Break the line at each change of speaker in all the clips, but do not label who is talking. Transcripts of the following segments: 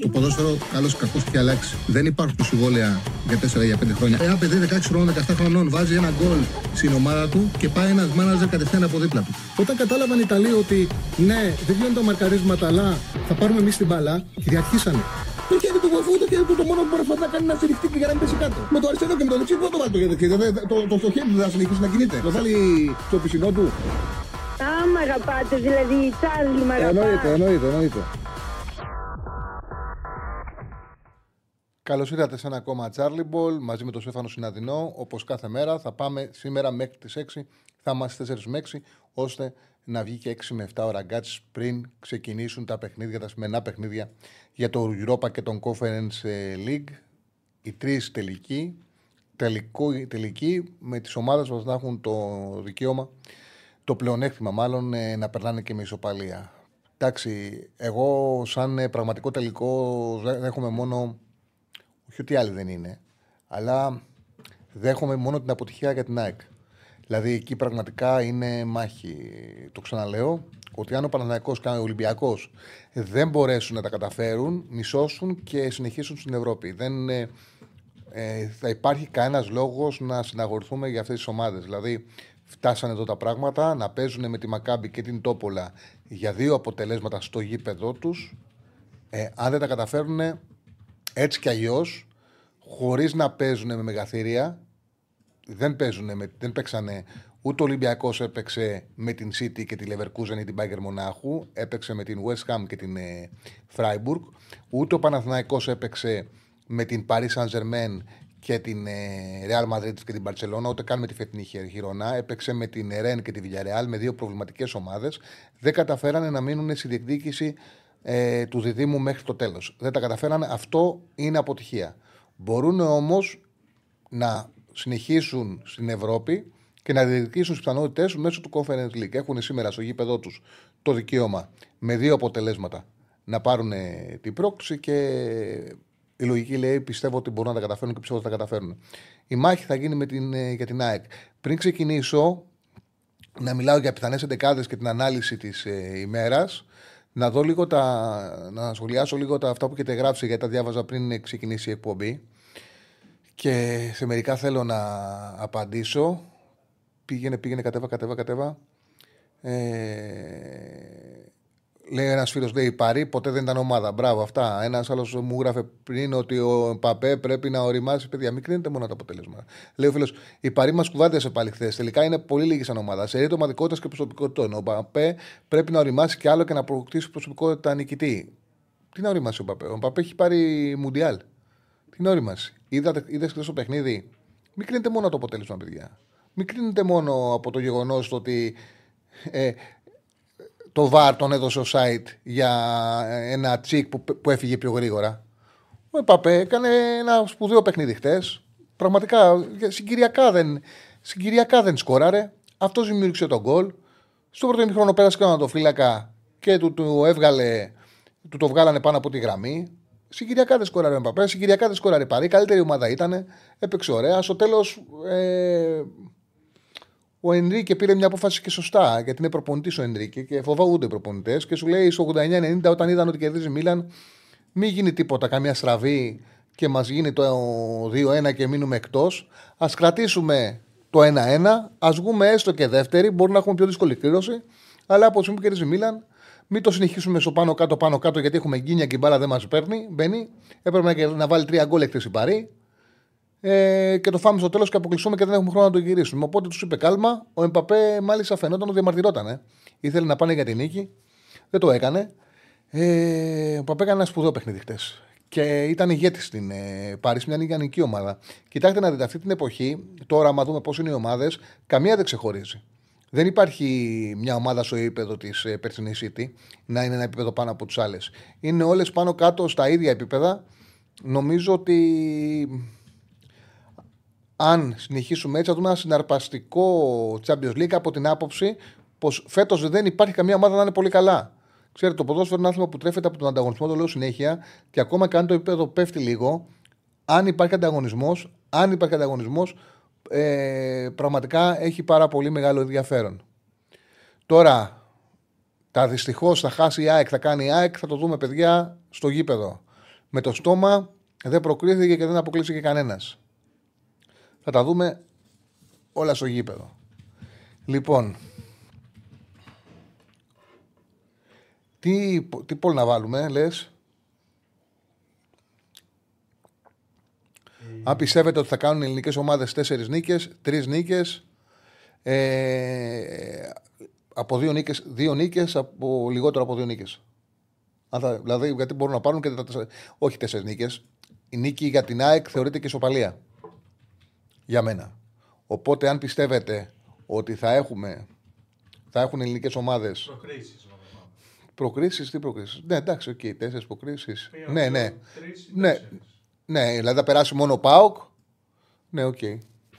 Το ποδόσφαιρο, καλό κακό έχει αλλάξει. Δεν υπάρχουν συμβόλαια για 4 για 5 χρόνια. Ένα παιδί 16 χρόνων, 17 χρονών βάζει ένα γκολ στην ομάδα του και πάει ένας μάναζερ κατευθείαν από δίπλα του. Όταν κατάλαβαν οι Ιταλοί ότι ναι, δεν γίνονται μαρκαρίσματα, αλλά θα πάρουμε εμείς την μπαλά, κυριαρχήσανε. Το χέρι του βοηθού, το χέρι του το μόνο που μπορεί να κάνει να στηριχτεί και για να μην πέσει κάτω. Με το αριστερό και με το δεξί, πού το βάλει το χέρι. Το, το, το, χέρι του δεν θα συνεχίσει να κινείται. Το βάλει στο πισινό του.
Α, μ' αγαπάτε, δηλαδή, Τσάρλι, μ' αγαπάτε.
Εννοείται, εννοείται, εννοείται.
Καλώς ήρθατε σε ένα ακόμα Charlie Ball μαζί με τον Στέφανο Συναδεινό. Όπως κάθε μέρα θα πάμε σήμερα μέχρι τις 6. Θα είμαστε 4 με 6, ώστε να βγει και 6 με 7 ώρα γκάτς πριν ξεκινήσουν τα παιχνίδια, τα σημερινά παιχνίδια για το Europa και τον Conference League. Οι τρεις τελικοί, τελικό, τελικοί με τις ομάδες μας να έχουν το δικαίωμα, το πλεονέκτημα μάλλον, ε, να περνάνε και με ισοπαλία. Εντάξει, εγώ σαν ε, πραγματικό τελικό δεν έχουμε μόνο όχι ότι άλλοι δεν είναι, αλλά δέχομαι μόνο την αποτυχία για την ΑΕΚ. Δηλαδή εκεί πραγματικά είναι μάχη. Το ξαναλέω, ότι αν ο Παναναναϊκό και ο Ολυμπιακός δεν μπορέσουν να τα καταφέρουν, μισώσουν και συνεχίσουν στην Ευρώπη. Δεν ε, ε θα υπάρχει κανένας λόγος να συναγορθούμε για αυτές τις ομάδες. Δηλαδή, φτάσανε εδώ τα πράγματα να παίζουν με τη Μακάμπη και την Τόπολα για δύο αποτελέσματα στο γήπεδό τους. Ε, αν δεν τα καταφέρουν, έτσι κι αλλιώς, χωρίς να παίζουν με μεγαθύρια, δεν, παίζουν με, δεν παίξανε ούτε ο Ολυμπιακός έπαιξε με την City και τη Leverkusen ή την Bayern Μονάχου, έπαιξε με την West Ham και την ε, Freiburg, ούτε ο Παναθηναϊκός έπαιξε με την Paris Saint-Germain και την ε, Real Madrid και την Barcelona, ούτε καν με τη φετινή χειρονά. Έπαιξε με την Rennes και τη Villarreal με δύο προβληματικές ομάδες. Δεν καταφέρανε να μείνουν στη διεκδίκηση ε, του διδήμου μέχρι το τέλος. Δεν τα καταφέρανε. Αυτό είναι αποτυχία. Μπορούν όμως να συνεχίσουν στην Ευρώπη και να διεκδικήσουν τις πιθανότητές μέσω του Conference League. Έχουν σήμερα στο γήπεδό τους το δικαίωμα με δύο αποτελέσματα να πάρουν την πρόκληση και η λογική λέει πιστεύω ότι μπορούν να τα καταφέρουν και πιστεύω ότι θα τα καταφέρουν. Η μάχη θα γίνει με την, ε, για την ΑΕΚ. Πριν ξεκινήσω να μιλάω για πιθανές εντεκάδες και την ανάλυση της ε, ημέρας, να δω λίγο τα, να σχολιάσω λίγο τα αυτά που έχετε γράψει γιατί τα διάβαζα πριν ξεκινήσει η εκπομπή και σε μερικά θέλω να απαντήσω. Πήγαινε, πήγαινε, κατέβα, κατέβα, κατέβα. Ε, Λέει ένας φίλος, λέει Παρή, ποτέ δεν ήταν ομάδα. Μπράβο, αυτά. Ένας άλλος μου γράφε πριν ότι ο Παπέ πρέπει να οριμάσει. Παιδιά, μην κρίνετε μόνο τα αποτελέσματα. Λέει ο φίλος, η Παρή μας κουβάντιασε πάλι χθες. Τελικά είναι πολύ λίγη σαν ομάδα. Σε ρήτο ομαδικότητας και προσωπικότητα. Ο Παπέ πρέπει να οριμάσει και άλλο και να αποκτήσει προσωπικότητα νικητή. Τι να οριμάσει ο Παπέ. Ο Παπέ έχει πάρει Μουντιάλ. Τι να οριμάσει. Είδες χθες το παιχνίδι. Μην κρίνετε μόνο το αποτέλεσμα, παιδιά. Μην κρίνετε μόνο από το γεγονός ότι ε, το βάρ τον έδωσε ο site για ένα τσικ που, που έφυγε πιο γρήγορα. Ο Επαπέ έκανε ένα σπουδαίο παιχνίδι χτες. Πραγματικά συγκυριακά δεν, συγκυριακά δεν σκόραρε. Αυτό δημιούργησε τον γκολ. Στο πρώτο ημίχρονο πέρασε κανένα το φύλακα και του, του, έβγαλε, του το βγάλανε πάνω από τη γραμμή. Συγκυριακά δεν σκόραρε ο Παπέ, συγκυριακά δεν σκόραρε παρή. Καλύτερη ομάδα ήταν. Έπαιξε ωραία. Στο τέλος ε, ο Ενρίκε πήρε μια απόφαση και σωστά, γιατί είναι προπονητής ο Ενρίκε και φοβούνται οι προπονητές. Και σου λέει στο 89-90, όταν είδαν ότι κερδίζει Μίλαν, μην γίνει τίποτα, καμία στραβή και μας γίνει το 2-1 και μείνουμε εκτός. Α κρατήσουμε το 1-1, ας βγούμε έστω και δεύτερη. Μπορεί να έχουμε πιο δύσκολη κλήρωση, αλλά από τη στιγμή που κερδίζει Μίλαν, μην το συνεχίσουμε στο πάνω κάτω πάνω κάτω γιατί έχουμε γκίνια και η μπάλα δεν μας παίρνει. Μπαίνει. Έπρεπε να, βάλει τρία γκολ εκτός η Παρή ε, και το φάμε στο τέλος και αποκλειστούμε και δεν έχουμε χρόνο να το γυρίσουμε. Οπότε τους είπε κάλμα. Ο Εμπαπέ μάλιστα φαινόταν ότι διαμαρτυρόταν. Ε. Ήθελε να πάνε για την νίκη. Δεν το έκανε. Ε, ο Εμπαπέ έκανε ένα σπουδαίο παιχνίδι χτες. Και ήταν ηγέτης στην ε, Πάρη, μια νικιανική ομάδα. Κοιτάξτε να δείτε αυτή την εποχή, τώρα, άμα δούμε πώς είναι οι ομάδες, καμία δεν ξεχωρίζει. Δεν υπάρχει μια ομάδα στο επίπεδο της ε, περσινή City να είναι ένα επίπεδο πάνω από τις άλλες. Είναι όλες πάνω κάτω στα ίδια επίπεδα. Νομίζω ότι αν συνεχίσουμε έτσι, θα δούμε ένα συναρπαστικό Champions League από την άποψη πως φέτος δεν υπάρχει καμία ομάδα να είναι πολύ καλά. Ξέρετε, το ποδόσφαιρο είναι ένα άθλημα που τρέφεται από τον ανταγωνισμό, το λέω συνέχεια, και ακόμα και αν το επίπεδο πέφτει λίγο, αν υπάρχει ανταγωνισμός, αν υπάρχει ανταγωνισμός, ε, πραγματικά έχει πάρα πολύ μεγάλο ενδιαφέρον. Τώρα, Τα δυστυχώς θα χάσει η ΑΕΚ, θα κάνει η ΑΕΚ, θα το δούμε παιδιά στο γήπεδο. Με το στόμα δεν προκρίθηκε και δεν αποκλείστηκε κανένας. Θα τα δούμε όλα στο γήπεδο. Λοιπόν, τι, τι πόλ να βάλουμε, λες; Αν πιστεύετε ότι θα κάνουν οι ελληνικές ομάδες τέσσερις νίκες, τρεις νίκες, ε, από δύο νίκες, δύο νίκες, από λιγότερο από δύο νίκες. Δηλαδή, γιατί μπορούν να πάρουν και τα τέσσερα. Όχι τέσσερις νίκες. Η νίκη για την ΑΕΚ θεωρείται και ισοπαλία. Για μένα. Οπότε, αν πιστεύετε ότι θα έχουμε. Θα έχουν ελληνικές ομάδες.
Προκρίσεις.
Προκρίσεις, τι προκρίσεις; Ναι, εντάξει, OK, okay, τέσσερις προκρίσεις. Ναι, ναι. ναι. Ναι, δηλαδή θα περάσει μόνο ο Πάοκ. Ναι, OK. Okay.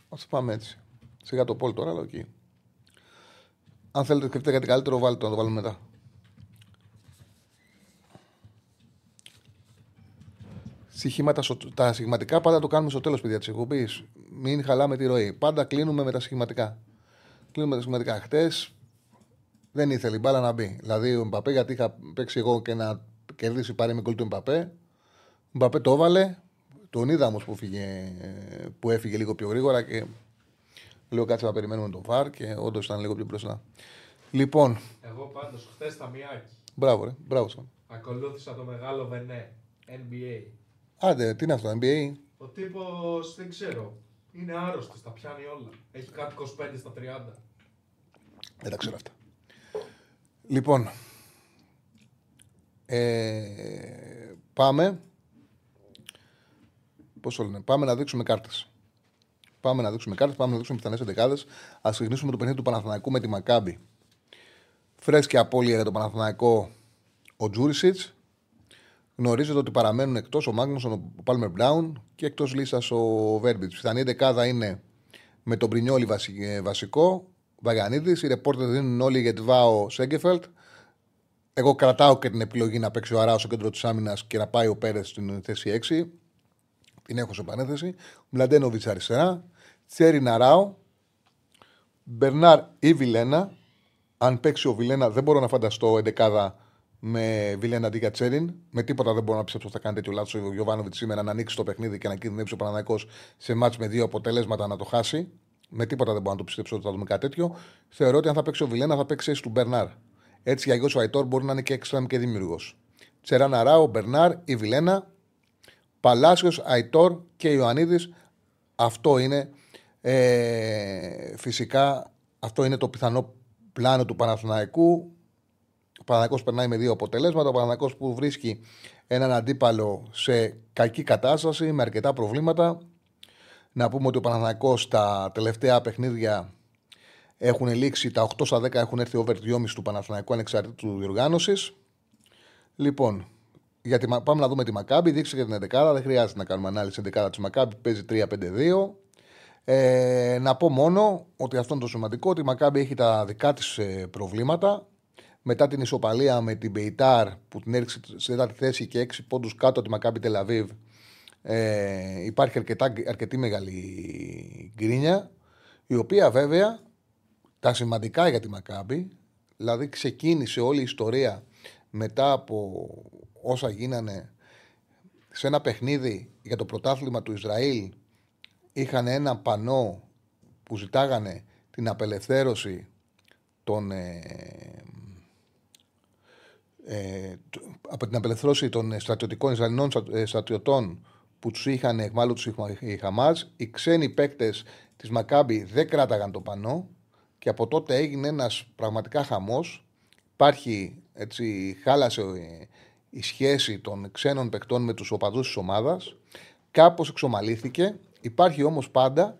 Ας το πάμε έτσι. Σιγά το poll τώρα, αλλά OK. Okay. Αν θέλετε να σκεφτείτε κάτι καλύτερο, βάλτε το να το βάλουμε μετά. Στοιχήματα, τα στοιχηματικά πάντα το κάνουμε στο τέλος, παιδιά της εκπομπής. Μην χαλάμε τη ροή. Πάντα κλείνουμε με τα στοιχηματικά. Κλείνουμε με τα στοιχηματικά. Χτες δεν ήθελε η μπάλα να μπει. Δηλαδή ο Εμπαπέ, γιατί είχα παίξει εγώ και να κερδίσει πάρει με του Μπαπέ. Ο Μπαπέ το έβαλε, τον είδα όμως που, που έφυγε λίγο πιο γρήγορα και λέω κάτσε να περιμένουμε τον Βαρ και όντως ήταν λίγο πιο μπροστά. Λοιπόν.
Εγώ πάντως χθε στα Μιάκη.
Μπράβο, ρε. Μπράβο σου.
Ακολούθησα το μεγάλο Βενέ. NBA.
Άντε, τι είναι αυτό, NBA.
Ο τύπος δεν ξέρω. Είναι άρρωστος, τα πιάνει όλα. Έχει κάτι 25 στα 30.
Δεν τα ξέρω αυτά. Λοιπόν. Ε, πάμε Πώς λένε, πάμε να δείξουμε κάρτες. Πάμε να δείξουμε κάρτες, πάμε να δείξουμε πιθανές εντεκάδες. Α ξεκινήσουμε το παιχνίδι του Παναθηναϊκού με τη Μακάμπη. Φρέσκια απώλεια για το Παναθηναϊκό ο Τζούρισιτς. Γνωρίζετε ότι παραμένουν εκτός ο Μάγνουσον, ο Πάλμερ Μπράουν και εκτός λίστα ο Βέρμπιτς. Πιθανή εντεκάδα είναι με τον Πρινιόλι ε, βασικό, Βαγανίδη. Οι ρεπόρτε δίνουν όλοι για τη Βάο Σέγκεφελτ. Εγώ κρατάω και την επιλογή να παίξει ο Αράο στο κέντρο της άμυνας και να πάει ο Πέρες στην θέση 6 την έχω σε επανέθεση. Μλαντένοβιτς αριστερά. Τσέρι Ναράο. Μπερνάρ ή Βιλένα. Αν παίξει ο Βιλένα, δεν μπορώ να φανταστώ εντεκάδα με Βιλένα αντί για Τσέριν. Με τίποτα δεν μπορώ να πιστέψω ότι θα κάνει τέτοιο λάθος ο Γιωβάνοβιτς σήμερα να ανοίξει το παιχνίδι και να κινδυνεύσει ο Παναναναϊκό σε μάτς με δύο αποτελέσματα να το χάσει. Με τίποτα δεν μπορώ να το πιστέψω ότι θα δούμε κάτι τέτοιο. Θεωρώ ότι αν θα παίξει ο Βιλένα θα παίξει του Μπερνάρ. Έτσι για Γιώργο Αϊτόρ μπορεί να είναι και έξτρα και δημιουργός. Τσερά Ράο, Μπερνάρ ή Βιλένα Παλάσιος, Αϊτόρ και Ιωαννίδης. Αυτό είναι ε, φυσικά αυτό είναι το πιθανό πλάνο του Παναθηναϊκού. Ο Παναθηναϊκός περνάει με δύο αποτελέσματα. Ο Παναθηναϊκός που βρίσκει έναν αντίπαλο σε κακή κατάσταση με αρκετά προβλήματα. Να πούμε ότι ο Παναθηναϊκός στα τελευταία παιχνίδια έχουν λήξει τα 8 στα 10 έχουν έρθει over 2,5 του Παναθηναϊκού ανεξαρτήτου διοργάνωσης. Λοιπόν, γιατί πάμε να δούμε τη Μακάμπη. Δείξε για την 11 Δεν χρειάζεται να κάνουμε ανάλυση 11 της Μακάμπη. Παίζει 3-5-2. Ε, να πω μόνο ότι αυτό είναι το σημαντικό ότι η Μακάμπη έχει τα δικά της ε, προβλήματα. Μετά την ισοπαλία με την Μπεϊτάρ που την έριξε σε τέταρτη θέση και 6 πόντους κάτω από τη Μακάμπη Τελαβίβ, ε, υπάρχει αρκετά, αρκετή μεγάλη γκρίνια. Η οποία βέβαια τα σημαντικά για τη Μακάμπη, δηλαδή ξεκίνησε όλη η ιστορία μετά από όσα γίνανε σε ένα παιχνίδι για το πρωτάθλημα του Ισραήλ είχαν ένα πανό που ζητάγανε την απελευθέρωση των, ε, ε, από την απελευθέρωση των στρατιωτικών Ισραηλινών ε, στρατιωτών που τους είχαν εκμάλου τους η Χαμάζ. Οι ξένοι παίκτες της Μακάμπη δεν κράταγαν το πανό και από τότε έγινε ένας πραγματικά χαμός. Υπάρχει, έτσι, χάλασε η σχέση των ξένων παικτών με τους οπαδούς της ομάδας. Κάπως εξομαλύθηκε. Υπάρχει όμως πάντα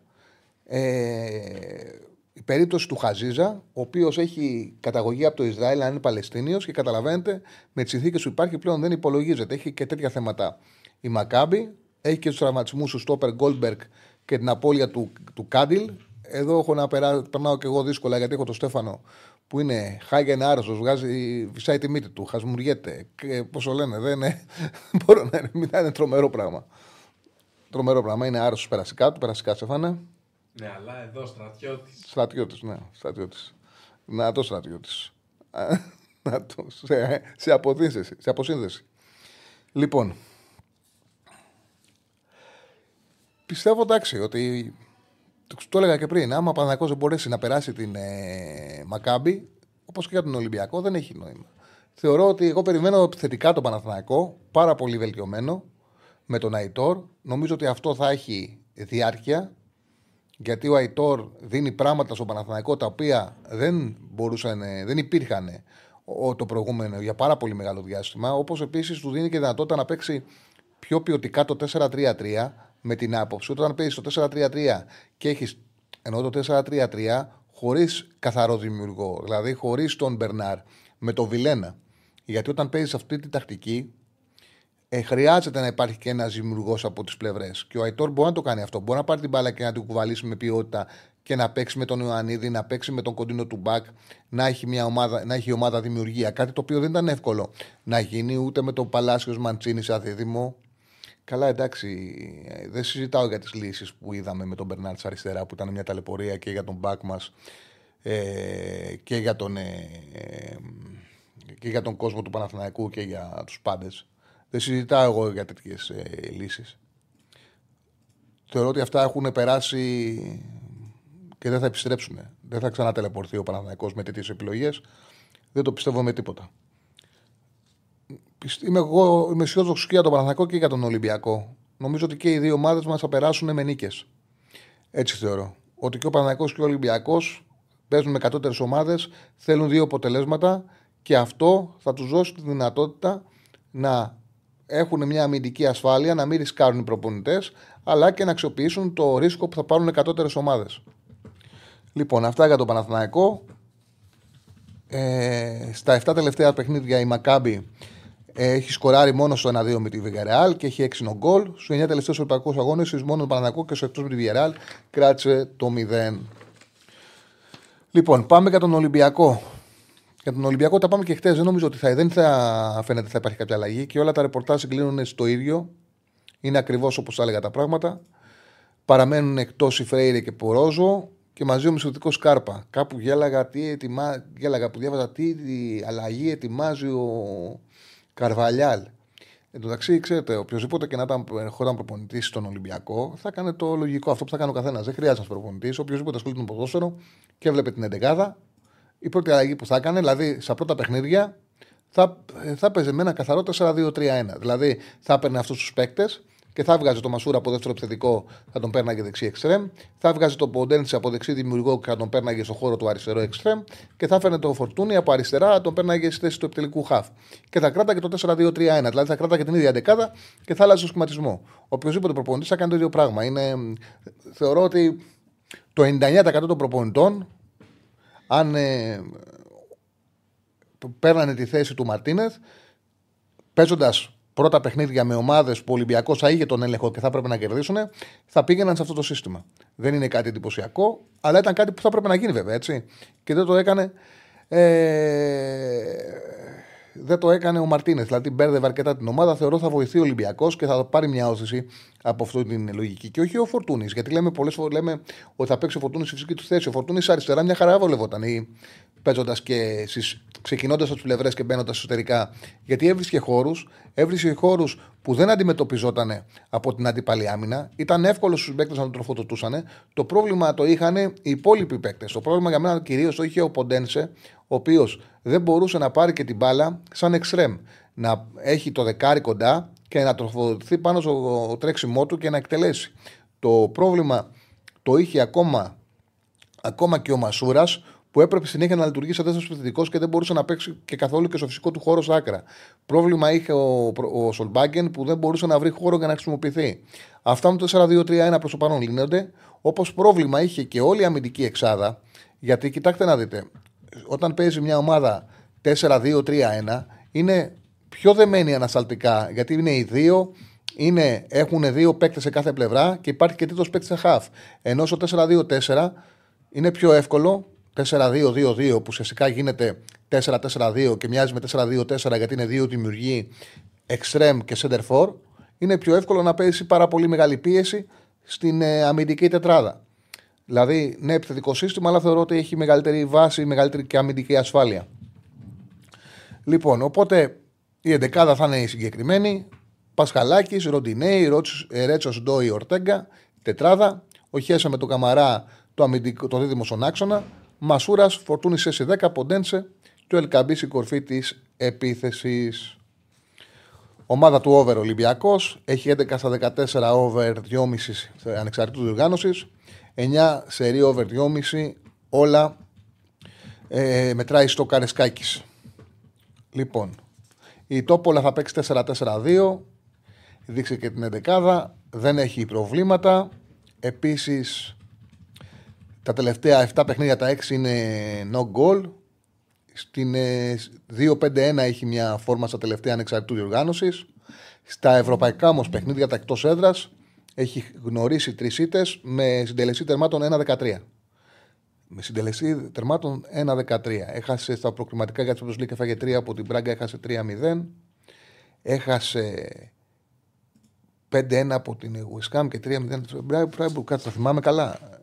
ε, η περίπτωση του Χαζίζα, ο οποίος έχει καταγωγή από το Ισραήλ, αν είναι Παλαιστίνιος και καταλαβαίνετε με τις συνθήκες που υπάρχει πλέον δεν υπολογίζεται. Έχει και τέτοια θέματα η Μακάμπη, έχει και τους τραυματισμούς του Στόπερ Γκόλμπεργκ και την απώλεια του, του Κάντιλ. Εδώ έχω να περνάω και εγώ δύσκολα γιατί έχω τον Στέφανο που είναι χάγεν άρρωστο, βγάζει, βυσάει τη μύτη του, χασμουριέται. Πώς το λένε, δεν είναι. Μπορεί να είναι, μην είναι τρομερό πράγμα. Τρομερό πράγμα. Είναι άρρωστο περασικά του, περασικά φάνε.
Ναι, αλλά εδώ στρατιώτης.
Στρατιώτης, ναι, στρατιώτης. Να το στρατιώτης. να το, σε, σε, αποσύνδεση, σε αποσύνδεση. Λοιπόν, πιστεύω εντάξει ότι το, το έλεγα και πριν. Άμα ο Παναγιώ δεν μπορέσει να περάσει την ε, Μακάμπη, όπως και για τον Ολυμπιακό, δεν έχει νόημα. Θεωρώ ότι εγώ περιμένω θετικά τον Παναθηναϊκό, πάρα πολύ βελτιωμένο με τον Αϊτόρ. Νομίζω ότι αυτό θα έχει διάρκεια γιατί ο Αϊτόρ δίνει πράγματα στον Παναθηναϊκό τα οποία δεν, μπορούσαν, δεν υπήρχαν το προηγούμενο για πάρα πολύ μεγάλο διάστημα. Όπως επίσης του δίνει και δυνατότητα να παίξει πιο ποιοτικά το 4-3-3 με την άποψη όταν παίζεις το 4-3-3 και έχεις ενώ το 4-3-3 χωρίς καθαρό δημιουργό, δηλαδή χωρίς τον Μπερνάρ, με τον Βιλένα. Γιατί όταν παίζεις αυτή τη τακτική, ε, χρειάζεται να υπάρχει και ένας δημιουργός από τις πλευρές. Και ο Αϊτόρ μπορεί να το κάνει αυτό. Μπορεί να πάρει την μπάλα και να την κουβαλήσει με ποιότητα και να παίξει με τον Ιωαννίδη, να παίξει με τον κοντίνο του Μπακ, να έχει, μια ομάδα, να έχει ομάδα δημιουργία. Κάτι το οποίο δεν ήταν εύκολο να γίνει ούτε με τον Παλάσιος Μαντσίνης σαν δίδυμο. Καλά, εντάξει, δεν συζητάω για τις λύσεις που είδαμε με τον Μπερνάρτ αριστερά, που ήταν μια ταλαιπωρία και για τον Μπακ μας ε, και, για τον, ε, και για τον κόσμο του Παναθηναϊκού και για τους πάντες. Δεν συζητάω εγώ για τέτοιες ε, λύσεις. Θεωρώ ότι αυτά έχουν περάσει και δεν θα επιστρέψουν. Δεν θα ξανατελεπορθεί ο Παναθηναϊκός με τέτοιες επιλογές. Δεν το πιστεύω με τίποτα. Είμαι εγώ είμαι αισιόδοξος και για τον Παναθηναϊκό και για τον Ολυμπιακό. Νομίζω ότι και οι δύο ομάδες μας θα περάσουν με νίκες. Έτσι θεωρώ. Ότι και ο Παναθηναϊκός και ο Ολυμπιακός παίζουν με κατώτερες ομάδες, θέλουν δύο αποτελέσματα και αυτό θα τους δώσει τη δυνατότητα να έχουν μια αμυντική ασφάλεια, να μην ρισκάρουν οι προπονητές, αλλά και να αξιοποιήσουν το ρίσκο που θα πάρουν εκατότερες ομάδες. Λοιπόν, αυτά για τον Παναθηναϊκό. Ε, στα 7 τελευταία παιχνίδια η Μακάμπη ε, έχει σκοράρει μόνο στο 1-2 με τη Villarreal και έχει 6 γκολ. Στους 9 τελευταίους Ευρωπαϊκούς Αγώνες, μόνο τον Παναθηναϊκό και στο εκτός με τη Villarreal κράτησε το 0. Λοιπόν, πάμε για τον Ολυμπιακό. Για τον Ολυμπιακό τα πάμε και χτες. Δεν νομίζω ότι θα, δεν θα φαίνεται ότι θα υπάρχει κάποια αλλαγή και όλα τα ρεπορτάζ συγκλίνουν στο ίδιο. Είναι ακριβώς όπως τα έλεγα τα πράγματα. Παραμένουν εκτός η Φρέιρε και Πορόζο και μαζί ο μισθωτικός Σκάρπα. Κάπου γέλαγα, τι ετοιμα... γέλαγα που διάβαζα τι αλλαγή ετοιμάζει ο Καρβαλιάλ. Εν τω μεταξύ, ξέρετε, οποιοδήποτε και να ήταν χωράν προπονητής στον Ολυμπιακό, θα κάνει το λογικό αυτό που θα κάνει ο καθένας. Δεν χρειάζεται να προπονητής. Οποιοδήποτε ασχολείται με το ποδόσφαιρο και έβλεπε την 11 η πρώτη αλλαγή που θα έκανε, δηλαδή στα πρώτα παιχνίδια, θα, θα παίζει με ένα καθαρό 4-2-3-1. Δηλαδή θα έπαιρνε αυτούς τους παίκτες και θα βγάζει το Μασούρα από δεύτερο επιθετικό, θα τον πέρναγε δεξί εξτρέμ. Θα βγάζει το Ποντέντσι από δεξί δημιουργό και θα τον πέρναγε στο χώρο του αριστερό εξτρέμ. Και θα φέρνε το Φορτούνι από αριστερά, θα τον πέρναγε στη θέση του επιτελικού χαφ. Και θα κράταγε το 4-2-3-1. Δηλαδή θα κράταγε την ίδια δεκάδα και θα άλλαζε το σχηματισμό. Οποιοδήποτε προπονητής θα κάνει το ίδιο πράγμα. Είναι, θεωρώ ότι το 99% των προπονητών αν ε, παίρνανε τη θέση του Μαρτίνεθ, παίζοντας πρώτα παιχνίδια με ομάδες που ο Ολυμπιακός θα είχε τον έλεγχο και θα έπρεπε να κερδίσουν, θα πήγαιναν σε αυτό το σύστημα. Δεν είναι κάτι εντυπωσιακό, αλλά ήταν κάτι που θα έπρεπε να γίνει βέβαια έτσι. Και δεν το έκανε. Ε, δεν το έκανε ο Μαρτίνες. Δηλαδή μπέρδευε αρκετά την ομάδα. Θεωρώ θα βοηθεί ο Ολυμπιακός και θα πάρει μια όθηση από αυτή την λογική. Και όχι ο Φορτούνης. Γιατί λέμε πολλές φορέ λέμε ότι θα παίξει ο Φορτούνης στη φυσική του θέση. Ο Φορτούνης αριστερά μια χαρά βολευόταν. Παίζοντας και ξεκινώντας από τις πλευρές και μπαίνοντας εσωτερικά. Γιατί έβρισκε χώρους, έβρισκε χώρους που δεν αντιμετωπιζόταν από την αντίπαλη άμυνα. Ήταν εύκολο στους παίκτες να τον τροφοδοτούσαν. Το πρόβλημα το είχαν οι υπόλοιποι παίκτες. Το πρόβλημα για μένα κυρίως το είχε ο Ποντένσε, ο οποίος δεν μπορούσε να πάρει και την μπάλα σαν εξτρέμ. Να έχει το δεκάρι κοντά και να τροφοδοτηθεί πάνω στο τρέξιμό του και να εκτελέσει. Το πρόβλημα το είχε ακόμα, ακόμα και ο Μασούρας, που έπρεπε συνέχεια να λειτουργήσει σαν δεύτερο επιθετικό και δεν μπορούσε να παίξει και καθόλου και στο φυσικό του χώρο άκρα. Πρόβλημα είχε ο, ο Σολμπάγκεν που δεν μπορούσε να βρει χώρο για να χρησιμοποιηθεί. Αυτά με το 4-2-3-1 προς το παρόν λύνονται. Όπως πρόβλημα είχε και όλη η αμυντική εξάδα. Γιατί κοιτάξτε να δείτε, όταν παίζει μια ομάδα 4-2-3-1, είναι πιο δεμένη ανασταλτικά γιατί είναι οι δύο. Είναι, έχουν δύο παίκτες σε κάθε πλευρά και υπάρχει και τρίτος παίκτης σε half. Ενώ στο 4-2-4 είναι πιο εύκολο 4-2-2-2 που ουσιαστικά γίνεται 4-4-2 και μοιάζει με 4-2-4 γιατί είναι δύο δημιουργοί extreme και center for, είναι πιο εύκολο να πέσει πάρα πολύ μεγάλη πίεση στην ε, αμυντική τετράδα. Δηλαδή, ναι, επιθετικό σύστημα, αλλά θεωρώ ότι έχει μεγαλύτερη βάση, μεγαλύτερη και αμυντική ασφάλεια. Λοιπόν, οπότε η εντεκάδα θα είναι η συγκεκριμένη. Πασχαλάκης, Ροντινέη, Ρέτσος Ντόι, Ορτέγκα, τετράδα. Ο Χέσα με τον Καμαρά, το, αμυντικό, το δίδυμο στον άξονα. Μασούρας, Φορτούνη σε 10, Ποντένσε και ο Ελκαμπής η κορφή της επίθεσης. Ομάδα του over Ολυμπιακός έχει 11 στα 14 over 2,5 ανεξαρτήτου διοργάνωσης. 9 σερή over 2,5 όλα ε, μετράει στο Καρεσκάκης. Λοιπόν, η Τόπολα θα παίξει 4-4-2. Δείξε και την 11 Δεν έχει προβλήματα. Επίσης, τα τελευταία 7 παιχνίδια τα 6 είναι no goal. Στην 2-5-1 ε, έχει μια φόρμα στα τελευταία ανεξαρτήτου διοργάνωσης. Στα ευρωπαϊκά όμως παιχνίδια τα εκτός έδρας έχει γνωρίσει τρεις ήττες με συντελεσή τερμάτων 1-13. Με συντελεσή τερμάτων 1-13. Έχασε στα προκριματικά για τη Champions League, έφαγε 3 από την Πράγκα, έχασε 3-0. Έχασε 5-1 από την West και 3-0 από την Freiburg. Κάτσε, θα θυμάμαι καλά.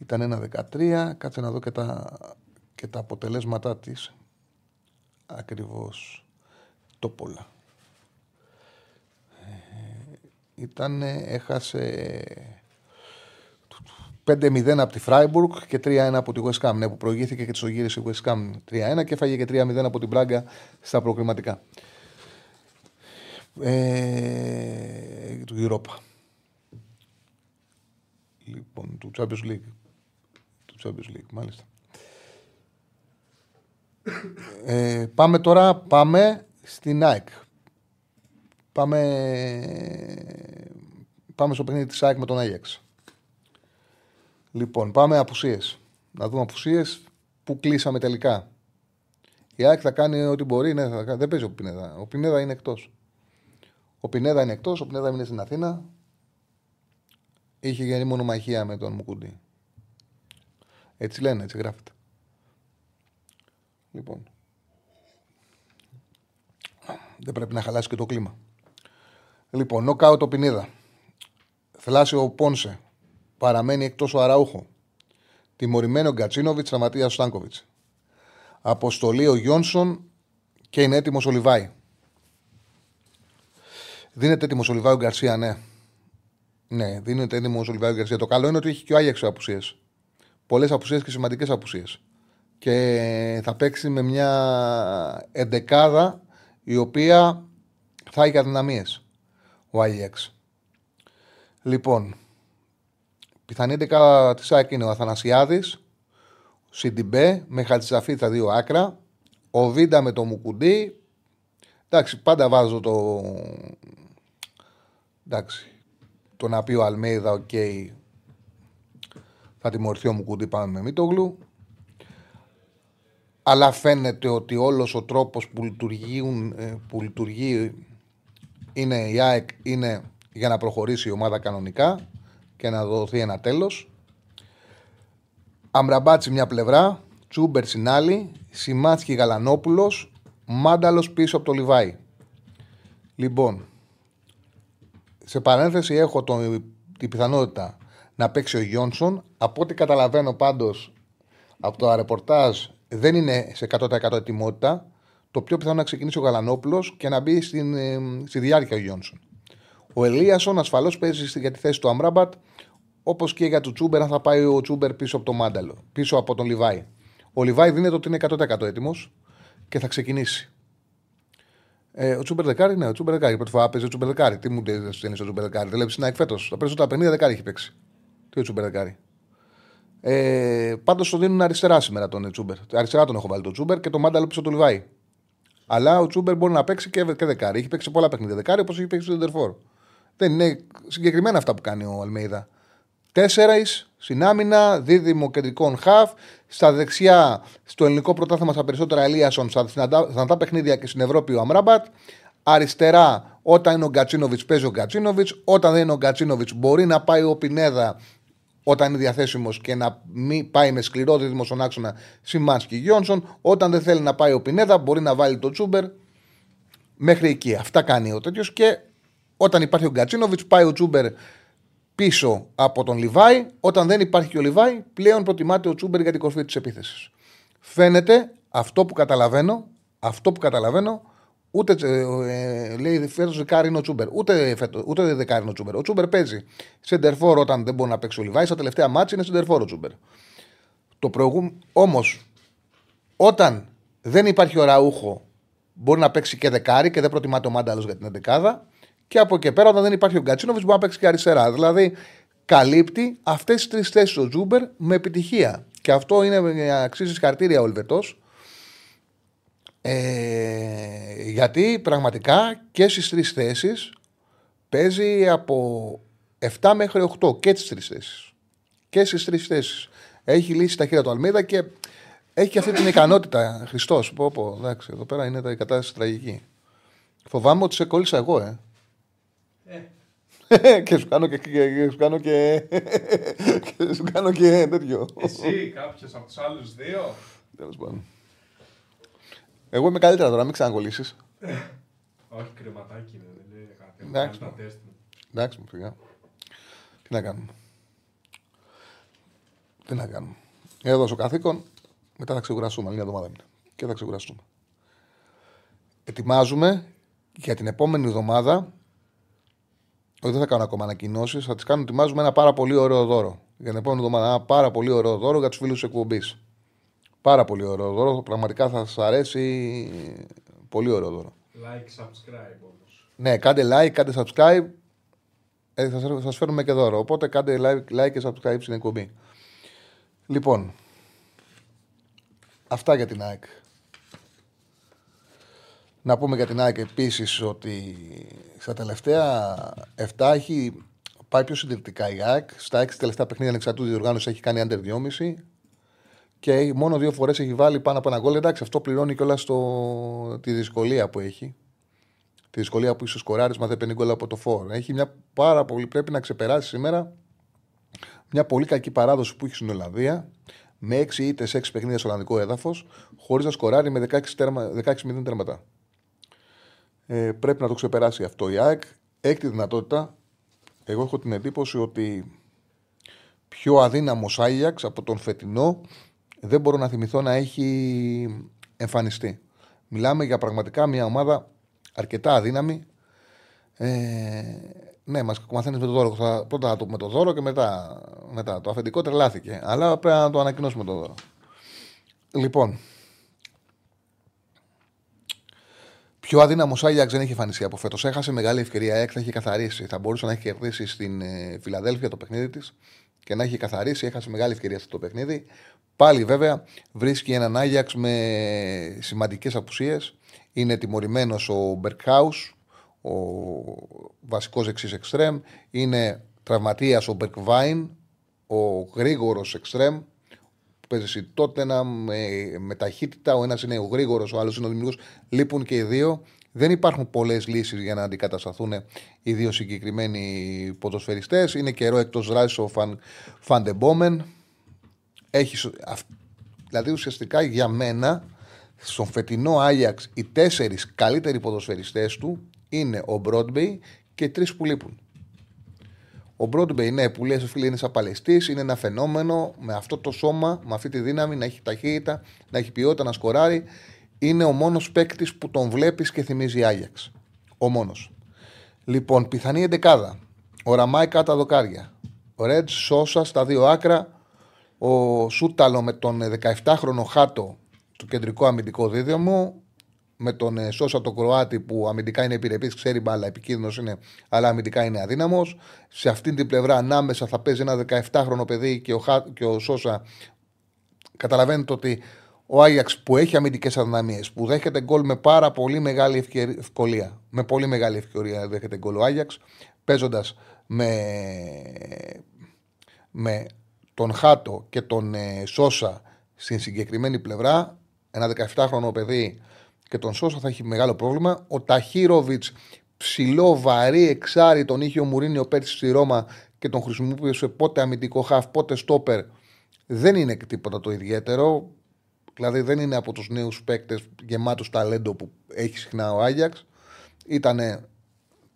Ήταν 1-13. Κάτσε να δω και τα, και τα αποτελέσματά της. Ακριβώς. Το πολλά. Ε, ήταν, έχασε 5-0 από τη Φράιμπουργκ και 3-1 από τη West Ham. Ναι, που προηγήθηκε και της ογύρισε η West Ham 3-1 και έφαγε και 3-0 από την Πράγκα στα προκριματικά. Ε, του Europa. Λοιπόν, του Champions League. Του Champions League, μάλιστα. Ε, πάμε τώρα, πάμε στην ΑΕΚ. Πάμε, πάμε στο παιχνίδι της ΑΕΚ με τον Άγιαξ. Λοιπόν, πάμε απουσίες. Να δούμε απουσίες που κλείσαμε τελικά. Η ΑΕΚ θα κάνει ό,τι μπορεί. Ναι, θα... Δεν παίζει ο Πινέδα. Ο Πινέδα είναι εκτός. Ο Πινέδα είναι εκτός. Ο Πινέδα είναι στην Αθήνα. Είχε γίνει μονομαχία με τον Μουκούντι. Έτσι λένε, έτσι γράφεται. Λοιπόν. Δεν πρέπει να χαλάσει και το κλίμα. Λοιπόν, νοκάω το Πινέδα. Θλάσσιο Πόνσε παραμένει εκτός ο Αραούχο. Τιμωρημένο Γκατσίνοβιτς, Σταματία Στάνκοβιτς. Αποστολή ο Γιόνσον και είναι έτοιμος ο Λιβάη. Δίνεται έτοιμος ο Λιβάη ο Γκαρσία, ναι. Ναι, δίνεται έτοιμος ο Λιβάη ο Γκαρσία. Το καλό είναι ότι έχει και ο Άγιαξο απουσίες. Πολλές απουσίες και σημαντικές απουσίες. Και θα παίξει με μια εντεκάδα η οποία θα έχει αδυναμίες. Ο Άγιαξ. Λοιπόν, Πιθανή 11 της ΑΕΚ είναι ο Αθανασιάδης, ο Σιντιμπέ με Χατζησαφή τα δύο άκρα, ο Βίντα με το Μουκουντή. Εντάξει, πάντα βάζω το. Εντάξει, το να πει ο Αλμέιδα, OK. Okay, θα τιμωρηθεί ο Μουκουντή πάμε με Μίτογλου. Αλλά φαίνεται ότι όλος ο τρόπος που, λειτουργούν, ε, που λειτουργεί είναι η ΑΕΚ είναι για να προχωρήσει η ομάδα κανονικά και να δοθεί ένα τέλος. Αμραμπάτσι μια πλευρά, Τσούμπερ στην άλλη, Σιμάτσκι Γαλανόπουλος, Μάνταλος πίσω από το Λιβάι. Λοιπόν, σε παρένθεση έχω το, την πιθανότητα να παίξει ο Γιόνσον. Από ό,τι καταλαβαίνω πάντως από το ρεπορτάζ δεν είναι σε 100% ετοιμότητα. Το πιο πιθανό να ξεκινήσει ο Γαλανόπουλος και να μπει στην, ε, στη διάρκεια ο Γιόνσον. Ο Ελίασον ασφαλώς παίζει για τη θέση του Αμράμπατ, όπως και για τον Τσούμπερ, αν θα πάει ο Τσούμπερ πίσω από τον Μάνταλο, πίσω από τον Λιβάη. Ο Λιβάη δίνεται ότι είναι 100% έτοιμος και θα ξεκινήσει. Ε, ο Τσούμπερ Δεκάρη, ναι, ο Τσούμπερ Δεκάρη. Πρώτη φορά παίζει ο Τσούμπερ Δεκάρη. Τι μου δεν στέλνει ο Τσούμπερ Δεκάρη. Δεν βλέπεις να εκφέτο. Τα περισσότερα παιχνίδια Δεκάρη έχει παίξει. Τι ο Τσούμπερ Δεκάρη. Ε, Πάντως το δίνουν αριστερά σήμερα τον Τσούμπερ. Αριστερά τον έχω βάλει τον Τσούμπερ και τον Μάνταλο πίσω του Λιβάη. Αλλά ο Τσούμπερ μπορεί να παίξει και, και δεκάρι. Έχει παίξει πολλά παιχνίδια δεκάρι όπως έχει παίξει στο Ιντερφόρ. Δεν είναι συγκεκριμένα αυτά που κάνει ο Αλμέιδα. Τέσσερα στην άμυνα, δίδυμο κεντρικών χαφ. Στα δεξιά, στο ελληνικό πρωτάθλημα, στα περισσότερα Ελίασον, στα δυνατά παιχνίδια και στην Ευρώπη ο Αμράμπατ. Αριστερά, όταν είναι ο Γκατσίνοβιτς, παίζει ο Γκατσίνοβιτς. Όταν δεν είναι ο Γκατσίνοβιτς, μπορεί να πάει ο Πινέδα όταν είναι διαθέσιμος και να μην πάει με σκληρό δίδυμο στον άξονα Σιμάνσκι Γιόνσον. Όταν δεν θέλει να πάει ο Πινέδα, μπορεί να βάλει το Τσούμπερ μέχρι εκεί. Αυτά κάνει ο τέτοιος και όταν υπάρχει ο Γκατσίνοβιτς, πάει ο Τσούμπερ πίσω από τον Λιβάη. Όταν δεν υπάρχει και ο Λιβάη, πλέον προτιμάται ο Τσούμπερ για την κορφή της επίθεσης. Φαίνεται αυτό που καταλαβαίνω Αυτό που καταλαβαίνω, ούτε ε, λέει φέτος δεκάρι είναι ο Τσούμπερ. Ούτε, φέτος, ούτε δεκάρι είναι ο Τσούμπερ. Ο Τσούμπερ παίζει σεντερφόρ όταν δεν μπορεί να παίξει ο Λιβάη. Στα τελευταία μάτια είναι σεντερφόρ ο Τσούμπερ. Το προηγούμενο. Όμως, όταν δεν υπάρχει ο Ραούχο, μπορεί να παίξει και δεκάρι και δεν προτιμάται ο Μάνταλος για την εντεκάδα. Και από εκεί πέρα, όταν δεν υπάρχει ο Γκατσίνοβιτς, μπορεί να παίξει και αριστερά. Δηλαδή, καλύπτει αυτές τις τρεις θέσεις ο Τζούμπερ με επιτυχία. Και αυτό είναι αξίζει χαρτίρια ο Ελβετός. Ε, γιατί πραγματικά και στις τρεις θέσεις παίζει από 7 μέχρι 8 και τις τρεις θέσεις. Και στις τρεις θέσεις. Έχει λύσει τα χέρια του Αλμίδα και έχει και αυτή την ικανότητα. Χριστός. Πω, πω, εντάξει, εδώ πέρα είναι η κατάσταση τραγική. Φοβάμαι ότι σε κόλλησα εγώ, ε. ε. και σου κάνω και, και, σου κάνω και, και σου κάνω και τέτοιο.
Εσύ, κάποιος από τους άλλους δύο;
Τέλος πάντων. Εγώ είμαι καλύτερα τώρα, μην ξανακολλήσεις.
Όχι, κρεματάκι είναι, δεν λέει κάτι.
Εντάξει.
Κάνεις τα τεστ.
Εντάξει, μου φύγα. Τι να κάνουμε. Τι να κάνουμε. Έδωσε ο καθήκον, μετά θα ξεκουραστούμε. Άλλη μια εβδομάδα είναι. Και θα ξεκουραστούμε. Ετοιμάζουμε για την επόμενη εβδομάδα. Όχι, δεν θα κάνω ακόμα ανακοινώσεις. Θα τις κάνω. Ετοιμάζουμε ένα πάρα πολύ ωραίο δώρο. Για την επόμενη εβδομάδα. Ένα πάρα πολύ ωραίο δώρο για τους φίλους της εκπομπής. Πάρα πολύ ωραίο δώρο. Πραγματικά θα σας αρέσει. Πολύ ωραίο δώρο.
Like, subscribe όμως.
Ναι, κάντε like, κάντε subscribe. Ε, θα σας- σας φέρουμε και δώρο. Οπότε κάντε like, like και subscribe στην εκπομπή. Λοιπόν, αυτά για την ΑΕΚ. Να πούμε για την ΑΕΚ επίσης ότι στα τελευταία 7 έχει πάει πιο συντηρητικά η ΑΕΚ. Στα 6 τελευταία παιχνίδια ανεξαρτήτου διοργάνωσης έχει κάνει under 2,5 και μόνο δύο φορές έχει βάλει πάνω από ένα γκολ. Εντάξει, αυτό πληρώνει κιόλας τη δυσκολία που έχει. Τη δυσκολία που είσαι σκοράρισμα δεν παίρνει γκολ από το φόρ. Έχει μια πάρα πολύ. Πρέπει να ξεπεράσει σήμερα μια πολύ κακή παράδοση που έχει στην Ολλανδία με 6 ήττες 6 παιχνίδια στο Ολλανδικό έδαφος χωρίς να σκοράρει με 16, τέρμα, 16 0 τέρματα. Ε, πρέπει να το ξεπεράσει αυτό η ΑΕΚ. Έχει τη δυνατότητα. Εγώ έχω την εντύπωση ότι πιο αδύναμος Άγιαξ από τον φετινό δεν μπορώ να θυμηθώ να έχει εμφανιστεί. Μιλάμε για πραγματικά μια ομάδα αρκετά αδύναμη. Ε, ναι, μας μαθαίνεις με το δώρο. Θα, πρώτα θα το πούμε το δώρο και μετά, μετά. Το αφεντικό τρελάθηκε. Αλλά πρέπει να το ανακοινώσουμε το δώρο. Λοιπόν, Πιο αδύναμος Άγιαξ δεν έχει εμφανιστεί από φέτος. Έχασε μεγάλη ευκαιρία. ΑΕΚ θα έχει καθαρίσει. Θα μπορούσε να έχει κερδίσει στην ε, Φιλαδέλφια το παιχνίδι της και να έχει καθαρίσει. Έχασε μεγάλη ευκαιρία αυτό το παιχνίδι. Πάλι βέβαια βρίσκει έναν Άγιαξ με σημαντικές απουσίες. Είναι τιμωρημένος ο Μπερκάου, ο βασικός εξής εξτρέμ. Είναι τραυματίας ο Μπερκβάιν, ο γρήγορος εξτρέμ που παίζει στη Τότενα με, με ταχύτητα. Ο ένας είναι ο γρήγορος, ο άλλος είναι ο δημιουργός. Λείπουν και οι δύο. Δεν υπάρχουν πολλές λύσεις για να αντικατασταθούν οι δύο συγκεκριμένοι ποδοσφαιριστές. Είναι καιρό εκτός δράσης ο Φαν, Φαν ντε Μπόμεν. Έχει, σ- αυ- δηλαδή ουσιαστικά για μένα στον φετινό Άγιαξ οι τέσσερις καλύτεροι ποδοσφαιριστές του είναι ο Μπρόμπεϊ και οι τρεις που λείπουν. Ο Μπρόμπεϊ, ναι, που λέει φίλε είναι σαν παλαιστής, είναι ένα φαινόμενο με αυτό το σώμα, με αυτή τη δύναμη, να έχει ταχύτητα, να έχει ποιότητα, να σκοράρει. Είναι ο μόνος παίκτης που τον βλέπεις και θυμίζει Άγιαξ. Ο μόνος. Λοιπόν, πιθανή εντεκάδα. Ο Ραμάι κάτω τα δοκάρια. Ο Ρέτζ Σόσα στα δύο άκρα. Ο Σούταλο με τον 17χρονο Χάτο του κεντρικό αμυντικό δίδυμο. Με τον ε, Σόσα τον Κροάτη που αμυντικά είναι επιρρεπής, ξέρει μπάλα, επικίνδυνος είναι, αλλά αμυντικά είναι αδύναμος. Σε αυτήν την πλευρά ανάμεσα θα παίζει ένα 17χρονο παιδί και ο, Χα... και ο Σόσα. Καταλαβαίνετε ότι ο Άγιαξ που έχει αμυντικές αδυναμίες, που δέχεται γκολ με πάρα πολύ μεγάλη ευκαιρία- ευκολία. Με πολύ μεγάλη ευκαιρία δέχεται γκολ ο Άγιαξ, παίζοντας με, με τον Χάτο και τον ε, Σόσα στην συγκεκριμένη πλευρά. Ένα 17χρονο παιδί και τον Σόσα θα έχει μεγάλο πρόβλημα. Ο Ταχύροβιτς ψηλό, βαρύ, εξάρι τον είχε ο Μουρίνιο πέρσι στη Ρώμα και τον χρησιμοποιούσε πότε αμυντικό χαφ, πότε στόπερ. Δεν είναι τίποτα το ιδιαίτερο. Δηλαδή δεν είναι από τους νέους παίκτες γεμάτου ταλέντο που έχει συχνά ο Άγιαξ. Ήταν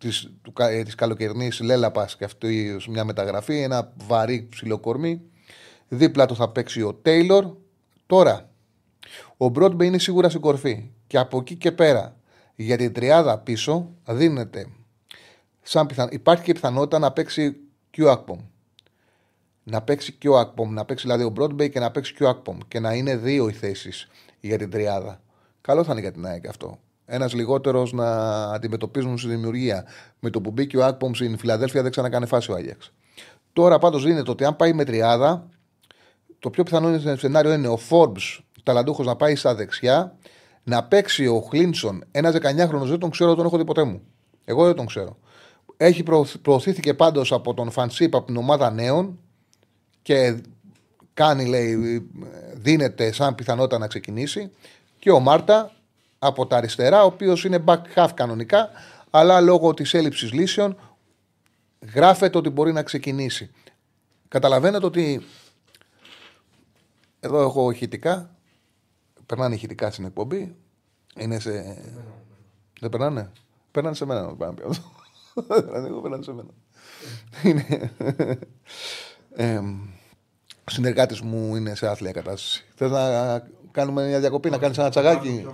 της, του, κα- ε, της καλοκαιρινής Λέλαπας και αυτή μια μεταγραφή, ένα βαρύ ψηλό κορμί. Δίπλα του θα παίξει ο Τέιλορ. Τώρα, ο Μπρόντμπε είναι σίγουρα στην κορφή. Και Και από εκεί και πέρα, για την τριάδα πίσω, δίνεται. Σαν πιθαν... Υπάρχει και πιθανότητα να παίξει Q Akpom. Να παίξει Q Akpom, να παίξει δηλαδή ο Broadway και να παίξει Q Akpom. Και να είναι δύο οι θέσεις για την τριάδα. Καλό θα είναι για την ΑΕΚ αυτό. Ένας λιγότερος να αντιμετωπίζουν στη δημιουργία. Με το που μπήκε ο Akpom στην Φιλαδέλφια δεν ξανακάνε φάση ο Άγιαξ. Τώρα πάντως δίνεται ότι αν πάει με τριάδα, το πιο πιθανό σενάριο είναι ο Forbes ταλαντούχος να πάει στα δεξιά, να παίξει ο Χλίνσον, ένα 19χρονο, δεν τον ξέρω, τον έχω δει ποτέ μου. Εγώ δεν τον ξέρω. Έχει προωθήθηκε πάντως από τον Φανσίπ από την ομάδα νέων και κάνει, λέει, δίνεται σαν πιθανότητα να ξεκινήσει. Και ο Μάρτα από τα αριστερά, ο οποίος είναι back half κανονικά, αλλά λόγω της έλλειψης λύσεων γράφεται ότι μπορεί να ξεκινήσει. Καταλαβαίνετε ότι εδώ έχω ηχητικά. Περνάνε ηχητικά στην εκπομπή. Είναι σε. Δεν περνάνε; Περνάνε σε μένα. Πάμε Εγώ περνάνε σε μένα. Είναι. Ε, Συνεργάτης μου είναι σε άθλια κατάσταση. Θες να κάνουμε μια διακοπή, να κάνεις ένα τσαγάκι.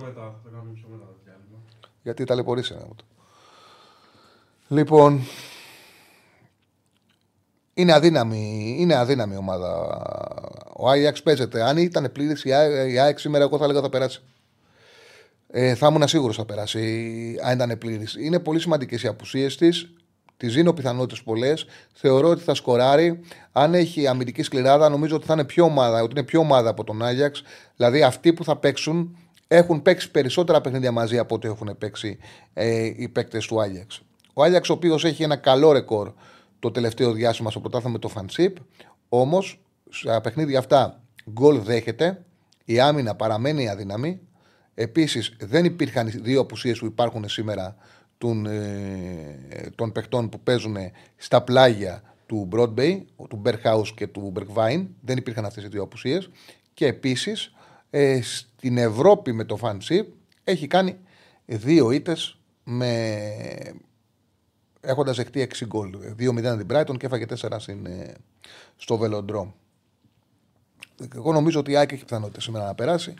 Γιατί ταλαιπωρήσει ένα Λοιπόν, είναι αδύναμη, είναι αδύναμη ομάδα. Ο Άγιαξ παίζεται. Αν ήταν πλήρης η Άγιαξ σήμερα, εγώ θα έλεγα θα περάσει. Ε, θα ήμουν σίγουρος θα περάσει αν ήταν πλήρης. Είναι πολύ σημαντικές οι απουσίες της. Τη δίνω πιθανότητες πολλές. Θεωρώ ότι θα σκοράρει. Αν έχει αμυντική σκληράδα, νομίζω ότι θα είναι πιο ομάδα, ότι είναι πιο ομάδα από τον Άγιαξ. Δηλαδή αυτοί που θα παίξουν έχουν παίξει περισσότερα παιχνίδια μαζί από ό,τι έχουν παίξει ε, οι παίκτες του Άγιαξ. Ο Άγιαξ, ο οποίος έχει ένα καλό ρεκόρ το τελευταίο διάστημα στο πρωτάθλημα με το Φανσίπ. Όμως, στα παιχνίδια αυτά γκολ δέχεται, η άμυνα παραμένει αδύναμη. Επίσης, δεν υπήρχαν οι δύο απουσίες που υπάρχουν σήμερα των, ε, των παιχτών που παίζουν στα πλάγια του Broadway, του Berghaus και του Bergwijn. Δεν υπήρχαν αυτές οι δύο απουσίες. Και επίσης, ε, στην Ευρώπη με το Φανσίπ έχει κάνει δύο ήττε με έχοντας δεχτεί 6 γκολ. 2-0 την Brighton και έφαγε 4 στην, ε, στο Velodrome. Εγώ νομίζω ότι η Άκη έχει πιθανότητα σήμερα να περάσει.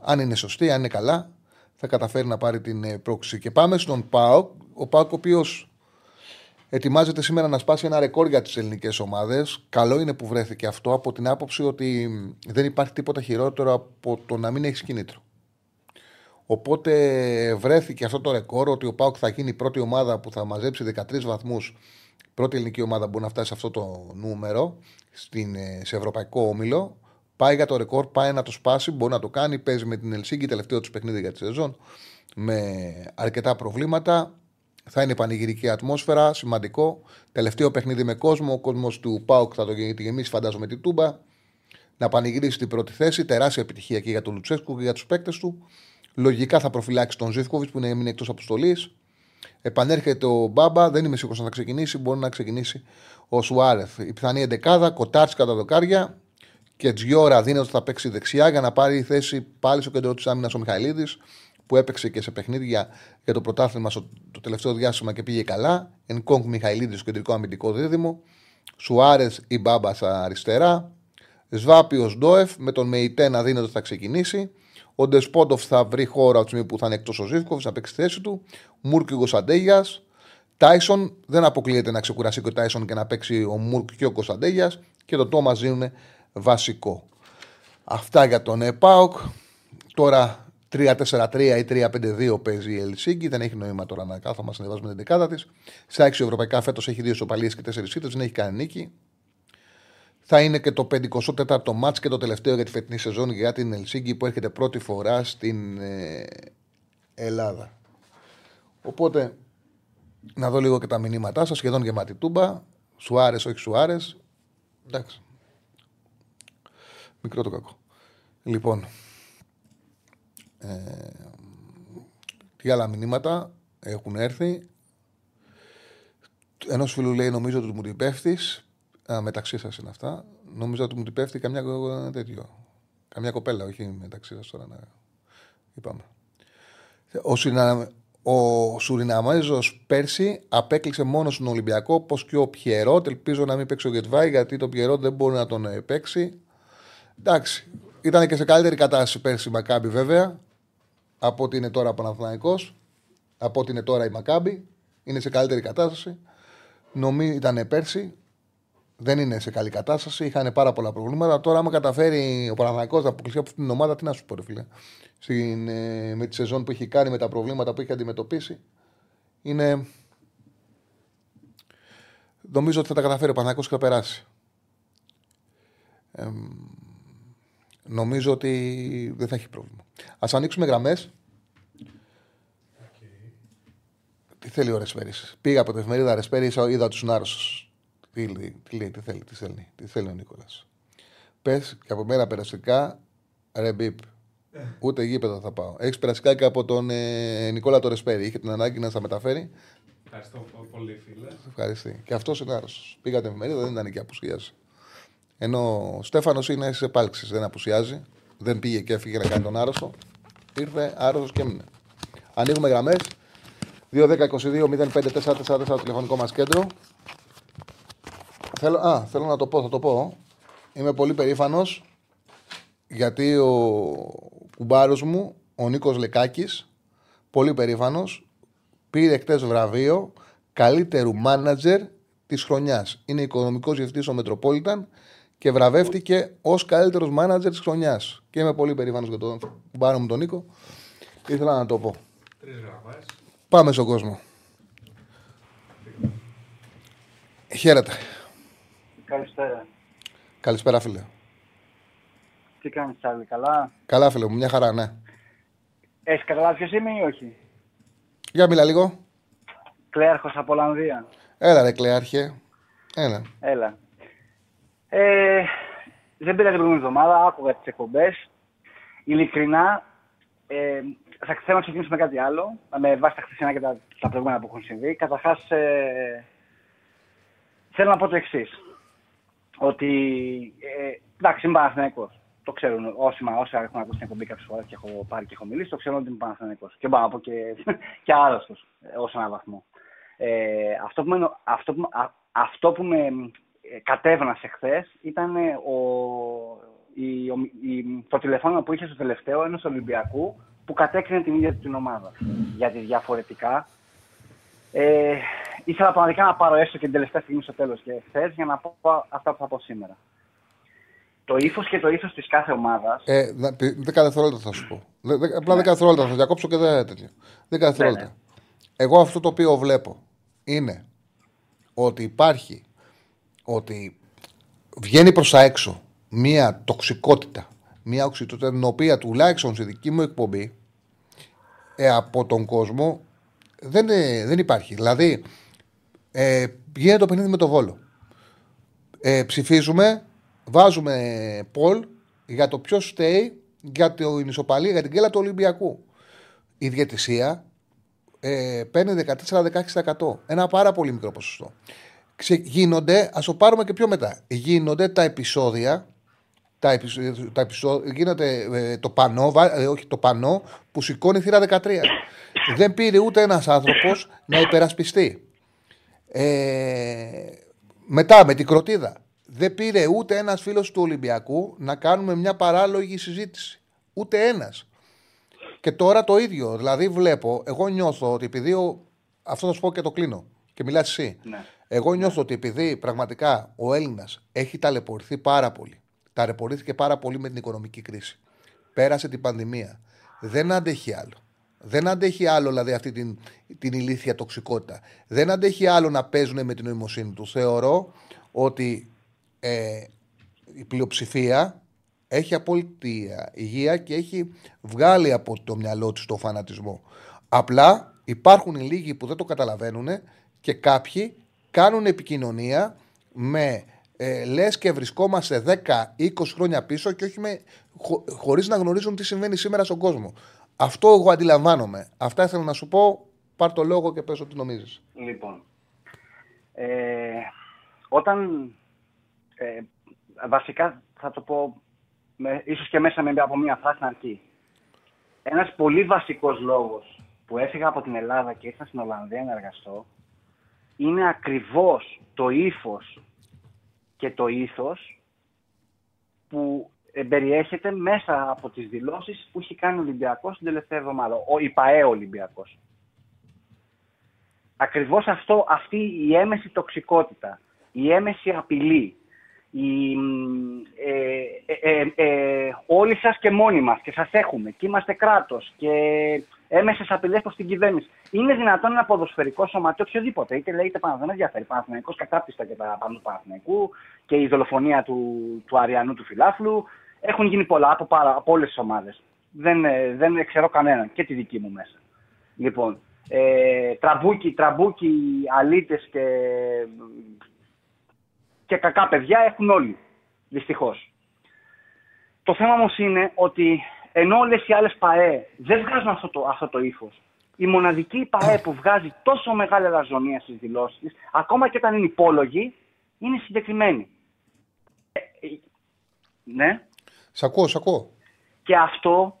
Αν είναι σωστή, αν είναι καλά, θα καταφέρει να πάρει την ε, πρόξη. Και πάμε στον Πάοκ. Ο Πάοκ, ο οποίος ετοιμάζεται σήμερα να σπάσει ένα ρεκόρ για τις ελληνικές ομάδες. Καλό είναι που βρέθηκε αυτό από την άποψη ότι δεν υπάρχει τίποτα χειρότερο από το να μην έχεις κίνητρο. Οπότε βρέθηκε αυτό το ρεκόρ ότι ο Πάουκ θα γίνει η πρώτη ομάδα που θα μαζέψει 13 βαθμούς. Πρώτη ελληνική ομάδα που μπορεί να φτάσει σε αυτό το νούμερο στην, ε, σε ευρωπαϊκό όμιλο. Πάει για το ρεκόρ, πάει να το σπάσει, μπορεί να το κάνει. Παίζει με την Ελσίνκη, τελευταίο του παιχνίδι για τη σεζόν. Με αρκετά προβλήματα. Θα είναι πανηγυρική ατμόσφαιρα, σημαντικό. Τελευταίο παιχνίδι με κόσμο. Ο κόσμος του Πάουκ θα το γεμίσει, φαντάζομαι, την τούμπα. Να πανηγυρίσει την πρώτη θέση. Τεράστια επιτυχία και για τον Λουτσέσκου και για τους παίκτες του. Λογικά θα προφυλάξει τον Ζήφκοβιτς που είναι εκτός αποστολής. Επανέρχεται ο Μπάμπα, δεν είμαι σίγουρος να ξεκινήσει. Μπορεί να ξεκινήσει ο Σουάρεθ. Η πιθανή εντεκάδα, κοτάρτσι κατά δοκάρια και Τζιόρα δίνεται ότι θα παίξει δεξιά για να πάρει θέση πάλι στο κέντρο της άμυνας ο Μιχαηλίδης που έπαιξε και σε παιχνίδια για το πρωτάθλημα στο το τελευταίο διάστημα και πήγε καλά. Εν κόγκ Μιχαηλίδης στο κεντρικό αμυντικό δίδυμο. Σουάρες ή Μπάμπα στα αριστερά. Σβάπιος Ντόεφ με τον Μεϊτέ να δίνεται ότι θα ξεκινήσει. Ο Ντεσπόντοφ θα βρει χώρο από τη στιγμή που θα είναι εκτός ο Ζήφκοβιτ, θα παίξει θέση του. Μουρκ και ο Κωνσταντέγιας. Τάισον δεν αποκλείεται να ξεκουράσει και ο Τάισον και να παίξει ο Μουρκ και ο Κωνσταντέγιας. Και το Τόμας είναι βασικό. Αυτά για τον ΕΠΑΟΚ. Τώρα 3-4-3 ή 3-5-2 παίζει η Ελσίγκη. Δεν έχει νόημα τώρα να κάθομαι να συνεβάζουμε την δεκάδα της. Στα 6 ευρωπαϊκά φέτος έχει δύο σοπαλίε και 4 ήττε. Δεν έχει κάνει νίκη θα είναι και το 54ο μάτς και το τελευταίο για τη φετινή σεζόν για την Ελσίγκη που έρχεται πρώτη φορά στην ε, Ελλάδα. Οπότε, να δω λίγο και τα μηνύματά σας, σχεδόν γεμάτη τούμπα. Σουάρες, όχι Σουάρες. Εντάξει. Μικρό το κακό. Λοιπόν, ε, τι άλλα μηνύματα έχουν έρθει. Ενό φίλου λέει: Νομίζω ότι μου την πέφτεις. Α, μεταξύ σας είναι αυτά. Νομίζω ότι μου την πέφτει καμιά τέτοιο. Καμιά κοπέλα, όχι μεταξύ σας τώρα. Να... Είπαμε. Ο, Συνα... ο Σουριναμέζος πέρσι απέκλεισε μόνο στον Ολυμπιακό, όπως και ο Πιερότ. Ελπίζω να μην παίξει ο Γετβάη, γιατί το Πιερότ δεν μπορεί να τον ε, παίξει. Εντάξει. Ήταν και σε καλύτερη κατάσταση πέρσι η Μακάμπη, βέβαια. από ό,τι είναι τώρα ο Παναθηναϊκός, από ό,τι είναι τώρα η Μακάμπη. Είναι σε καλύτερη κατάσταση. Νομίζω ήταν πέρσι. Δεν είναι σε καλή κατάσταση. Είχαν πάρα πολλά προβλήματα. Τώρα, άμα καταφέρει ο Παναθηναϊκός να αποκλειστεί από αυτήν την ομάδα, τι να σου πω, ρε φίλε. Στην, ε, με τη σεζόν που έχει κάνει, με τα προβλήματα που έχει αντιμετωπίσει, είναι. Νομίζω ότι θα τα καταφέρει ο Παναθηναϊκός και θα περάσει. Ε, νομίζω ότι δεν θα έχει πρόβλημα. Α ανοίξουμε γραμμές. Τι θέλει ο Ρεσπέρης; Πήγα από την εφημερίδα Ρεσπέρη, είδα τους Νάρους. Τι, λέει, τι λέει, τι θέλει, τι θέλει, τι θέλει ο Νίκολας. Πες και από μένα περαστικά, ρε μπίπ. Ούτε γήπεδο θα πάω. Έχεις περαστικά και από τον ε, Νικόλα το Ρεσπέρη. Είχε την ανάγκη να στα μεταφέρει.
Ευχαριστώ πολύ, φίλε.
Ευχαριστή. Και αυτός είναι άρρωστος. Πήγα την εφημερίδα, δεν ήταν και απουσίαση. Ενώ ο Στέφανος είναι σε επάλξει, δεν απουσιάζει. Δεν πήγε και έφυγε να κάνει τον άρρωστο. Ήρθε άρρωστος και έμεινε. Ανοίγουμε γραμμές. 2-10-22-05-4-4 το τηλεφωνικό μας κέντρο. Θέλω, α, θέλω να το πω, θα το πω. Είμαι πολύ περήφανος γιατί ο κουμπάρος μου, ο Νίκος Λεκάκης, πολύ περήφανος, πήρε χτες βραβείο καλύτερου μάνατζερ της χρονιάς. Είναι οικονομικός διευθυντής στο Μετροπόλιταν και βραβεύτηκε ως καλύτερος μάνατζερ της χρονιάς. Και είμαι πολύ περήφανος για τον κουμπάρο μου τον Νίκο. Ήθελα να το πω.
Τρεις γραμμές.
Πάμε στον κόσμο. Χαίρετε.
Καλησπέρα.
Καλησπέρα, φίλε.
Τι κάνεις, Τσάρλι, καλά;
Καλά, φίλε μου, μια χαρά, ναι.
Έχεις καταλάβει ποιος είμαι ή όχι;
Για μιλά λίγο.
Κλέαρχος από Ολλανδία.
Έλα, ρε, κλεάρχε. Έλα.
Έλα. Ε, δεν πήρα την προηγούμενη εβδομάδα, άκουγα τις εκπομπές. Ειλικρινά, ε, θα θέλω να ξεκινήσω με κάτι άλλο, με βάση τα χθεσινά και τα, τα προηγούμενα που έχουν συμβεί. Καταρχάς, ε, θέλω να πω το εξής. Ότι, ε, εντάξει, είμαι Παναθηναϊκός. Το ξέρουν όσοι, μα- όσοι έχουν ακούσει την εκπομπή κάποιες φορές και έχω πάρει και έχω μιλήσει, το ξέρουν ότι είμαι Παναθηναϊκός. Και μπορώ να πω και, και άρρωστος ως έναν βαθμό. Ε, αυτό, που με, αυτό, που, α- αυτό που με ε, κατέβνασε χθες ήταν ε, ο, η, ο, η, το τηλεφώνημα που είχε στο τελευταίο ενός Ολυμπιακού που κατέκρινε την ίδια του την ομάδα. Γιατί διαφορετικά ε, ήθελα πραγματικά να πάρω έστω και την τελευταία στιγμή στο τέλος και χθες για να πω αυτά που θα πω σήμερα. Το ύφος και το ύφος της κάθε ομάδα.
Ε, να- πι- δέκα δευτερόλεπτα θα σου πω. Δε- δε- Απλά δέκα δευτερόλεπτα θα διακόψω και δεν τέτοιο. Δέκα δευτερόλεπτα.
Ναι,
Εγώ αυτό το οποίο βλέπω είναι ότι υπάρχει ότι βγαίνει προς τα έξω μία τοξικότητα, μία οξυτότητα την οποία τουλάχιστον στη δική μου εκπομπή ε, από τον κόσμο δεν, ε, δεν υπάρχει. Δηλαδή ε, γίνεται το παιχνίδι με το Βόλο. Ε, ψηφίζουμε, βάζουμε πολ για το ποιος στέει για την ισοπαλία, για την κέλα του Ολυμπιακού. Η διαιτησία ε, παίρνει 14-16%. Ένα πάρα πολύ μικρό ποσοστό. Ξε, γίνονται, ας το πάρουμε και πιο μετά. Γίνονται τα επεισόδια. Τα επεισόδια, τα επεισόδια γίνεται ε, το πανό, βα- ε, όχι το πανό που σηκώνει θύρα 13. Δεν πήρε ούτε ένας άνθρωπος να υπερασπιστεί. Ε, μετά με την κροτίδα. Δεν πήρε ούτε ένας φίλος του Ολυμπιακού να κάνουμε μια παράλογη συζήτηση. Ούτε ένας. Και τώρα το ίδιο. Δηλαδή βλέπω, εγώ νιώθω ότι επειδή. Ο, αυτό θα σου πω και το κλείνω. Και μιλάς εσύ.
Ναι.
Εγώ νιώθω ότι επειδή πραγματικά ο Έλληνας έχει ταλαιπωρηθεί πάρα πολύ. Ταλαιπωρήθηκε πάρα πολύ με την οικονομική κρίση. Πέρασε την πανδημία. Δεν αντέχει άλλο. Δεν αντέχει άλλο δηλαδή αυτή την, την ηλίθια τοξικότητα. Δεν αντέχει άλλο να παίζουν με την νοημοσύνη του. Θεωρώ ότι ε, η πλειοψηφία έχει απόλυτη ε, υγεία και έχει βγάλει από το μυαλό της το φανατισμό. Απλά υπάρχουν οι λίγοι που δεν το καταλαβαίνουν και κάποιοι κάνουν επικοινωνία με ε, λες και βρισκόμαστε 10-20 χρόνια πίσω και όχι με, χω, χωρίς να γνωρίζουν τι συμβαίνει σήμερα στον κόσμο. Αυτό εγώ αντιλαμβάνομαι. Αυτά ήθελα να σου πω. Πάρ το λόγο και πες ό,τι νομίζεις.
Λοιπόν, ε, όταν ε, βασικά θα το πω με, ίσως και μέσα με, από μια φράση να αρκεί. Ένας πολύ βασικός λόγος που έφυγα από την Ελλάδα και ήρθα στην Ολλανδία να εργαστώ είναι ακριβώς το ύφος και το ήθος που ε, περιέχεται μέσα από τις δηλώσεις που έχει κάνει ο Ολυμπιακός την τελευταία εβδομάδα, ο ΙΠΑΕ Ολυμπιακός. Ακριβώς αυτό, αυτή η έμεση τοξικότητα, η έμεση απειλή, η, ε, ε, ε, ε, όλοι σας και μόνοι μας και σας έχουμε και είμαστε κράτος και έμμεσες απειλές προς την κυβέρνηση. Είναι δυνατόν ένα ποδοσφαιρικό σωματείο οποιοδήποτε, είτε λέγεται πάνω, δεν ενδιαφέρει. Παναθηναϊκός κατάπτυστα και τα πανό του Παναθηναϊκού και η δολοφονία του, του Αρειανού του φιλάθλου. Έχουν γίνει πολλά από, πάρα, από όλες τις ομάδες. Δεν, ε, δεν ξέρω κανέναν και τη δική μου μέσα. Λοιπόν, ε, τραμπούκοι, τραμπούκοι, αλήτες και και κακά παιδιά έχουν όλοι. Δυστυχώς. Το θέμα όμως είναι ότι ενώ όλε οι άλλες ΠαΕ δεν βγάζουν αυτό το, αυτό το ύφος, η μοναδική ΠαΕ που βγάζει τόσο μεγάλη ελαζονία στις δηλώσεις τη, ακόμα και όταν είναι υπόλογη, είναι συγκεκριμένη. Ε, ε, ναι.
Σ' ακούω, σ' ακούω.
Και αυτό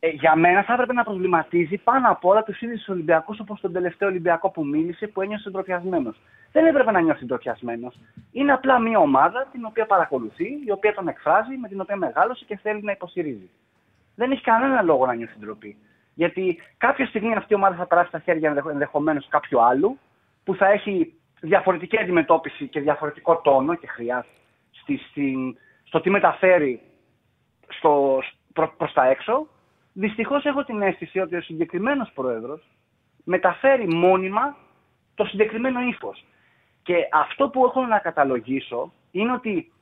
ε, για μένα θα έπρεπε να προβληματίζει πάνω από όλα τους ίδιους Ολυμπιακούς, όπως τον τελευταίο Ολυμπιακό που μίλησε, που ένιωσε ντροπιασμένος. Δεν έπρεπε να νιώθει ντροπιασμένος. Είναι απλά μια ομάδα την οποία παρακολουθεί, η οποία τον εκφράζει, με την οποία μεγάλωσε και θέλει να υποστηρίζει. Δεν έχει κανένα λόγο να νιώθει ντροπή. Γιατί κάποια στιγμή αυτή η ομάδα θα περάσει στα χέρια ενδεχομένως κάποιου άλλου, που θα έχει διαφορετική αντιμετώπιση και διαφορετικό τόνο και χρειά στο τι μεταφέρει στο, προ, προς τα έξω Δυστυχώς έχω την αίσθηση ότι ο συγκεκριμένος πρόεδρος μεταφέρει μόνιμα το συγκεκριμένο ύφος. Και αυτό που έχω να καταλογίσω είναι ότι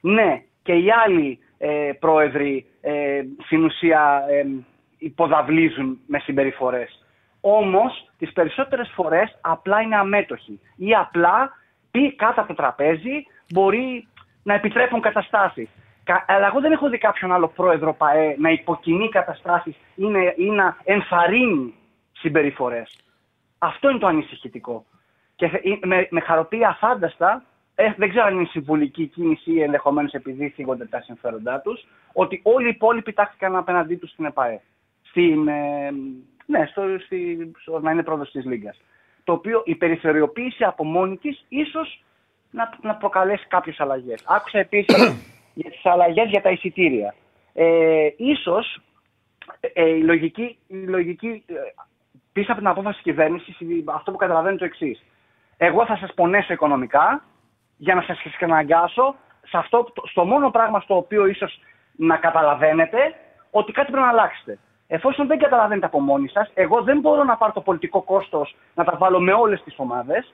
ναι, και οι άλλοι ε, πρόεδροι ε, στην ουσία ε, υποδαβλίζουν με συμπεριφορές. Όμως, τις περισσότερες φορές απλά είναι αμέτωχοι ή απλά πει κάτω από το τραπέζι μπορεί να επιτρέπουν καταστάσεις. Αλλά εγώ δεν έχω δει κάποιον άλλο πρόεδρο ΠαΕ να υποκινεί καταστάσεις ή, ή να ενθαρρύνει συμπεριφορές. Αυτό είναι το ανησυχητικό. Και με, με χαροποιεί αφάνταστα, ε, δεν ξέρω αν είναι συμβουλική κίνηση ή ενδεχομένως επειδή θίγονται τα συμφέροντά τους, ότι όλοι οι υπόλοιποι τάχθηκαν απέναντί τους στην ΕΠΑΕ. Στην, ε, ναι, στο, στη, στο, να είναι πρόεδρος της Λίγκας. Το οποίο η περιθωριοποίηση από μόνη της ίσως να, να προκαλέσει κάποιες αλλαγές. Άκουσα επίσης για τις αλλαγές για τα εισιτήρια. Ε, ίσως ε, η λογική, η λογική ε, πίσω από την απόφαση της κυβέρνησης, αυτό που καταλαβαίνω το εξής. Εγώ θα σας πονέσω οικονομικά για να σας αναγκάσω σε αυτό, στο μόνο πράγμα στο οποίο ίσως να καταλαβαίνετε ότι κάτι πρέπει να αλλάξετε. Εφόσον δεν καταλαβαίνετε από μόνοι σας, εγώ δεν μπορώ να πάρω το πολιτικό κόστος να τα βάλω με όλες τις ομάδες.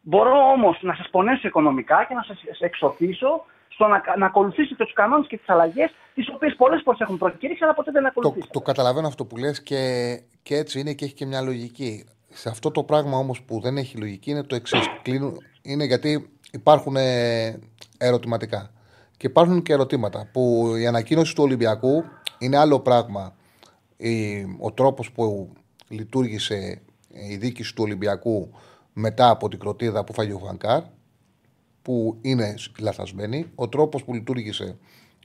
Μπορώ όμως να σας πονέσω οικονομικά και να σας εξοφήσω στο να, να ακολουθήσετε τους κανόνες και τις αλλαγές, τις οποίες πολλές φορές έχουν προκηρύξει, αλλά ποτέ δεν ακολουθήσετε.
Το, το καταλαβαίνω αυτό που λες και, και έτσι είναι και έχει και μια λογική. Σε αυτό το πράγμα όμως που δεν έχει λογική είναι το εξής. Είναι γιατί υπάρχουν ε, ερωτηματικά. Και υπάρχουν και ερωτήματα που η ανακοίνωση του Ολυμπιακού είναι άλλο πράγμα. Ο τρόπος που λειτουργήσε η δίκηση του Ολυμπιακού μετά από την κροτίδα που φάγει ο Βανκάρ που είναι λαθασμένη, ο τρόπος που λειτουργήσε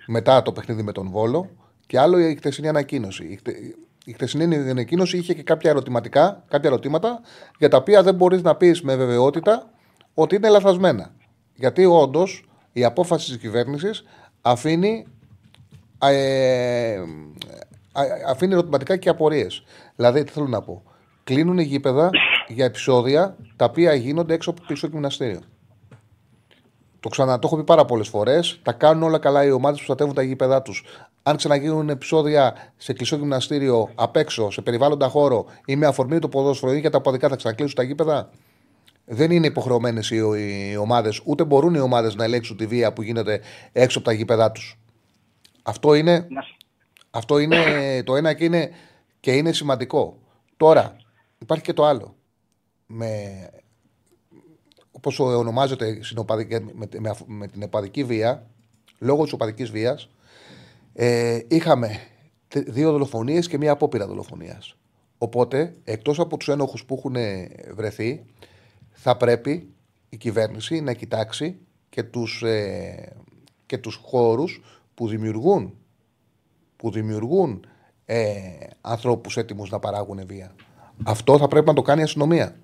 μετά το παιχνίδι με τον Βόλο και άλλο η χθεσινή ανακοίνωση. Η χθεσινή ανακοίνωση είχε και κάποια ερωτηματικά, κάποια ερωτήματα για τα οποία δεν μπορείς να πεις με βεβαιότητα ότι είναι λαθασμένα. Γιατί όντως η απόφαση της κυβέρνησης αφήνει, ε, αφήνει ερωτηματικά και απορίες. Δηλαδή, τι θέλω να πω. Κλείνουν γήπεδα για επεισόδια τα οποία γίνονται έξω από το κλειστό γυμναστήριο. Το ξανά, το έχω πει πάρα πολλές φορές. Τα κάνουν όλα καλά οι ομάδες που προστατεύουν τα γήπεδά τους. Αν ξαναγίνουν επεισόδια σε κλειστό γυμναστήριο, απ' έξω, σε περιβάλλοντα χώρο ή με αφορμή το ποδόσφαιρο ή για τα ποδικά θα ξανακλείσουν τα γήπεδα. Δεν είναι υποχρεωμένες οι, οι ομάδες, ούτε μπορούν οι ομάδες να ελέγξουν τη βία που γίνεται έξω από τα γήπεδά τους. Αυτό είναι, αυτό είναι το ένα και είναι, και είναι σημαντικό. Τώρα, υπάρχει και το άλλο. Με όπως ονομάζεται με, με, με, την επαδική βία, λόγω της οπαδικής βίας, ε, είχαμε δύο δολοφονίες και μία απόπειρα δολοφονίας. Οπότε, εκτός από τους ένοχους που έχουν βρεθεί, θα πρέπει η κυβέρνηση να κοιτάξει και τους, ε, και τους χώρους που δημιουργούν, που δημιουργούν ε, ανθρώπους έτοιμους να παράγουν βία. Αυτό θα πρέπει να το κάνει η αστυνομία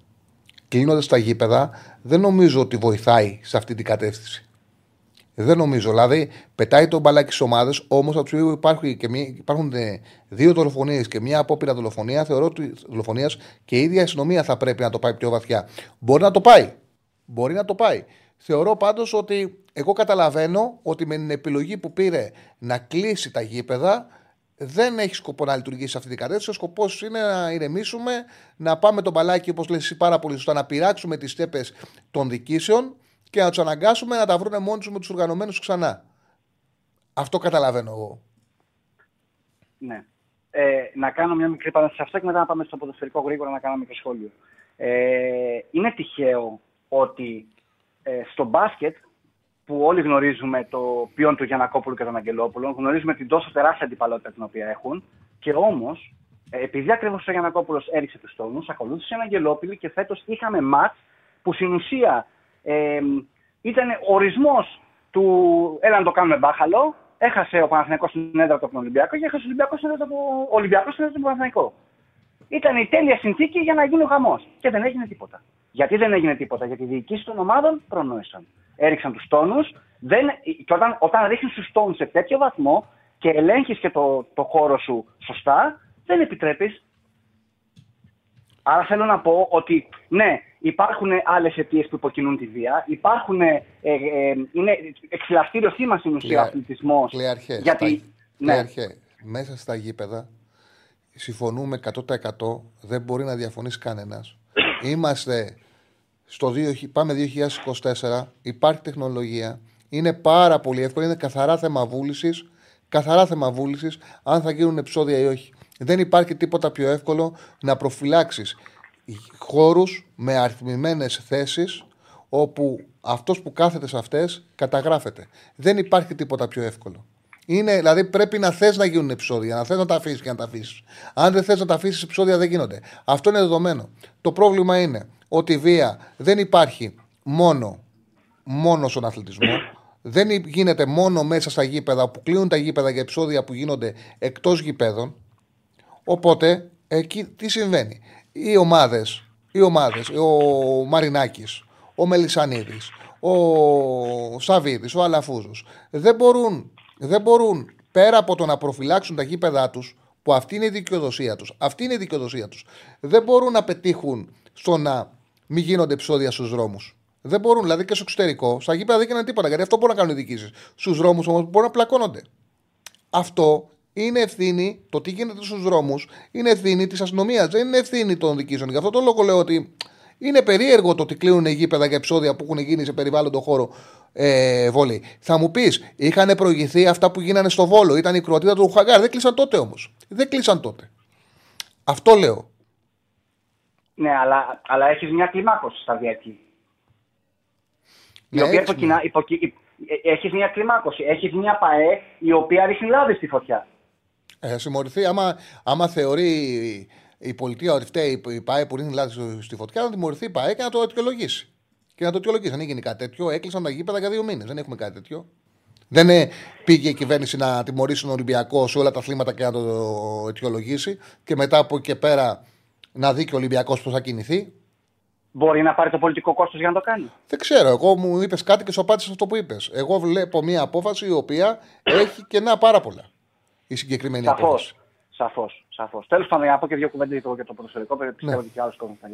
κλείνοντας τα γήπεδα, δεν νομίζω ότι βοηθάει σε αυτή την κατεύθυνση. Δεν νομίζω. Δηλαδή, πετάει τον μπαλάκι στις ομάδες, όμως από του υπάρχουν, και μία, υπάρχουν ε, δύο δολοφονίες και μία απόπειρα δολοφονία. Θεωρώ ότι δολοφονίας και η ίδια αστυνομία θα πρέπει να το πάει πιο βαθιά. Μπορεί να το πάει. Μπορεί να το πάει. Θεωρώ πάντως ότι εγώ καταλαβαίνω ότι με την επιλογή που πήρε να κλείσει τα γήπεδα δεν έχει σκοπό να λειτουργήσει αυτή την κατεύθυνση. Ο σκοπός είναι να ηρεμήσουμε, να πάμε τον μπαλάκι, όπως λες εσύ πάρα πολύ σωστά, να πειράξουμε τις τέπε των δικήσεων και να τους αναγκάσουμε να τα βρουν μόνοι τους με τους οργανωμένους ξανά. Αυτό καταλαβαίνω εγώ.
Ναι. Ε, να κάνω μια μικρή παρένθεση σε αυτό και μετά να πάμε στο ποδοσφαιρικό γρήγορα να κάνω ένα μικρό σχόλιο. Ε, είναι τυχαίο ότι ε, στο μπάσκετ που όλοι γνωρίζουμε το ποιόν του Γιανακόπουλου και τον Αγγελόπουλο, γνωρίζουμε την τόσο τεράστια αντιπαλότητα την οποία έχουν. Και όμως, ε, επειδή ακριβώς ο Γιανακόπουλος έριξε τους τόνους, ακολούθησε ένα Αγγελόπουλο και φέτος είχαμε ματ που στην ουσία ε, ήταν ορισμός του έλα να το κάνουμε μπάχαλο. Έχασε ο Παναθηναϊκός στην έδρα από τον Ολυμπιακό και έχασε ο Ολυμπιακός στην έδρα του Ολυμπιακός στην έδρα του Παναθηναϊκό. Ήταν η τέλεια συνθήκη για να γίνει ο χαμός. Και δεν έγινε τίποτα. Γιατί δεν έγινε τίποτα, Γιατί οι διοικήσεις των ομάδων προνόησαν. Έριξαν τους τόνους. Και όταν, όταν ρίχνεις τους τόνους σε τέτοιο βαθμό και ελέγχεις και το, το χώρο σου σωστά, δεν επιτρέπεις. Άρα θέλω να πω ότι ναι, υπάρχουν άλλες αιτίες που υποκινούν τη βία. Υπάρχουν. Ε, ε, είναι εξυλαστήριο θύμα στην ουσία ο αθλητισμός.
Γιατί. Ναι. Μέσα στα γήπεδα συμφωνούμε 100% δεν μπορεί να διαφωνήσει κανένας. Είμαστε στο 2, πάμε 2024, υπάρχει τεχνολογία, είναι πάρα πολύ εύκολο, είναι καθαρά θέμα βούλησης. Καθαρά θέμα βούλησης, αν θα γίνουν επεισόδια ή όχι. Δεν υπάρχει τίποτα πιο εύκολο να προφυλάξεις χώρους με αριθμημένες θέσεις όπου αυτός που κάθεται σε αυτές καταγράφεται. Δεν υπάρχει τίποτα πιο εύκολο. Είναι, δηλαδή πρέπει να θες να γίνουν επεισόδια, να θες να τα αφήσεις και να τα αφήσεις. Αν δεν θες να τα αφήσεις, επεισόδια δεν γίνονται. Αυτό είναι δεδομένο. Το πρόβλημα είναι ότι η βία δεν υπάρχει μόνο, μόνο στον αθλητισμό. Δεν γίνεται μόνο μέσα στα γήπεδα που κλείνουν τα γήπεδα για επεισόδια που γίνονται εκτός γηπέδων. Οπότε εκεί τι συμβαίνει; Οι ομάδες, οι ομάδες, ο Μαρινάκης, ο Μελισανίδης, ο Σαββίδης, ο Αλαφούζος δεν μπορούν δεν μπορούν πέρα από το να προφυλάξουν τα γήπεδά τους, που αυτή είναι η δικαιοδοσία τους, αυτή είναι η δικαιοδοσία τους, δεν μπορούν να πετύχουν στο να μην γίνονται επεισόδια στους δρόμους. Δεν μπορούν, δηλαδή και στο εξωτερικό, στα γήπεδα δεν γίνανε τίποτα. Γιατί αυτό μπορούν να κάνουν οι διοικήσεις. Στους δρόμους όμως μπορούν να πλακώνονται. Αυτό είναι ευθύνη, το τι γίνεται στους δρόμους, είναι ευθύνη της αστυνομίας. Δεν είναι ευθύνη των διοικήσεων. Γι' αυτό το λόγο λέω ότι είναι περίεργο το ότι κλείνουν γήπεδα για επεισόδια που έχουν γίνει σε περιβάλλοντο χώρο ε, βόλεϊ. Θα μου πεις, είχαν προηγηθεί αυτά που γίνανε στο Βόλο. Ήταν η Κροατία του Χαγκάρ. Δεν κλείσαν τότε όμως. Δεν κλείσαν τότε. Αυτό λέω.
Ναι, αλλά, αλλά έχεις μια κλιμάκωση στα διάρκεια. Ναι, η οποία υποκινά, υποκι... Ε, έχεις μια κλιμάκωση. Έχεις μια ΠαΕ η οποία ρίχνει λάδι στη φωτιά.
Ε, συμμορφθεί, άμα, άμα θεωρεί η πολιτεία ότι φταίει η ΠαΕ που ρίχνει λάδι στη φωτιά, να τιμωρηθεί η ΠαΕ και να το αιτιολογήσει και να το αιτιολογήσει. Αν έγινε κάτι τέτοιο, έκλεισαν τα γήπεδα για δύο μήνες. Δεν έχουμε κάτι τέτοιο. Δεν ε, πήγε η κυβέρνηση να τιμωρήσει τον Ολυμπιακό σε όλα τα αθλήματα και να το αιτιολογήσει και μετά από εκεί πέρα να δει και ο Ολυμπιακός πώς θα κινηθεί.
Μπορεί να πάρει το πολιτικό κόστος για να το κάνει.
Δεν ξέρω. Εγώ μου είπες κάτι και σου απάντησα αυτό που είπες. Εγώ βλέπω μια απόφαση η οποία έχει κενά πάρα πολλά. Η συγκεκριμένη Σαφώς. απόφαση.
Σαφώς. Σαφώς. Τέλος πάντων, να πω και δύο κουβέντες για το ποδοσφαιρικό. Πιστεύω ναι. ότι και άλλος κόσμος θα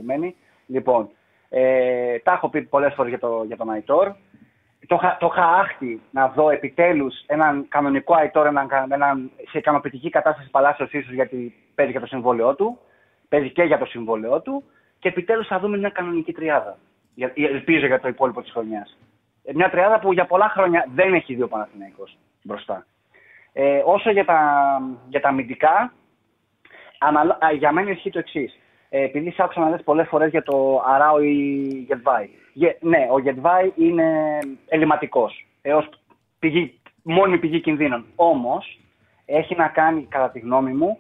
Λοιπόν, ε, τα έχω πει πολλές φορές για, το, για τον Αϊτόρ. Το, το είχα άχτη να δω επιτέλους έναν κανονικό Αϊτόρ έναν, έναν, σε ικανοποιητική κατάσταση παλάσιος ίσως γιατί παίζει για το συμβόλαιό του. Παίζει και για το συμβόλαιό του. Και επιτέλους θα δούμε μια κανονική τριάδα. Ελπίζω για το υπόλοιπο της χρονιάς. Ε, μια τριάδα που για πολλά χρόνια δεν έχει δει ο Παναθηναϊκός μπροστά. Ε, όσο για τα, για τα αμυντικά, για μένα ισχύει το εξής. Ε, επειδή σ' άκουσα να λες πολλές φορές για το Αράο ή Γετβάη. Ναι, ο Γετβάη είναι ελληματικός, έως πηγή, μόνιμη πηγή κινδύνων. Όμως, έχει να κάνει, κατά τη γνώμη μου,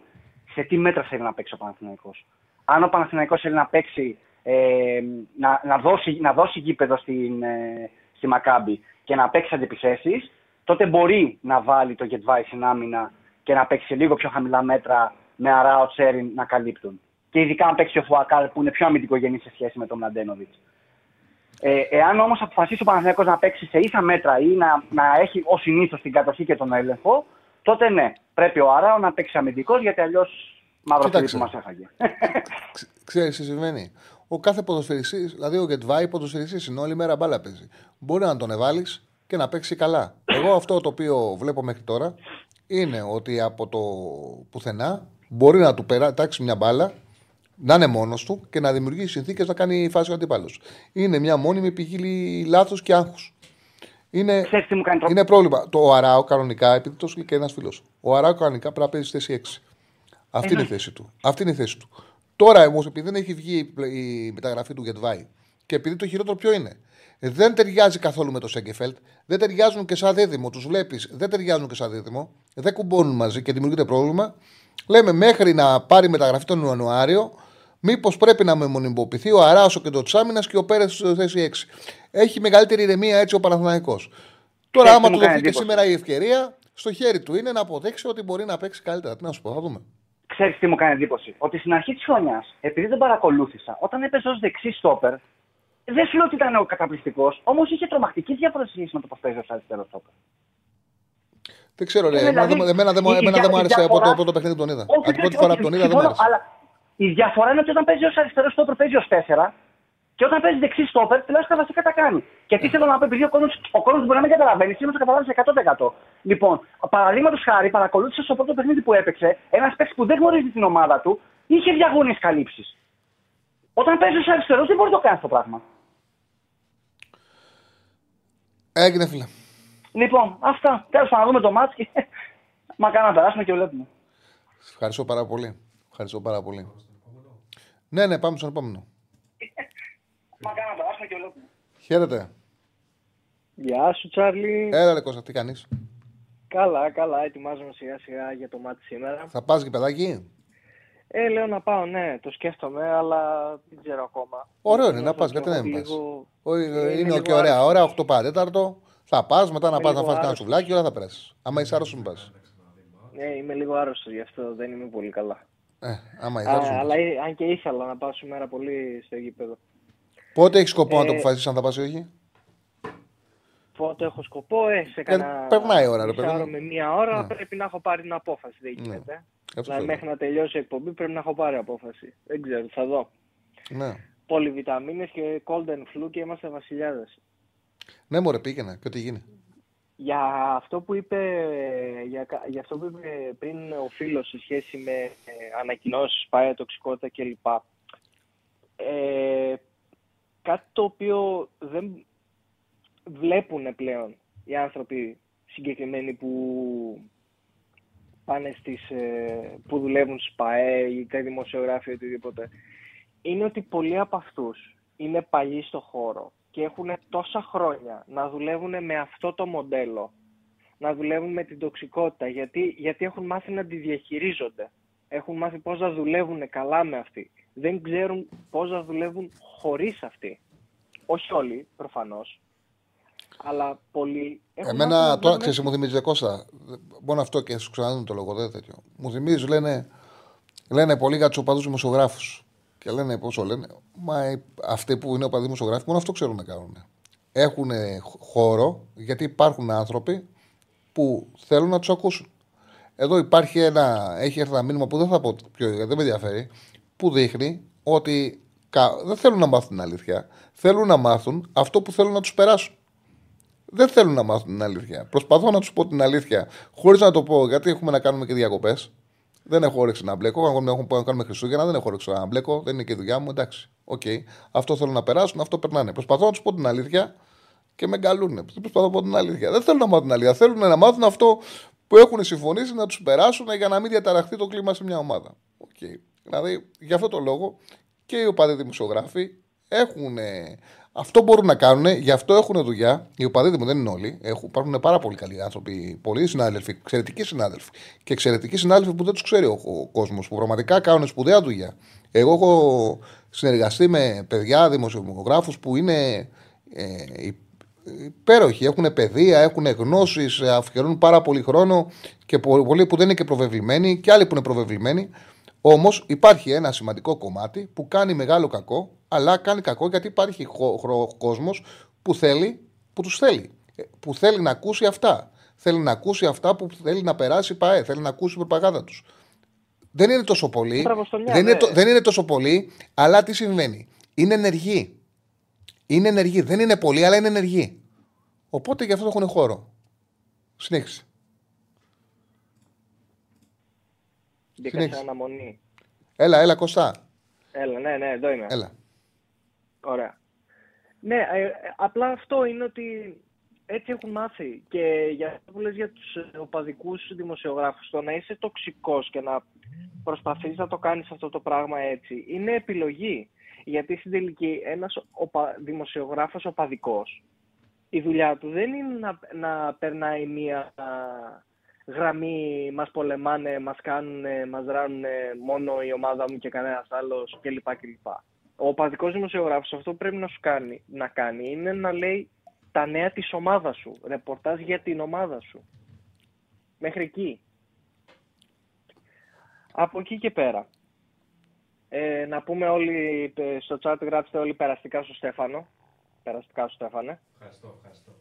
σε τι μέτρα θέλει να παίξει ο Παναθηναϊκός. Αν ο Παναθηναϊκός θέλει να παίξει, ε, να, να, δώσει, να δώσει γήπεδο στην, ε, στη Μακάμπη και να παίξει αντιπιθέσεις, τότε μπορεί να βάλει το Γετβάη στην άμυνα και να παίξει λίγο πιο χαμηλά μέτρα με Αράο Τσέριν να καλύπτουν. Και ειδικά αν παίξει ο Φουακάλ που είναι πιο αμυντικογενή σε σχέση με τον Μλαντένοβιτς. Ε, εάν όμως αποφασίσει ο Παναθηναϊκός να παίξει σε ίσα μέτρα ή να, να έχει ως συνήθως την κατοχή και τον έλεγχο, τότε ναι, πρέπει ο Αράο να παίξει αμυντικός γιατί αλλιώς μαύρο φίλι
Κοίταξε.
που μας έφαγε.
Ξέρεις τι συμβαίνει; Ο κάθε ποδοσφαιριστής, δηλαδή ο Γετβάη ποδοσφαιριστής είναι όλη μέρα μπάλα παίζει. Μπορεί να τον εβάλεις και να παίξει καλά. Εγώ αυτό το οποίο βλέπω μέχρι τώρα είναι ότι από το πουθενά μπορεί να του πετάξει μια μπάλα, να είναι μόνος του και να δημιουργήσει συνθήκες να κάνει φάση ο αντίπαλος. Είναι μια μόνιμη πηγή λάθος και άγχου. Είναι,
Ξέρεις τι μου κάνει τρόπο.
είναι πρόβλημα. Το ο Αράο κανονικά, επειδή το σου λέει και ένας φίλος, ο Αράο κανονικά πρέπει να παίζει στη θέση 6. Αυτή είναι η θέση του. Αυτή είναι η θέση του. Τώρα όμως, επειδή δεν έχει βγει η πλε- η μεταγραφή του Γετβάη και επειδή το χειρότερο ποιο είναι, δεν ταιριάζει καθόλου με το Σέγκεφελτ, δεν ταιριάζουν και σαν δίδυμο. Τους βλέπεις, δεν ταιριάζουν και σαν δίδυμο, δεν κουμπώνουν μαζί και δημιουργείται πρόβλημα. Λέμε μέχρι να πάρει μεταγραφή τον Ιανουάριο, μήπως πρέπει να μεμονιμοποιηθεί ο Αράσο και το Τσάμινας και ο Πέρες στη θέση 6. Έχει μεγαλύτερη ηρεμία έτσι ο Παναθηναϊκός. Τώρα,
Έτσι
άμα
μου
του
κάνει
δοθεί και
εντύπωση.
σήμερα η ευκαιρία, στο χέρι του είναι να αποδείξει ότι μπορεί να παίξει καλύτερα. Τι να σου πω, θα δούμε.
Ξέρεις τι μου κάνει εντύπωση; Ότι στην αρχή της χρονιάς, επειδή δεν παρακολούθησα, όταν έπαιζε ως δεξί στόπερ, δεν σου λέω ότι ήταν ο καταπληκτικός, όμως είχε τρομακτική διαφορά σε σχέση με το πώς παίζει ως αριστερό στόπερ.
Δεν ξέρω, ρε.
Ε,
Εμένα,
δηλαδή,
δεν- εμένα δεν μου-
η-
εμένα
η
δεν μου
δια-
άρεσε
η
από το
διαφορά-
πρώτο παιχνίδι που τον είδα.
Όχι,
Από την πρώτη
όχι,
φορά
όχι,
που τον είδα δεν μου
συμφωνώ,
άρεσε.
Αλλά η διαφορά είναι ότι όταν παίζει ως αριστερό στόπερ παίζει ως 4 και όταν παίζεις δεξί στόπερ τουλάχιστον τα βασικά τα κάνει. Και τι θέλω να πω, επειδή ο κόσμο ο κόσμος μπορεί να μην καταλαβαίνει, σήμερα το καταλάβεις 100%. Λοιπόν, παραδείγματος χάρη, παρακολούθησες στο πρώτο παιχνίδι που έπαιξε ένας παίκτης που δεν γνωρίζει την ομάδα του, είχε διαγώνιε καλύψεις. Όταν παίζεις ως αριστερός δεν μπορεί να το κάνεις αυτό το πράγμα.
Έγινε, φίλε.
Λοιπόν, αυτά. Τέλος πάντων, να δούμε το μάτς και μακάρι να περάσουμε και βλέπουμε.
Ευχαριστώ πάρα πολύ. Ευχαριστώ πάρα πολύ. Ναι, ναι, πάμε στον επόμενο.
Μακάρι να περάσουμε και βλέπουμε.
Χαίρετε.
Γεια σου, Τσάρλι.
Έλα, ρε Κώστα, τι κάνεις;
Καλά, καλά. Ετοιμάζομαι σιγά σιγά για το μάτι σήμερα.
Θα πας παιδάκι.
Ε, λέω να πάω, ναι, το σκέφτομαι, αλλά δεν ξέρω ακόμα.
Ωραίο είναι να
Νιώθω
πας,
ότι
γιατί
έχω
δεν πας.
λίγο-
Είναι,
λίγο
και ωραία
άρρωστος.
ώρα, 8 παρέταρτο. Θα πας, μετά να
Είμαι
πας να
λίγο
φας κανένα
άρρωστος.
σουβλάκι, όλα θα περάσει. Άμα είσαι άρρωστος, μην πας.
Ναι, είμαι λίγο άρρωστος γι' αυτό, δεν είμαι πολύ καλά.
Ε, άμα είσαι
Α,
άρρωστος.
αλλά ε, αν και ήθελα να πάω σήμερα πολύ στο γήπεδο.
Πότε έχεις σκοπό να το
Ε,
αποφασίσεις αν θα πας ή όχι;
Πότε έχω σκοπό, ε, σε κανένα.
Ε, περνάει η ώρα, ρε παιδί
μισάωρο
μου.
με μία ώρα
Ναι.
πρέπει να έχω πάρει την απόφαση. Δεν
Ναι.
γίνεται.
Αυτός
Δηλαδή,
θέλω.
μέχρι να τελειώσει η εκπομπή πρέπει να έχω πάρει απόφαση. Δεν ξέρω, θα δω.
Ναι.
Πολυβιταμίνες και cold and flu και είμαστε βασιλιάδες.
Ναι, μωρέ, πήγαινε και ό,τι γίνει.
Για αυτό που είπε, για, κα- για αυτό που είπε πριν ο φίλος σε σχέση με ε, ανακοινώσεις, πάει τοξικότητα κλπ. Ε, κάτι το οποίο δεν βλέπουν πλέον οι άνθρωποι συγκεκριμένοι που πάνε στις, ε, που δουλεύουν στις ΠαΕ ή τα δημοσιογράφια ή οτιδήποτε, είναι ότι πολλοί από αυτούς είναι παλιοί στο χώρο και έχουν τόσα χρόνια να δουλεύουν με αυτό το μοντέλο, να δουλεύουν με την τοξικότητα, γιατί, γιατί έχουν μάθει να τη διαχειρίζονται. Έχουν μάθει πώς να δουλεύουν καλά με αυτή. Δεν ξέρουν πώς να δουλεύουν χωρίς αυτή. Όχι όλοι, προφανώς, αλλά πολλοί έχουν μάθει
Εμένα
να
τώρα
δουλεύουν
ξέρεις, μου θυμίζει Κώστα. Μόνο αυτό και σου ξαναδίνω το λόγο, δεν τέτοιο. Μου θυμίζει, λένε, λένε πολύ για τους οπαδούς δημοσιογράφους. Και λένε πόσο λένε. Μα ε, αυτοί που είναι οπαδοί δημοσιογράφοι, μόνο αυτό ξέρουν να κάνουν. Έχουν χώρο γιατί υπάρχουν άνθρωποι που θέλουν να τους ακούσουν. Εδώ υπάρχει ένα, έχει έρθει ένα μήνυμα που δεν θα πω ποιο, γιατί δεν με ενδιαφέρει, που δείχνει ότι κα- δεν θέλουν να μάθουν την αλήθεια. Θέλουν να μάθουν αυτό που θέλουν να τους περάσουν. Δεν θέλουν να μάθουν την αλήθεια. Προσπαθώ να τους πω την αλήθεια χωρίς να το πω γιατί έχουμε να κάνουμε και διακοπές. Δεν έχω όρεξη να μπλέκω. Αν έχουμε να κάνουμε Χριστούγεννα, δεν έχω όρεξη να μπλέκω. Δεν είναι και η δουλειά μου. Εντάξει. Οκ. Αυτό θέλουν να περάσουν, αυτό περνάνε. Προσπαθώ να τους πω την αλήθεια και με εγκαλούν. Δεν προσπαθώ να πω την αλήθεια. Δεν θέλουν να μάθουν την αλήθεια. Θέλουν να μάθουν αυτό που έχουν συμφωνήσει να τους περάσουν για να μην διαταραχθεί το κλίμα σε μια ομάδα. Οκ. Δηλαδή, γι' αυτό το λόγο και οι οπαδοί δημοσιογράφοι έχουν. ε, αυτό μπορούν να κάνουν, γι' αυτό έχουν δουλειά. Οι οπαδοί μου δεν είναι όλοι. Έχουν, υπάρχουν πάρα πολύ καλοί άνθρωποι, πολλοί συνάδελφοι, εξαιρετικοί συνάδελφοι. Και εξαιρετικοί συνάδελφοι που δεν τους ξέρει ο, ο κόσμος, που πραγματικά κάνουν σπουδαία δουλειά. Εγώ έχω συνεργαστεί με παιδιά δημοσιογράφους που είναι ε, υπέροχοι. Έχουν παιδεία, έχουν γνώσεις, αφιερώνουν πάρα πολύ χρόνο και πο- πολλοί που δεν είναι και προβεβλημένοι και άλλοι που είναι προβεβλημένοι. Όμως υπάρχει ένα σημαντικό κομμάτι που κάνει μεγάλο κακό Αλλά κάνει κακό γιατί υπάρχει κόσμος που θέλει, που τους θέλει. Ε, Που θέλει να ακούσει αυτά. Θέλει να ακούσει αυτά που θέλει να περάσει η ΠαΕ. Θέλει να ακούσει την προπαγάνδα τους. Δεν είναι τόσο πολύ.
Μπράβο στο μια,
δεν, είναι
ναι.
το- δεν είναι τόσο πολύ, αλλά τι συμβαίνει. Είναι ενεργοί. Είναι ενεργοί. Δεν είναι πολύ, αλλά είναι ενεργοί. Οπότε γι' αυτό έχουν χώρο. Συνέχισε.
Μπήκα σε
συνέχισε.
αναμονή.
Έλα, έλα, Κωστά.
Έλα, ναι, ναι, εδώ είμαι.
Έλα.
Ωραία. Ναι, ε, ε, απλά αυτό είναι ότι έτσι έχουν μάθει. Και για αυτό που λες για τους ε, οπαδικούς δημοσιογράφους, το να είσαι τοξικός και να προσπαθείς να το κάνεις αυτό το πράγμα έτσι, είναι επιλογή. Γιατί στην τελική ένας οπα... δημοσιογράφος οπαδικός, η δουλειά του δεν είναι να, να περνάει μία α, γραμμή, μας πολεμάνε, μας κάνουν, μας ράνουν μόνο η ομάδα μου και κανένας άλλος κλπ. κλπ. Ο οπαδικός δημοσιογράφος αυτό που πρέπει να σου κάνει, να κάνει είναι να λέει τα νέα της ομάδας σου, ρεπορτάζ για την ομάδα σου. Μέχρι εκεί. Από εκεί και πέρα. Ε, να πούμε όλοι, ε, στο chat γράψτε όλοι περαστικά στο Στέφανο. Περαστικά στο Στέφανε.
Ευχαριστώ, ευχαριστώ.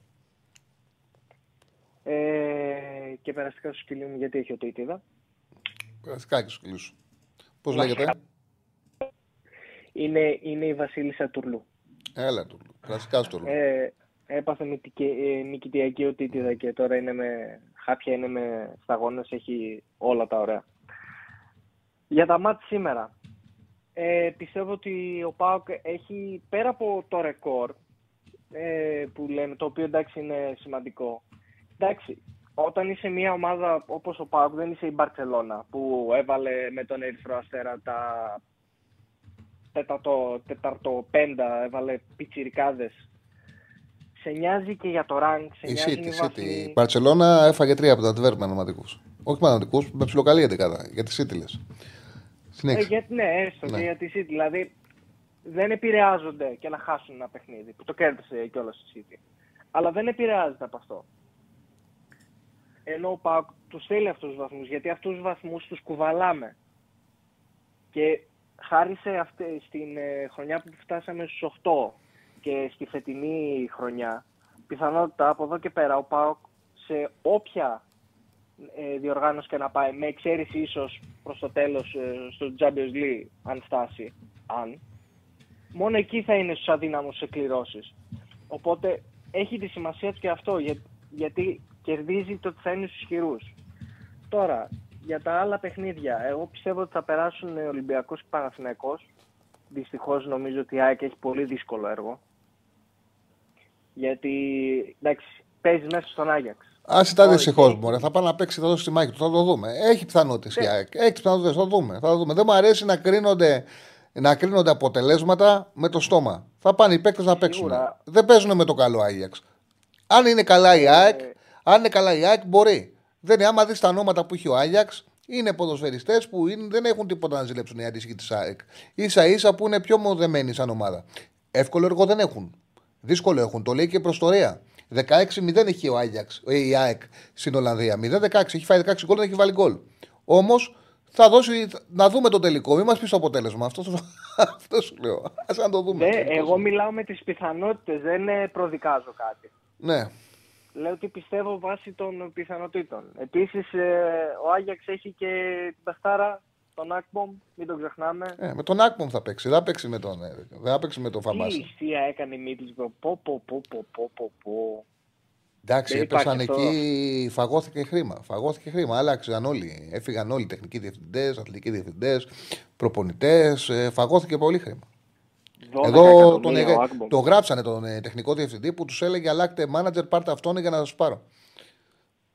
Ε, και περαστικά στο σκυλί μου γιατί έχει ο Τίτιδα.
Περαστικά και σου κλείσω. Πώς
Μα
λέγεται;
Είναι, είναι η Βασίλισσα Τουρλού.
Έλα του. Περαστικά στο λέω.
Ε, έπαθε νικητική- ε, νικητιακή ο Τίτιδα και τώρα είναι με χάπια, είναι με σταγόνες, έχει όλα τα ωραία. Για τα μάτια σήμερα. Ε, πιστεύω ότι ο ΠΑΟΚ έχει, πέρα από το ρεκόρ, ε, που λέμε, το οποίο εντάξει είναι σημαντικό. Εντάξει, όταν είσαι μια ομάδα όπως ο ΠΑΟΚ, δεν είσαι η Μπαρτσελώνα, που έβαλε με τον Ερυθρό Αστέρα τα τέταρτο, τέταρτο πέντα, έβαλε πιτσιρικάδες. Σε νοιάζει και για το rank, σε
Η
νοιάζουν
City,
οι
η City.
βαθμοί.
Η Μπαρσελόνα έφαγε τρία από τα Αντβέρπ με αναματικού. Όχι με αναματικού, με ψιλοκαλή εντεκάδα. Για τη City λες.
Ε,
Συνέχισε.
για, ναι, έστω
Ναι.
και για τη City. Δηλαδή δεν επηρεάζονται και να χάσουν ένα παιχνίδι που το κέρδισε κιόλας η City. Αλλά δεν επηρεάζεται από αυτό. Ενώ ο ΠΑΟΚ τους θέλει αυτούς τους βαθμούς γιατί αυτούς τους βαθμούς τους κουβαλάμε. Και χάρη σε αυτή, στην ε, χρονιά που φτάσαμε στους 8 και στη φετινή χρονιά, πιθανότητα από εδώ και πέρα ο ΠΑΟΚ σε όποια ε, διοργάνωση και να πάει, με εξαίρεση ίσως προς το τέλος ε, στο Champions League, αν φτάσει, αν, μόνο εκεί θα είναι στους αδύναμους εκκληρώσεις. Οπότε έχει τη σημασία του και αυτό, για, γιατί κερδίζει το ότι θα είναι στους ισχυρούς. Τώρα, για τα άλλα παιχνίδια, εγώ πιστεύω ότι θα περάσουν ε, Ολυμπιακός και Παναθηναϊκός. Δυστυχώς νομίζω ότι η ΑΕΚ έχει πολύ δύσκολο έργο. Γιατί, εντάξει, παίζει μέσα στον Άγιαξ.
Άσε τα
Όχι.
δυστυχώς μου. Θα πάει να παίξει, θα δώσει τη μάχη του. Θα το δούμε. Έχει πιθανότητες η
Ναι.
ΑΕΚ. Έχει πιθανότητες. Θα το δούμε. Θα το δούμε. Δεν μου αρέσει να κρίνονται, να κρίνονται αποτελέσματα με το στόμα. Θα πάνε οι παίκτες να παίξουν.
Σίγουρα.
Δεν παίζουν με το καλό Άγιαξ. Αν είναι καλά η ΑΕΚ, αν είναι καλά η ΑΕΚ, μπορεί. Δεν είναι, άμα δεις τα ονόματα που έχει ο Άγιαξ, είναι ποδοσφαιριστές που είναι, δεν έχουν τίποτα να ζηλέψουν οι αντίστοιχοι της ΑΕΚ. σα ίσα που είναι πιο μοδεμένοι σαν ομάδα. Εύκολο έργο δεν έχουν. Δύσκολο έχουν. Το λέει και προς το Ρέα. 16-0 έχει ο Άγιαξ, ε, η ΑΕΚ στην Ολλανδία. 0-16. Έχει φάει 16 γκολ, δεν έχει βάλει γκολ. Όμως θα δώσει, να δούμε το τελικό. Μην μας πεις το αποτέλεσμα. Αυτό, σου- αυτό σου λέω. Α να το δούμε.
Δε, εγώ μιλάω με τις πιθανότητες, δεν ε, προδικάζω κάτι.
Ναι.
Λέω ότι πιστεύω βάσει των πιθανότητων. Επίσης, ε, ο Άγιαξ έχει και την Παστάρα, τον Άκπομ, μην τον ξεχνάμε.
Ε, με τον Άκπομ θα παίξει. Δεν θα παίξει με τον, ε, δεν θα παίξει με τον
Τι
Φαμπάσα.
ιστία έκανε η Μίντλσμπρο, πω πω πω πω πω πω πω.
Εντάξει,
Δεν
έπεσαν
υπάρχει αυτό.
εκεί, φαγώθηκε χρήμα. Φαγώθηκε χρήμα. Άλλαξαν όλοι. Έφυγαν όλοι οι τεχνικοί διευθυντές, αθλητικοί διευθυντές, προπονητές. Φαγώθηκε πολύ χρήμα.
12
Εδώ τον,
εκατομμύρια ο Ακμπομ.
τον γράψανε τον ε, τεχνικό διευθυντή που τους έλεγε Αλλάξτε μάνατζερ, πάρτε αυτόν για να σας πάρω.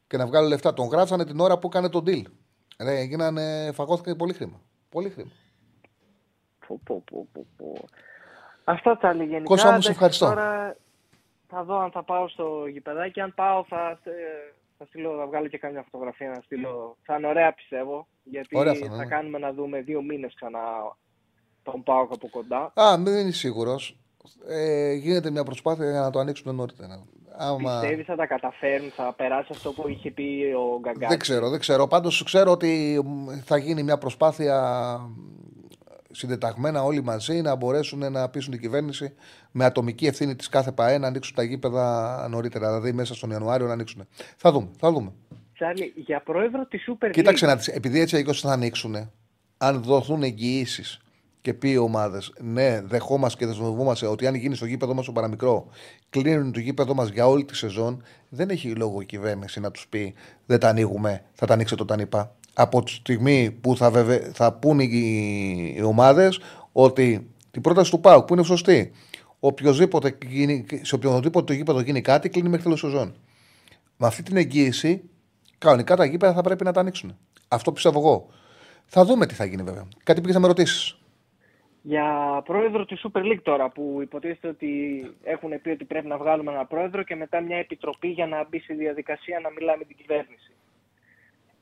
Και να βγάλω λεφτά. Τον γράψανε την ώρα που έκανε τον deal. Ρε, γίνανε, φαγώθηκε πολύ χρήμα. Πολύ χρήμα.
Πω, πω, πω, πω, πω. Αυτά τα άλλη γενικά.
Κώστα μου, σε
εντάξει,
ευχαριστώ.
Τώρα θα δω αν θα πάω στο γηπεδάκι. Αν πάω θα, ε, θα, στείλω, θα βγάλω και κάμια φωτογραφία να στείλω. Θα είναι ωραία πιστεύω. Γιατί
Ωραία θα
θα,
είναι, ναι.
κάνουμε να δούμε δύο μήνες ξανά τον πάω από κοντά.
Α, δεν είναι σίγουρος. Ε, γίνεται μια προσπάθεια για να το ανοίξουμε νωρίτερα. Άμα...
Πιστεύεις θα τα καταφέρουν, θα περάσει αυτό που είχε πει ο Γκαγκάκη.
Δεν ξέρω, δεν ξέρω. Πάντως ξέρω ότι μ, θα γίνει μια προσπάθεια συντεταγμένα όλοι μαζί να μπορέσουν να πείσουν την κυβέρνηση με ατομική ευθύνη της κάθε ΠαΕ να ανοίξουν τα γήπεδα νωρίτερα, δηλαδή μέσα στον Ιανουάριο να ανοίξουν. Θα δούμε. Θα δούμε.
Τσάρλι, για πρόεδρο της Super League.
Κοίταξε να δεις, επειδή έτσι αλλιώς θα ανοίξουν, αν δοθούν εγγυήσεις και πει οι ομάδες, ναι, δεχόμαστε και δεσμευόμαστε ότι αν γίνει στο γήπεδο μας το παραμικρό, κλείνουν το γήπεδο μας για όλη τη σεζόν, δεν έχει λόγο η κυβέρνηση να τους πει δεν τα ανοίγουμε, θα τα ανοίξετε όταν είπα. Από τη στιγμή που θα, βεβαι... θα πούν οι, οι ομάδες ότι την πρόταση του ΠΑΟΚ που είναι σωστή, οποιοδήποτε, γίνει, σε οποιοδήποτε το γήπεδο γίνει κάτι, κλείνει μέχρι τέλος σεζόν. Με αυτή την εγγύηση, κανονικά τα γήπεδα θα πρέπει να τα ανοίξουν. Αυτό πιστεύω εγώ. Θα δούμε τι θα γίνει βέβαια. Κάτι πήγες να με ρωτήσεις.
Για πρόεδρο της Super League τώρα, που υποτίθεται ότι έχουν πει ότι πρέπει να βγάλουμε ένα πρόεδρο και μετά μια επιτροπή για να μπει στη διαδικασία να μιλάμε με την κυβέρνηση.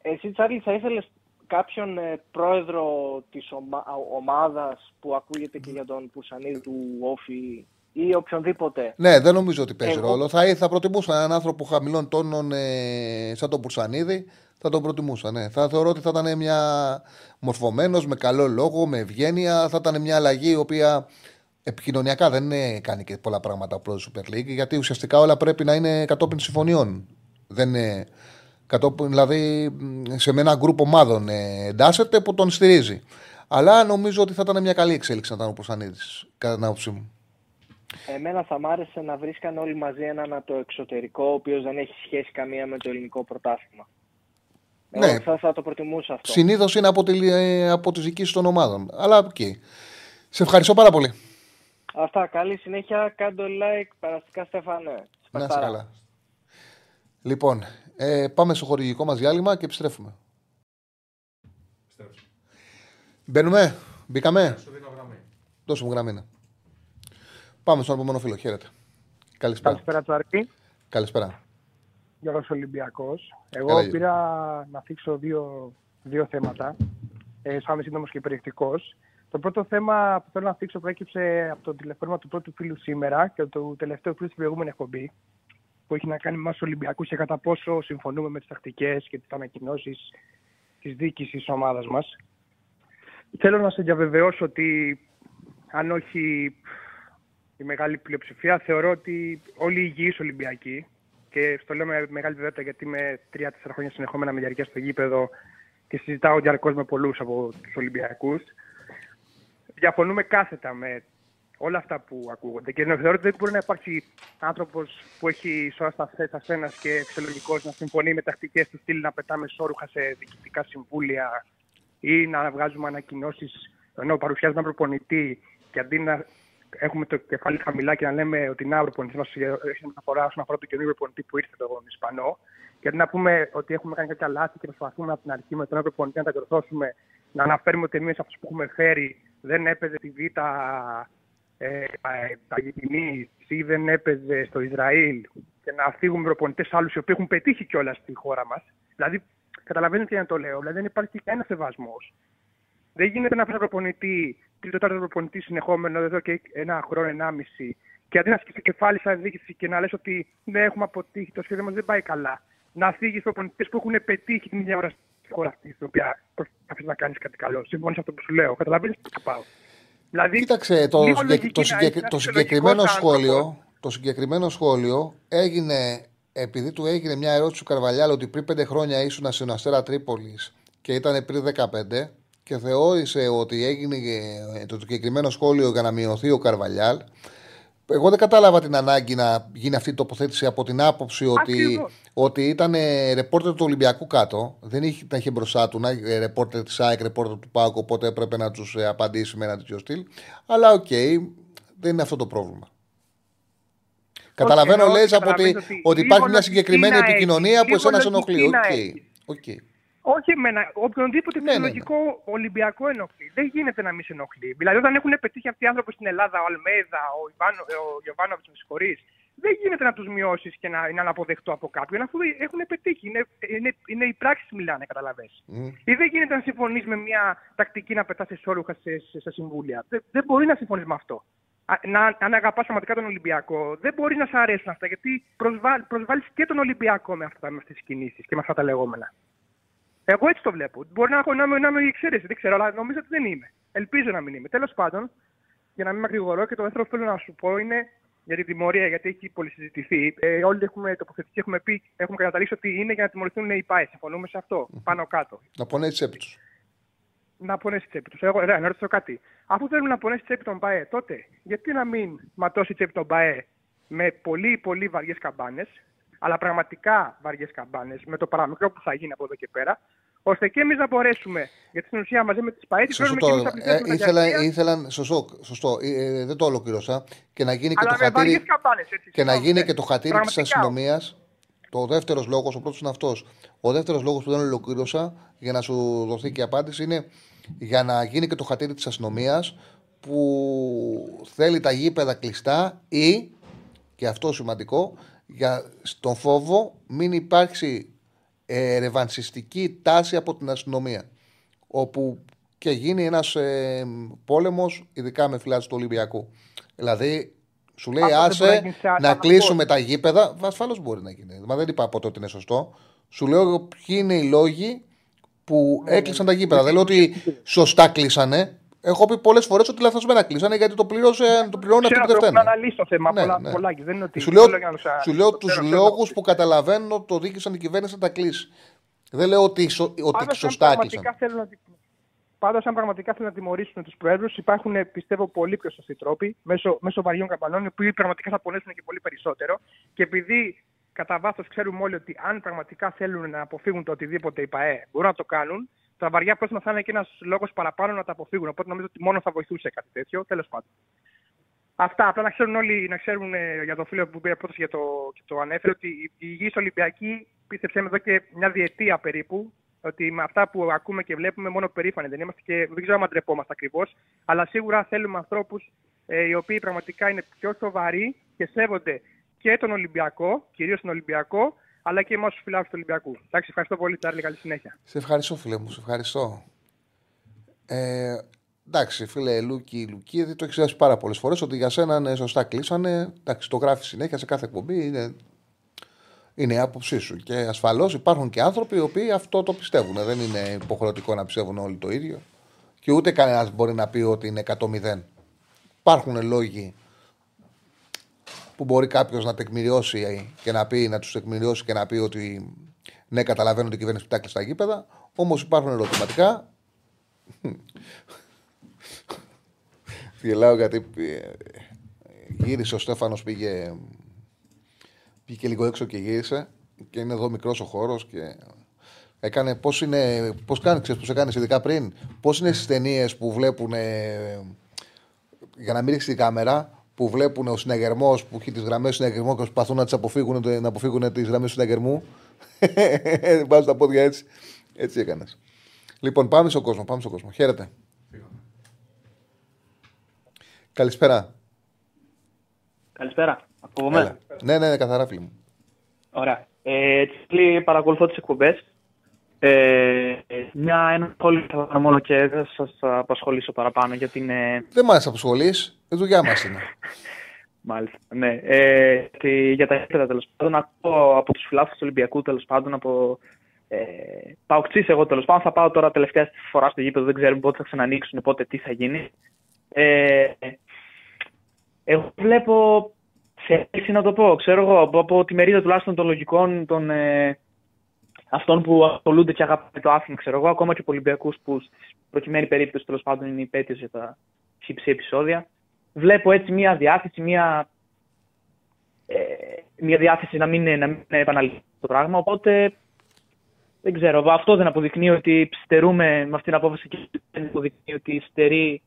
Εσύ, Τσάρλι, θα ήθελες κάποιον ε, πρόεδρο της ομα... ομάδας που ακούγεται και για τον Πουσανίδη του Όφη ή οποιονδήποτε;
Ναι, δεν νομίζω ότι παίζει
Εγώ-
ρόλο. Θα, θα προτιμούσα έναν άνθρωπο χαμηλών τόνων ε, σαν τον Πουρσανίδη. Θα τον προτιμούσα, ναι. Θα θεωρώ ότι θα ήταν μια μορφωμένος, με καλό λόγο, με ευγένεια. Θα ήταν μια αλλαγή η οποία επικοινωνιακά δεν είναι, κάνει και πολλά πράγματα ο πρόεδρος Super League. Γιατί ουσιαστικά όλα πρέπει να είναι κατόπιν συμφωνιών. Δεν είναι κατόπιν, δηλαδή μ, σε με ένα γκρουπ ομάδων ε, εντάσσεται που τον στηρίζει. Αλλά νομίζω ότι θα ήταν μια καλή εξέλιξη να ήταν ο Πουρσαϊτίδη, κατά την άποψή μου.
Εμένα θα μ' άρεσε να βρίσκαν όλοι μαζί έναν από το εξωτερικό, ο οποίος δεν έχει σχέση καμία με το ελληνικό πρωτάθλημα.
Ναι.
Εγώ θα, θα το προτιμούσα αυτό.
Συνήθως είναι από, τη, ε, από τις διοικήσεις των ομάδων. Αλλά οκ. Σε ευχαριστώ πάρα πολύ.
Αυτά, καλή συνέχεια, κάντε like, περαστικά Στέφανε.
Να είσαι
Σπαστάρα.
καλά. Λοιπόν, ε, πάμε στο χορηγικό μας διάλειμμα και επιστρέφουμε.
Επιστρέψτε.
Μπαίνουμε, μπήκαμε;
Σου δίνω γραμμή.
Δώσε μου γραμμή. ναι. Πάμε στον επόμενο φίλο. Χαίρετε. Καλησπέρα.
Καλησπέρα, Τσάρκη.
Καλησπέρα.
Γιώργος Ολυμπιακός. Εγώ
Καλά, Γιώργο.
πήρα να θίξω δύο, δύο θέματα. Ε, θα είμαι σύντομος και περιεκτικός. Το πρώτο θέμα που θέλω να θίξω προέκυψε από το τηλεφώνημα του πρώτου φίλου σήμερα και του τελευταίου φίλου στην προηγούμενη εκπομπή που έχει να κάνει με εμάς τους Ολυμπιακούς και κατά πόσο συμφωνούμε με τις τακτικές και τις ανακοινώσεις της διοίκησης της ομάδας μας. Θέλω να σε διαβεβαιώσω ότι αν όχι η μεγάλη πλειοψηφία, θεωρώ ότι όλοι οι υγιείς Ολυμπιακοί και στο λέω με μεγάλη βεβαιότητα γιατί είμαι τρία-τέσσερα χρόνια συνεχόμενα με διαρκεία στο γήπεδο και συζητάω διαρκώς με πολλούς από τους Ολυμπιακούς. Διαφωνούμε κάθετα με όλα αυτά που ακούγονται και θεωρώ ότι δεν μπορεί να υπάρξει άνθρωπος που έχει σώα σταθένα και φυσιολογικός να συμφωνεί με τακτικές του στυλ να πετάμε σόρουχα σε διοικητικά συμβούλια ή να βγάζουμε ανακοινώσεις ενώ παρουσιάζουμε έναν προπονητή και αντί να έχουμε το κεφάλι χαμηλά και να λέμε ότι να ο προπονητή μα έχει αναφορά όσον αφορά το καινούριο προπονητή που ήρθε τον Ισπανό, και αντί να πούμε ότι έχουμε κάνει κάποια λάθη και προσπαθούμε από την αρχή με τον νέο προπονητή να τα διορθώσουμε, να αναφέρουμε ότι εμείς αυτούς που έχουμε φέρει δεν έπαιζε τη Β' ε, Αργεντινή ή δεν έπαιζε στο Ισραήλ και να φύγουμε προπονητές άλλους οι οποίοι έχουν πετύχει κιόλας στη χώρα μας. Δηλαδή, καταλαβαίνετε τι να το λέω. Δηλαδή, δεν υπάρχει κανένας σεβασμός. Δεν γίνεται να φέρει προπονητή, τρίτο τέταρτο προπονητής συνεχόμενο εδώ και ένα χρόνο, ενάμιση, και αντί να σκεφτεί κεφάλι σαν διοίκηση και να λες ότι δεν έχουμε αποτύχει, το σχέδιο μας δεν πάει καλά, να φύγει προπονητές που έχουν πετύχει την ίδια ώρα στη χώρα αυτή, στην οποία προσπαθείς να κάνεις κάτι καλό. Συμφωνείς αυτό που σου λέω. Καταλαβαίνεις τι πάω. Δηλαδή,
Κοίταξε, το,
λίγο
συγκεκ-
λογική
το,
να
συγκεκ-
είσαι,
το
ένας
συγκεκριμένο
φυσιολογικός
σχόλιο,
άνθρωπος.
το συγκεκριμένο σχόλιο έγινε επειδή του έγινε μια ερώτηση του Καρβαλιάλ ότι πριν πέντε χρόνια ήσουν στην Αστέρα Τρίπολης και ήταν πριν 15 και θεώρησε ότι έγινε ε, το συγκεκριμένο σχόλιο για να μειωθεί ο Καρβαλιάλ. Εγώ δεν κατάλαβα την ανάγκη να γίνει αυτή η τοποθέτηση από την άποψη ότι,
Ακριβώς.
ότι ήταν ε, ρεπόρτερ του Ολυμπιακού κάτω. Δεν είχε, τα είχε μπροστά του να είναι ρεπόρτερ της ΑΕΚ, ρεπόρτερ του ΠΑΟΚ, οπότε έπρεπε να τους απαντήσει με ένα τέτοιο στυλ. Αλλά οκ, δεν είναι αυτό το πρόβλημα. Καταλαβαίνω,
εννοώ
λες
ότι
από ότι,
καταλαβαίνεις ότι
ότι
λίγο
υπάρχει μια
λογική
συγκεκριμένη
να έχει,
επικοινωνία που
λίγο
εσένα σε
λογική
ενοχλεί.
να
Οκ.
έχει.
Οκ.
Όχι με ένα, οποιονδήποτε
Ναι, ναι, ναι.
φυσιολογικό Ολυμπιακό ενοχλεί. Δεν γίνεται να μην σε ενοχλεί. Δηλαδή, όταν έχουν πετύχει αυτοί οι άνθρωποι στην Ελλάδα, ο Αλμέδα, ο, Ιβάνο, ο Γιωβάνοβιτς, με συγχωρεί, δεν γίνεται να τους μειώσεις και να είναι αναποδεκτό από κάποιον, αφού έχουν πετύχει. Είναι, είναι, είναι οι πράξεις μιλάνε, καταλαβέ.
Μμ.
Ή δεν γίνεται να συμφωνείς με μια τακτική να πετάς εσόρουχα σε, σε, σε συμβούλια. Δεν, δεν μπορεί να συμφωνείς με αυτό. Α, Να, αν αγαπάς πραγματικά τον Ολυμπιακό, δεν μπορεί να σ' αρέσουν αυτά γιατί προσβάλλεις και τον Ολυμπιακό με, αυτά, με αυτές τις κινήσεις και με αυτά τα λεγόμενα. Εγώ έτσι το βλέπω. Μπορεί να, έχω, να, είμαι- να είμαι η εξαίρεση, δεν ξέρω, αλλά νομίζω ότι δεν είμαι. Ελπίζω να μην είμαι. Τέλος πάντων, για να μην μακρηγορώ και το δεύτερο που θέλω να σου πω είναι για την τιμωρία, γιατί έχει πολύ συζητηθεί. Ε, όλοι έχουμε τοποθετηθεί, έχουμε πει, έχουμε καταλήξει ότι είναι για να τιμωρηθούν οι ΠΑΕ. Συμφωνούμε σε αυτό, πάνω κάτω.
Να πονέσει τη τσέπη τους.
Να πονέσει τσέπη τους. Εγώ, ρε, να ρωτήσω κάτι. Αφού θέλουν να πονέσει τσέπη των ΠΑΕ, τότε γιατί να μην ματώσει η τσέπη των ΠΑΕ με πολύ πολύ βαριές καμπάνες, αλλά πραγματικά βαριές καμπάνες, με το παραμικρό που θα γίνει από εδώ και πέρα, ώστε και εμείς να μπορέσουμε, γιατί στην ουσία μαζί με τις ΠΑΕ τι
Σωστό
φέρνουμε και
το
εμείς να
ε,
πληθέσουμε τα
ήθελα,
διαρκεία,
ήθελαν, σωστό, σωστό ε, ε, δεν το ολοκλήρωσα. Και να γίνει και
αλλά
το
με βαριές
χατήρι,
καμπάνες. Έτσι,
και να
συγγνώμη,
γίνει
ναι.
και το χατήρι της
Πραγματικά.
αστυνομίας. Το δεύτερος λόγος, ο πρώτος είναι αυτός. Ο δεύτερος λόγος που δεν ολοκλήρωσα για να σου δοθεί και η απάντηση είναι για να γίνει και το χατήρι της αστυνομίας που θέλει τα γήπεδα κλειστά ή, και αυτό σημαντικό, για στον φόβο μην υπάρξει ε, ρεβανσιστική τάση από την αστυνομία. Όπου και γίνει ένας ε, πόλεμος, ειδικά με φυλάδες του Ολυμπιακού. Δηλαδή, σου λέει
Αυτό δεν μπορεί να
άσε
γίνει σε
να
άλλο
κλείσουμε τα γήπεδα. Ασφαλώς μπορεί να γίνει. Μα δεν είπα ποτέ ότι είναι σωστό. Σου λέω ποιοι είναι οι λόγοι που έκλεισαν τα γήπεδα. Δεν λέω ότι σωστά κλείσανε. Έχω πει πολλές φορές ότι λαθασμένα κλείσανε γιατί το, πλήρωσε, το πληρώνουν αυτοί
Ξέρω,
που
το
δεν
έχουμε
φταίνε.
αναλύσει το θέμα
Ναι,
πολλά,
ναι.
πολλά και δεν είναι ότι.
Σου λέω,
δεν για να σα-
σου λέω
το
τους
ξέρω,
λόγου
ξέρω.
που καταλαβαίνω ότι το δίκησαν η κυβέρνηση να τα κλείσει. Δεν λέω ότι, σο- ότι
Πάντως, αν
σωστά
πραγματικά
έκλεισαν.
θέλουν να... Πάντω, αν πραγματικά θέλουν να τιμωρήσουν τους προέδρους, υπάρχουν πιστεύω πολύ πιο σωστοί τρόποι μέσω, μέσω βαριών καμπανών, οι οποίοι πραγματικά θα πονέσουν και πολύ περισσότερο. Και επειδή κατά βάθος ξέρουμε όλοι ότι αν πραγματικά θέλουν να αποφύγουν το οτιδήποτε οι ΠαΕ μπορούν να το κάνουν, τα βαριά πρόστιμα θα είναι και ένας λόγος παραπάνω να τα αποφύγουν. Οπότε νομίζω ότι μόνο θα βοηθούσε κάτι τέτοιο. Τέλος πάντων. Αυτά. Απλά να ξέρουν όλοι, να ξέρουν ε, για τον φίλο που πήρε πρώτος και το, και το ανέφερε, ότι η υγιή Ολυμπιακή πίστεψε με εδώ και μια διετία περίπου ότι με αυτά που ακούμε και βλέπουμε μόνο περήφανοι δεν είμαστε και δεν ξέρω αν ντρεπόμαστε ακριβώς. Αλλά σίγουρα θέλουμε ανθρώπους ε, οι οποίοι πραγματικά είναι πιο σοβαροί και σέβονται και τον Ολυμπιακό, κυρίως τον Ολυμπιακό, αλλά και εμάς τους φιλάθλους του Ολυμπιακού. Εντάξει, ευχαριστώ πολύ, Τσάρλι. Καλή συνέχεια.
Σε ευχαριστώ, φίλε μου, σε ευχαριστώ. Ε, εντάξει, φίλε Λούκι, Λουκίδη, το έχεις ζήσει πάρα πολλές φορές ότι για σένα είναι σωστά κλείσανε. Εντάξει, το γράφεις συνέχεια σε κάθε εκπομπή. Είναι, είναι η άποψή σου. Και ασφαλώς υπάρχουν και άνθρωποι οι οποίοι αυτό το πιστεύουν. Δεν είναι υποχρεωτικό να πιστεύουν όλοι το ίδιο. Και ούτε κανένας μπορεί να πει ότι είναι 100-0. Υπάρχουν λόγοι που μπορεί κάποιος να τεκμηριώσει και να πει, να τους τεκμηριώσει και να πει ότι ναι, καταλαβαίνω ότι η κυβέρνηση πετάκλει στα γήπεδα. Όμως υπάρχουν ερωτηματικά. Γελάω γιατί ε, γύρισε ο Στέφανος πήγε, πήγε λίγο έξω και γύρισε και είναι εδώ μικρός ο χώρος και έκανε πώς είναι, πώς κάνει, ξέρεις πώς έκανες ειδικά πριν, πώς είναι στις ταινίες που βλέπουν για να μην ρίξει την κάμερα που βλέπουν ο συναγερμός που έχει τις γραμμές του συναγερμού και προσπαθούν να τις αποφύγουν, να αποφύγουν τις γραμμές του συναγερμού. Βάζουν τα πόδια έτσι. Έτσι έκανες. Λοιπόν, πάμε στον κόσμο. Πάμε στον κόσμο. Χαίρετε. Καλησπέρα.
Καλησπέρα. Ακούγομαι;
Έλα. Ναι, ναι, ναι, καθαρά φίλοι μου.
Ωραία. Ε, έτσι, παρακολουθώ τις εκπομπές. Ε, μια ένα σχόλιο θα κάνω μόνο και δεν θα σας απασχολήσω παραπάνω γιατί είναι...
Δεν μας απασχολείς. Η δουλειά μας είναι.
Μάλιστα. Ναι. Ε, τη- για τα γήπεδα τέλος πάντων, ακούω από τους φιλάθλους του Ολυμπιακού τέλος πάντων, από. Ε, Παουκτής εγώ τέλος πάντων. Θα πάω τώρα τελευταία φορά στο γήπεδο, δεν ξέρουμε πότε θα ξανανοίξουν, πότε τι θα γίνει. Ε, εγώ βλέπω σε έτσι να το πω, ξέρω εγώ, από, από τη μερίδα τουλάχιστον των λογικών των ε, αυτών που ασχολούνται και αγαπάνε το άθλημα, ξέρω εγώ, ακόμα και από Ολυμπιακούς που στη προκειμένη περίπτωση τέλος πάντων είναι υπέτειος για τα χύψη επεισόδια. Βλέπω έτσι μια διάθεση, μια, ε, μια διάθεση να μην, να μην επαναληφθεί το πράγμα. Οπότε δεν ξέρω. Αυτό δεν αποδεικνύει ότι στερούμε με αυτήν την απόφαση και δεν αποδεικνύει ότι στερεί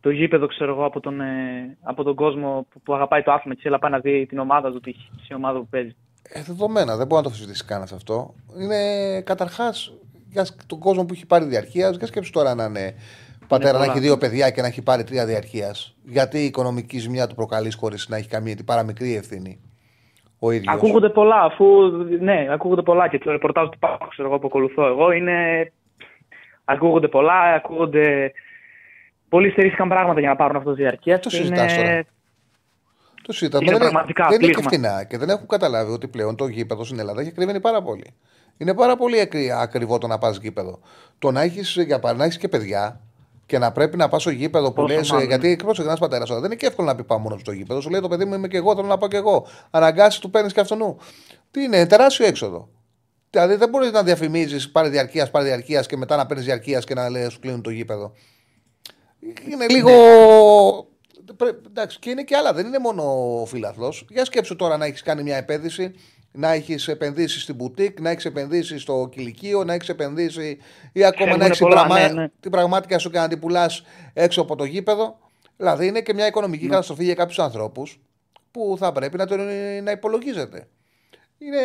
το γήπεδο ξέρω εγώ, από, τον, ε, από τον κόσμο που, που αγαπάει το άθλημα και θέλει να πάει να δει την ομάδα του, τη, τη ομάδα που παίζει.
Ε, δεδομένα, δεν μπορεί να το συζητήσει κανένας αυτό. Είναι καταρχάς για τον κόσμο που έχει πάρει διαρκείας. Για σκέψου τώρα να είναι πατέρα να
πολλά.
έχει δύο παιδιά και να έχει πάρει τρία διαρκείας. Γιατί η οικονομική ζημιά του προκαλείς χωρίς να έχει καμία την παραμικρή ευθύνη; Ο ίδιος.
Ακούγονται πολλά, αφού. Ναι, ακούγονται πολλά και το ρεπορτάζ του Πάκου, ξέρω εγώ, που ακολουθώ εγώ, είναι. Ακούγονται πολλά, ακούγονται. Πολλοί στερήθηκαν πράγματα για να πάρουν αυτό το διαρκεία.
Το συζητάς τώρα. Το Το συζητάμε.
Είναι
Δεν, είναι-
πραγματικά
δεν είναι και
πλήγμα.
φτηνά και δεν έχουν καταλάβει ότι πλέον το γήπεδο στην Ελλάδα έχει ακριβένει πάρα πολύ. Είναι πάρα πολύ ακρι- ακριβό το να πας γήπεδο. Το να έχεις για παρά- να έχεις και παιδιά και να πρέπει να πας στο γήπεδο που
Πόσο
λες.
μάλλον.
Γιατί πρόσεχε ένας πατέρας δεν είναι και εύκολο να πει πάω μόνος στο γήπεδο. Σου λέει το παιδί μου είμαι και εγώ, θέλω να πάω και εγώ. Αναγκάσει του παίρνεις και αυτού. Τι είναι, τεράστιο έξοδο. Δηλαδή δεν μπορείς να διαφημίζεις πάρε διαρκεία, πάρε διαρκεία και μετά να παίρνεις διαρκείας και να λέει σου κλείνουν το γήπεδο. Είναι λίγο. Πρέ- Εντάξει, και είναι και άλλα. Δεν είναι μόνο ο φιλαθλό. Για σκέψου τώρα να έχεις κάνει μια επένδυση, να έχεις επενδύσει στην μπουτίκ, να έχεις επενδύσει στο κηλικείο, να έχεις επενδύσει ή ακόμα να
Φεύγουνε
έχει
πολλά,
πραγμα...
ναι, ναι.
την πραγματικά σου και να την πουλάς έξω από το γήπεδο. Δηλαδή είναι και μια οικονομική
Ναι.
καταστροφή για κάποιους ανθρώπους που θα πρέπει να, το, να υπολογίζεται. Είναι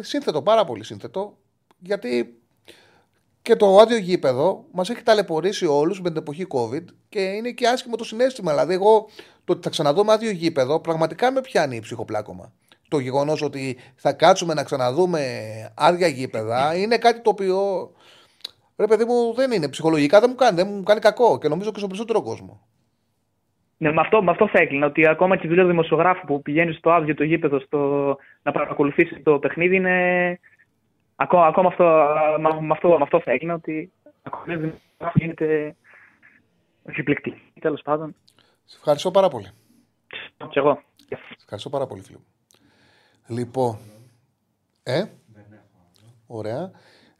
σύνθετο, πάρα πολύ σύνθετο, γιατί και το άδειο γήπεδο μας έχει ταλαιπωρήσει όλους με την εποχή COVID και είναι και άσχημο το συνέστημα. Δηλαδή, εγώ το ότι θα ξαναδούμε άδειο γήπεδο πραγματικά με πιάνει ψυχοπλάκωμα. Το γεγονός ότι θα κάτσουμε να ξαναδούμε άδεια γήπεδα είναι κάτι το οποίο. Ρε παιδί μου, δεν είναι ψυχολογικά, δεν μου κάνει, δεν μου κάνει κακό και νομίζω και στον περισσότερο κόσμο.
Ναι, με αυτό, με αυτό θα έκλεινα. Ότι ακόμα και η δουλειά του δημοσιογράφου που πηγαίνει στο άδειο το γήπεδο στο, να παρακολουθήσει το παιχνίδι είναι. Ακόμα, ακόμα αυτό, με, με αυτό, με αυτό θα έκλεινα. Ότι ακόμα η δουλειά του δημοσιογράφου γίνεται επιπληκτική. Τέλος πάντων.
Σε ευχαριστώ πάρα πολύ.
Και εγώ.
Σε ευχαριστώ πάρα πολύ, φίλο μου. Λοιπόν. Ε; Ωραία.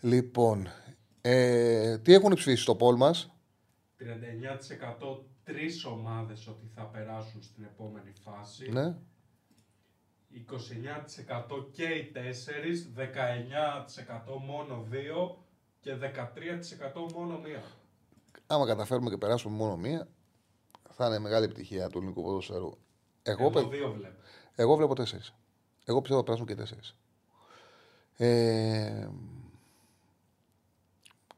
Λοιπόν. Ε, τι έχουν ψηφίσει στο πόλ μας;
39% τρεις ομάδες ότι θα περάσουν στην επόμενη φάση.
Ναι.
29% και οι τέσσερις, 19% μόνο δύο και 13% μόνο μία.
Άμα καταφέρουμε και περάσουμε μόνο μία, θα είναι μεγάλη επιτυχία του ελληνικού ποδοσφαίρου. Εγώ,
Εγώ
παιδ-
δύο βλέπω.
εγώ βλέπω τέσσερις. Εγώ πιστεύω θα περάσουν και τέσσερις. Ε,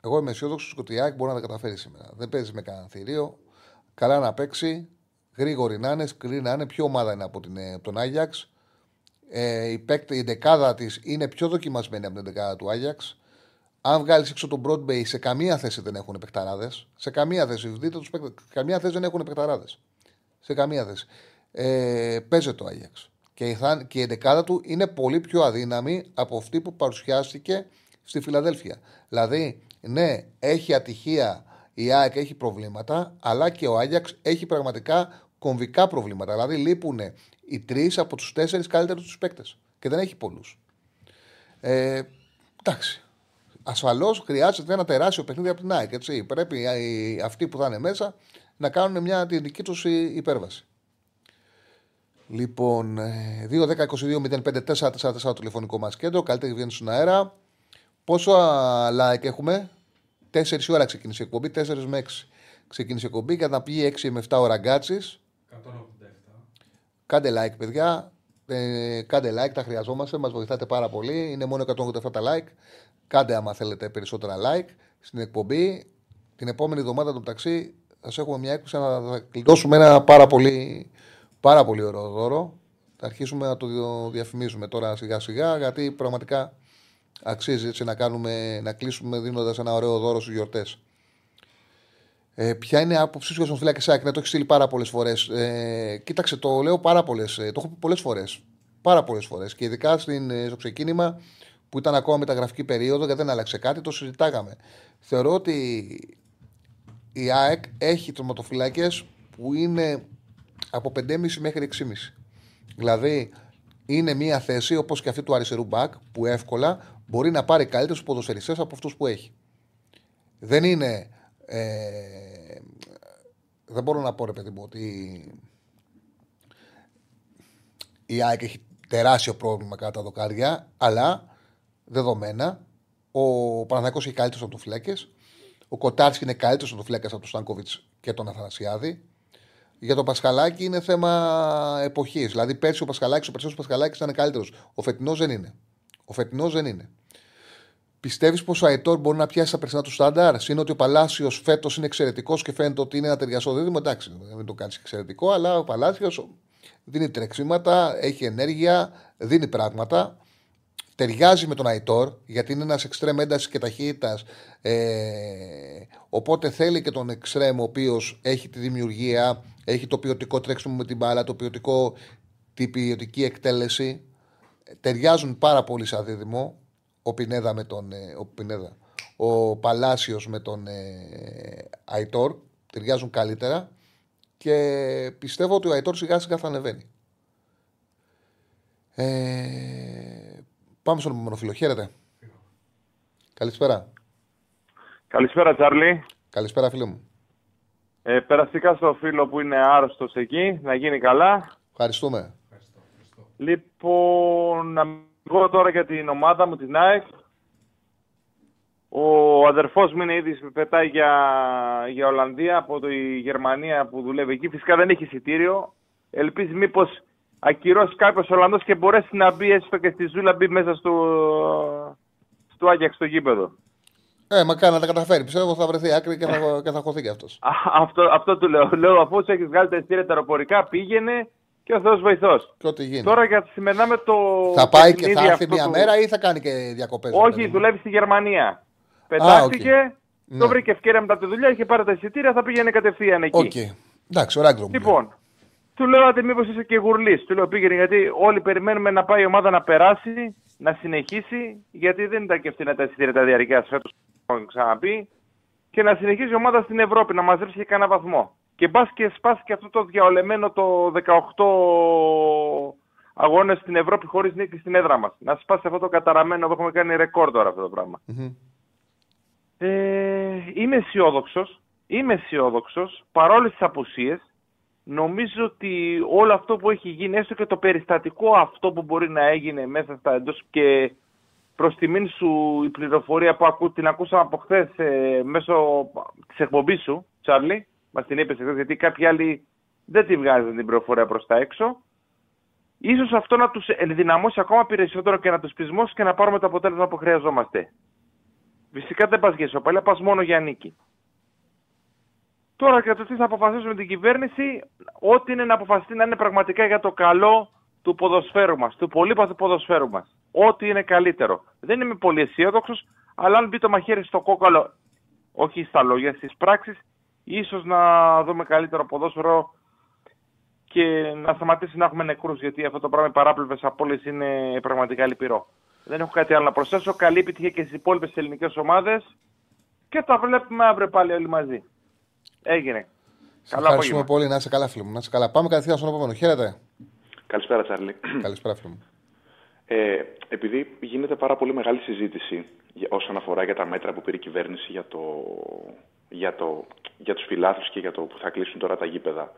εγώ είμαι αισιόδοξος ότι η ΑΕΚ μπορεί να τα καταφέρει σήμερα. Δεν παίζει με κανένα θηρίο. Καλά να παίξει. Γρήγορη να είναι, σκληρή να είναι. Ποιο ομάδα είναι από, την, ε, από τον Άγιαξ. Ε, η, παίκτη, η δεκάδα της είναι πιο δοκιμασμένη από την δεκάδα του Άγιαξ. Αν βγάλεις έξω τον Broadway, σε καμία θέση δεν έχουν παιχταράδες. Σε καμία θέση. Δείτε τους παίκτες. Σε καμία θέση δεν έχουν παιχταράδες. Σε καμία θέση. Ε, παίζει το Άγιαξ. Και η, θα- και η δεκάδα του είναι πολύ πιο αδύναμη από αυτή που παρουσιάστηκε στη Φιλαδέλφια. Δηλαδή, ναι, έχει ατυχία η ΑΕΚ έχει προβλήματα, αλλά και ο Άγιαξ έχει πραγματικά κομβικά προβλήματα. Δηλαδή, λείπουν οι τρεις από τους τέσσερις καλύτερους τους παίκτες. Και δεν έχει πολλούς. Ε, εντάξει. Ασφαλώς χρειάζεται ένα τεράστιο παιχνίδι από την ΑΕΚ. Έτσι. Πρέπει οι- αυτοί που θα είναι μέσα να κάνουν μια τη δική τους υπέρβαση. Λοιπόν, ε, 2-10-22-05-4-4-4 το τηλεφωνικό μας κέντρο. Καλύτερη βγαίνει στον αέρα. Πόσο α, like έχουμε, 4 η ώρα ξεκίνησε η εκπομπή, 4 με 6 ξεκίνησε η εκπομπή. Για να πει 6 με 7 ώρα γκάτση.
187.
Κάντε like, παιδιά. Ε, κάντε like, τα χρειαζόμαστε. Μας βοηθάτε πάρα πολύ. Είναι μόνο 187 τα like. Κάντε άμα θέλετε περισσότερα like στην εκπομπή. Την επόμενη εβδομάδα το μεταξύ θα έχουμε μια έκπληξη να θα κλειδώσουμε ένα πάρα πολύ, πάρα πολύ ωραίο δώρο. Θα αρχίσουμε να το διο- διαφημίζουμε τώρα σιγά σιγά γιατί πραγματικά αξίζει έτσι να, κάνουμε, να κλείσουμε δίνοντας ένα ωραίο δώρο στους γιορτές. Ε, ποια είναι η άποψή σου για τον φυλάκη ΣΑΚ, ναι, το έχεις στείλει πάρα πολλές φορές. Ε, κοίταξε, το λέω πάρα πολλές. Ε, το έχω πει πολλές φορές. Πάρα πολλές φορές. Και ειδικά στην, ε, στο ξεκίνημα που ήταν ακόμα μεταγραφική περίοδο, γιατί δεν άλλαξε κάτι, το συζητάγαμε. Θεωρώ ότι η ΑΕΚ έχει τροματοφυλάκε που είναι από 5,5 μέχρι 6,5. Δηλαδή είναι μια θέση όπως και αυτή του αριστερού μπακ που εύκολα μπορεί να πάρει καλύτερους ποδοσφαιριστές από αυτούς που έχει. Δεν είναι. Ε, δεν μπορώ να πω ρε παιδί μου ότι η ΑΕΚ έχει τεράστιο πρόβλημα κατά τα δοκάρια, αλλά δεδομένα ο Παναθηναϊκός έχει καλύτερους ατοφυλάκε. Ο Κοτάρσκι είναι καλύτερος ατοφυλάκα από τον Στάνκοβιτς και τον Αθανασιάδη. Για τον Πασχαλάκη είναι θέμα εποχής. Δηλαδή, πέρσι ο Πασχαλάκης, ο περσινό Πασχαλάκης ήταν καλύτερος. Ο φετινός δεν είναι. Ο φετινός δεν είναι. Πιστεύεις πως ο Αϊτόρ μπορεί να πιάσει τα περσινά του στάνταρ; Είναι ότι ο Παλάσιος φέτος είναι εξαιρετικός και φαίνεται ότι είναι ένα ταιριαστό δίδυμο. Εντάξει, δεν το κάνεις εξαιρετικό, αλλά ο Παλάσιος δίνει τρεξίματα, έχει ενέργεια, δίνει πράγματα. Ταιριάζει με τον Αϊτόρ, γιατί είναι ένας εξτρέμ έντασης και ταχύτητας. Ε, οπότε θέλει και τον εξτρέμ ο οποίος έχει τη δημιουργία, έχει το ποιοτικό τρέξιμο με την μπάλα, το ποιοτικό την ποιοτική εκτέλεση. Ταιριάζουν πάρα πολύ σαν δίδυμο. Ο Πινέδα με τον. ε, Ο, Πινέδα, ο Παλάσιος με τον ε, Αϊτόρ ταιριάζουν καλύτερα και πιστεύω ότι ο Αϊτόρ σιγά σιγά θα ανεβαίνει. Ε, πάμε στον επόμενο φίλο. Χαίρετε. Καλησπέρα.
Καλησπέρα, Τσάρλι.
Καλησπέρα, φίλε μου.
Ε, περαστικά στο φίλο που είναι άρρωστος εκεί, να γίνει καλά.
Ευχαριστούμε.
Λοιπόν, να πω τώρα για την ομάδα μου, την ΑΕΚ. Ο αδερφός μου είναι ήδη πετάει για, για Ολλανδία από τη Γερμανία που δουλεύει εκεί. Φυσικά δεν έχει εισιτήριο. Ελπίζει μήπως ακυρώσει κάποιος Ολλανδός και μπορέσει να μπει έστω και στη Ζούλα μπει μέσα στο, στο Άγιαξ στο γήπεδο.
Ε, μακάρι να τα καταφέρει. Πιστεύω θα βρεθεί άκρη και θα, και θα χωθεί κι αυτός.
Α, αυτό, αυτό του λέω. Λέω αφού σου έχεις βγάλει τα εισιτήρια τα αεροπορικά, πήγαινε και ο Θεός βοηθός.
Και ό,τι γίνει.
Τώρα για τη σημερινά με το.
θα πάει και
παιχνίδι
θα έρθει
αυτό
μια
του-
μέρα ή θα κάνει και διακοπές.
Όχι, δουλεύει στη Γερμανία. Πετάχτηκε,
Ναι.
το βρήκε ευκαιρία μετά από τη δουλειά, είχε πάρει τα εισιτήρια, θα πήγαινε κατευθείαν εκεί.
Οκ. Εντάξει, ωραία γκρομπ.
Λοιπόν, του λέω ότι μήπως είσαι και γουρλής. Του λέω πήγαινε γιατί όλοι περιμένουμε να πάει η ομάδα να περάσει, να συνεχίσει, γιατί δεν ήταν και φτηνά τα εισιτήρια τα διαρκείας φέτος, έχω ξαναπεί, και να συνεχίσει η ομάδα στην Ευρώπη, να μαζέψει και κανένα βαθμό. Και μπας και σπάσει και αυτό το διαολεμένο το 18 αγώνες στην Ευρώπη χωρίς νίκη στην έδρα μας. Να σπάσει αυτό το καταραμένο που έχουμε κάνει ρεκόρ τώρα αυτό το πράγμα.
Μμμ.
Ε, είμαι αισιόδοξος. Είμαι αισιόδοξος παρόλες τις απουσίες. Νομίζω ότι όλο αυτό που έχει γίνει, έστω και το περιστατικό αυτό που μπορεί να έγινε μέσα στα εντός και προς τιμήν σου η πληροφορία που ακού, την ακούσαμε από χθες μέσω της εκπομπής σου, Τσάρλι, μας την είπε χθες, γιατί κάποιοι άλλοι δεν τη βγάζουν την πληροφορία προς τα έξω. Ίσως αυτό να τους ενδυναμώσει ακόμα περισσότερο και να τους πεισμώσει και να πάρουμε το αποτέλεσμα που χρειαζόμαστε. Φυσικά δεν πας για ισοπαλία, πας μόνο για νίκη. Τώρα για το τι θα αποφασίσουμε την κυβέρνηση, ό,τι είναι να αποφασιστεί να είναι πραγματικά για το καλό του ποδοσφαίρου μας, του πολύπαθου ποδοσφαίρου μας. Ό,τι είναι καλύτερο. Δεν είμαι πολύ αισιόδοξος, αλλά αν μπει το μαχαίρι στο κόκαλο, όχι στα λόγια, στις πράξεις, ίσως να δούμε καλύτερο ποδόσφαιρο και να σταματήσει να έχουμε νεκρούς, γιατί αυτό το πράγμα οι παράπλευρες απόλυες είναι πραγματικά λυπηρό. Δεν έχω κάτι άλλο να προσθέσω. Καλή επιτυχία και στις υπόλοιπες ελληνικές ομάδες και τα βλέπουμε αύριο πάλι όλοι μαζί. Έγινε.
Σε
Καλό
ευχαριστούμε
απόγευμα.
πολύ. Να είσαι καλά, φίλε μου. Να είσαι καλά. Πάμε κατευθείαν στον επόμενο. Χαίρετε.
Καλησπέρα, Τσάρλι.
Καλησπέρα, φίλε μου.
Ε, επειδή γίνεται πάρα πολύ μεγάλη συζήτηση για- όσον αφορά για τα μέτρα που πήρε η κυβέρνηση για, το, για, το, για τους φιλάθλους και για το που θα κλείσουν τώρα τα γήπεδα.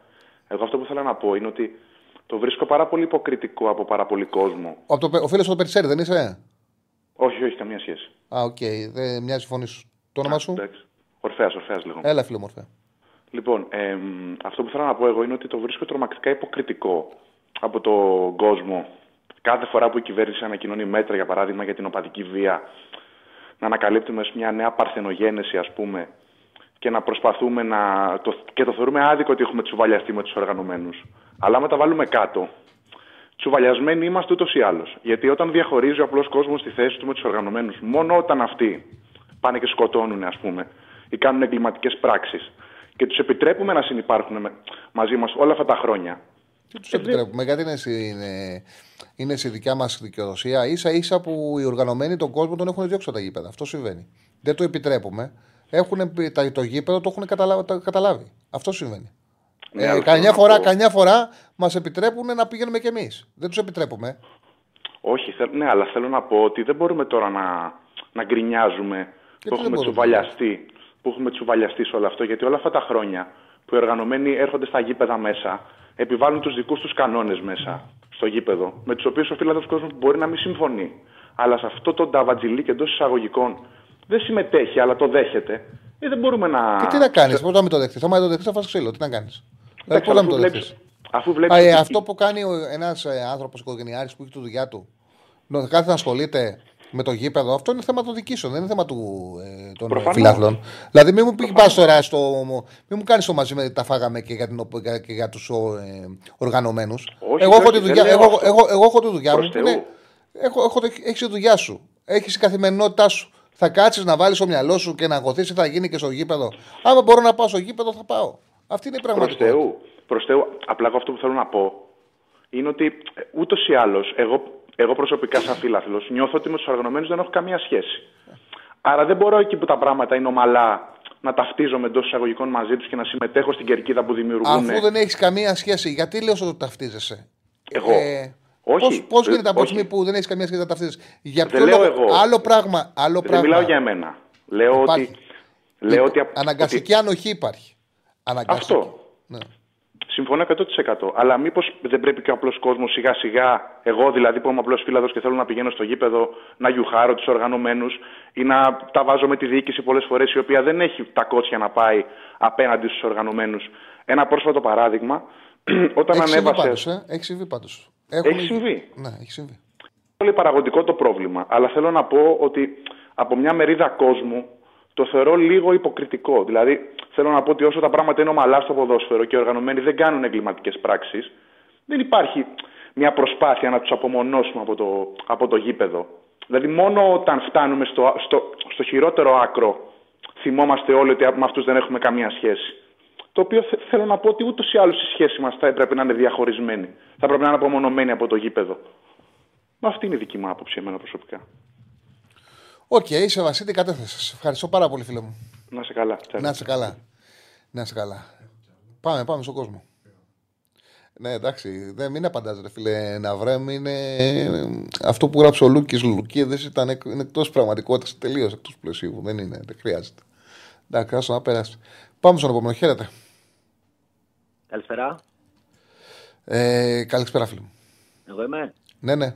Εγώ αυτό που θέλω να πω είναι ότι το βρίσκω πάρα πολύ υποκριτικό από πάρα πολύ κόσμο.
Ο, από το, ο φίλος του Περισσέρι, δεν είσαι;
Όχι, όχι, καμία σχέση.
Α, οκ. Δεν μοιάζει η φωνή σου. Το όνομα σου;
Εντάξει. Ορφέας, Ορφέας λέγομαι.
Έλα, φίλε μου, ορφέα.
Λοιπόν, εμ, αυτό που θέλω να πω εγώ είναι ότι το βρίσκω τρομακτικά υποκριτικό από τον κόσμο. Κάθε φορά που η κυβέρνηση ανακοινώνει μέτρα, για παράδειγμα, για την οπαδική βία, να ανακαλύπτουμε μια νέα παρθενογένεση, ας πούμε, και να προσπαθούμε να. Το, και το θεωρούμε άδικο ότι έχουμε τσουβαλιαστεί με τους οργανωμένους. Αλλά άμα τα βάλουμε κάτω, τσουβαλιασμένοι είμαστε ούτως ή άλλως. Γιατί όταν διαχωρίζει ο απλός κόσμος τη θέση του με τους οργανωμένους, μόνο όταν αυτοί πάνε και σκοτώνουν, ας πούμε, ή κάνουν εγκληματικές πράξεις και τους επιτρέπουμε να συνεπάρχουν με, μαζί μας όλα αυτά τα χρόνια.
Δεν τους επιτρέπουμε, γιατί είναι, στη- είναι, είναι στη δικιά μας δικαιοδοσία. σα ίσα που οι οργανωμένοι τον κόσμο τον έχουν διώξει από τα γήπεδα. Αυτό συμβαίνει. Δεν το επιτρέπουμε. Έχουν, πει- τα- το γήπεδο το έχουν καταλάβει. τα- καταλάβει. Αυτό συμβαίνει.
Ναι,
ε,
αλλά
καμιά
θέλω να
φορά,
πω-
καμιά φορά μας επιτρέπουν να πηγαίνουμε κι εμείς. Δεν τους επιτρέπουμε.
Όχι, θέλ- ναι, αλλά θέλω να πω ότι δεν μπορούμε τώρα να, να γκρινιάζουμε που
δεν
έχουμε
μπορούμε;
τσουβαλιαστεί, που έχουμε τσουβαλιαστεί σε όλο αυτό. Γιατί όλα αυτά τα χρόνια που οι οργανωμένοι έρχονται στα γήπεδα μέσα, επιβάλλουν τους δικούς τους κανόνες μέσα στο γήπεδο, με τους οποίους ο φίλαθλο κόσμος μπορεί να μην συμφωνεί. Αλλά σε αυτό το νταβατζιλί και εντός εισαγωγικών δεν συμμετέχει, αλλά το δέχεται. Ε, δεν μπορούμε να.
Και τι να κάνεις, πώ να μην το δεχτεί. Θα μην το δεχτεί, θα φας ξύλο. Τι να κάνεις. Δηλαδή,
Εντάξει,
πώ να
αφού
μην το
βλέπεις-
δεχτεί.
Αφού βλέπεις
Α, ε,
ότι-
αυτό που κάνει ένας άνθρωπος οικογενειάρχη που έχει τη δουλειά του, να κάθε να ασχολείται με το γήπεδο, αυτό είναι θέμα των δικήσεων, δεν είναι θέμα του, ε, των
Προφανώς.
φιλάθλων. Δηλαδή, μην μου πεις πα τώρα στο. Μην μου κάνεις το μαζί με τα φάγαμε και για, την, οπ- για- και για τους ε, οργανωμένους.
Όχι,
Εγώ, έχω
όχι,
τη
δεν
δουλειά,
λέω
εγώ,
αυτό.
εγώ, εγώ έχω τη δουλειά
Προς
μου. που
Θεού.
είναι- Έχω, έχω, έχεις τη δουλειά σου. Έχεις την καθημερινότητά σου. Θα κάτσεις να βάλεις στο μυαλό σου και να αγωθείς τι θα γίνει και στο γήπεδο. Άμα μπορώ να πάω στο γήπεδο, θα πάω. Αυτή είναι η
Προς
πραγματικότητα.
Θεού. Προς Θεού. Απλά εγώ αυτό που θέλω να πω είναι ότι ούτως ή άλλως, εγώ, εγώ προσωπικά σαν φίλαθλος, νιώθω ότι με τους οργανωμένου δεν έχω καμία σχέση. Άρα δεν μπορώ εκεί που τα πράγματα είναι ομαλά να ταυτίζομαι εντός εισαγωγικών μαζί τους και να συμμετέχω στην κερκίδα που δημιουργούν.
Αφού δεν έχεις καμία σχέση, γιατί λέω ότι ταυτίζεσαι.
Εγώ.
Ε,
όχι.
Πώς γίνεται από τη
όχι.
στιγμή που δεν έχεις καμία σχέση να ταυτίζεσαι. Για
Δεν
ποιο
λέω
λόγο;
εγώ.
Άλλο πράγμα. Άλλο
Δεν
πράγμα.
μιλάω για εμένα. Λέω
Υπάρχει.
ότι. Λέω ότι,
Αναγκαστική ανοχή υπάρχει. Αναγκαστική.
Αυτό. Συμφωνώ 100%. Αλλά μήπως δεν πρέπει και ο απλός κόσμος σιγά σιγά, εγώ δηλαδή που είμαι απλός φύλαδος και θέλω να πηγαίνω στο γήπεδο να γιουχάρω τους οργανωμένους ή να τα βάζω με τη διοίκηση πολλές φορές η οποία δεν έχει τα κότσια να πάει απέναντι στους οργανωμένους. Ένα πρόσφατο παράδειγμα, όταν
Έχει συμβεί
ανέβασε.
πάντως, ε. Έχει συμβεί πάντως.
Έχει συμβεί.
Ναι, έχει συμβεί.
πολύ παραγωγικό το πρόβλημα. Αλλά θέλω να πω ότι από μια μερίδα κόσμου το θεωρώ λίγο υποκριτικό. Δηλαδή, θέλω να πω ότι όσο τα πράγματα είναι ομαλά στο ποδόσφαιρο και οι οργανωμένοι δεν κάνουν εγκληματικές πράξεις, δεν υπάρχει μια προσπάθεια να τους απομονώσουμε από το, από το γήπεδο. Δηλαδή, μόνο όταν φτάνουμε στο, στο, στο χειρότερο άκρο, θυμόμαστε όλοι ότι με αυτούς δεν έχουμε καμία σχέση. Το οποίο θε- θέλω να πω ότι ούτως ή άλλως η σχέση μας θα έπρεπε να είναι διαχωρισμένη. Θα πρέπει να είναι απομονωμένη από το γήπεδο. Μα αυτή είναι η δική μου άποψη, εμένα προσωπικά.
Οκ, είσαι Βασίλη, κατέθεσε. Ευχαριστώ πάρα πολύ, φίλε μου.
Να 'σαι καλά. Τσάρλι.
Να είσαι καλά. Να είσαι καλά. Πάμε, πάμε στον κόσμο. Ναι, εντάξει, δεν μην απαντάς, ρε φίλε Ναυρέμ. Είναι αυτό που γράψε ο Λούκης Λουκίδης ήταν εκ, είναι εκτός πραγματικότητας, τελείως εκτός πλαισίου. Δεν είναι, δεν χρειάζεται. Εντάξει, άσο να περάσει. Πάμε στον επόμενο. Χαίρετε.
Καλησπέρα.
Ε, καλησπέρα, φίλε μου.
Εγώ είμαι.
Ναι, ναι.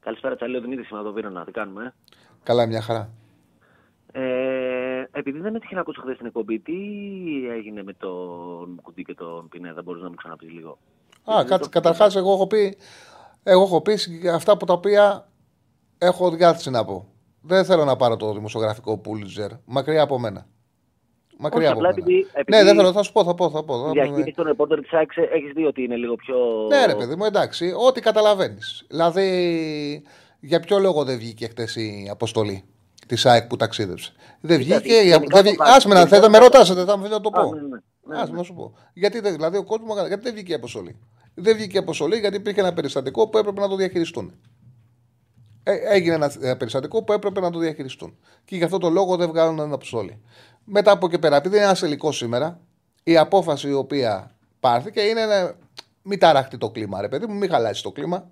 Καλησπέρα, Τσαλίο Δημήτρης, είμαι από το Βύρονα. Τι κάνουμε.
Καλά, μια χαρά.
Ε, επειδή δεν έτυχε να ακούσω χθες την εκπομπή, τι έγινε με τον Κουντή και τον Πινέδα, μπορείς να μου ξαναπείς λίγο;
Α, κάτσε, καταρχάς εγώ έχω πει, εγώ έχω πει συγκ- αυτά από τα οποία έχω διάθεση να πω. Δεν θέλω να πάρω το δημοσιογραφικό Πούλιτζερ. Μακριά από μένα. Μακριά
Όχι,
από
απλά
μένα.
επειδή- επειδή-
Ναι, δεν θέλω, θα σου πω, θα πω. Θα πω θα
Η
πω, ναι.
διαχείριση των ρεπόρτερ της ΑΕΚ έχεις δει ότι είναι λίγο πιο.
Ναι, ρε παιδί μου, εντάξει, ό,τι καταλαβαίνεις. Δηλαδή, για ποιο λόγο δεν βγήκε χτες η αποστολή της ΑΕΚ που ταξίδεψε; Δεν
Κοίτα,
βγήκε. η-
γενικά
δεν βγή-
το βάζω.
Άσε με να
Γενικά
θέλετε, με
το
ρωτάσετε, θα μου να το
Α,
πω.
ναι, ναι, ναι,
Άσε με
ναι.
να σου πω. Γιατί δεν, δηλαδή, ο κόσμος, γιατί δεν βγήκε η αποστολή; Δεν βγήκε η αποστολή γιατί υπήρχε ένα περιστατικό που έπρεπε να το διαχειριστούν. Ε, έγινε ένα ε, περιστατικό που έπρεπε να το διαχειριστούν. Και γι' αυτό το λόγο δεν βγάλουν την αποστολή. Μετά από εκεί πέρα, επειδή είναι ένα τελικό σήμερα, η απόφαση η οποία πάρθηκε είναι να μην ταραχτεί το κλίμα, ρε παιδί μου, μην χαλάσει το κλίμα.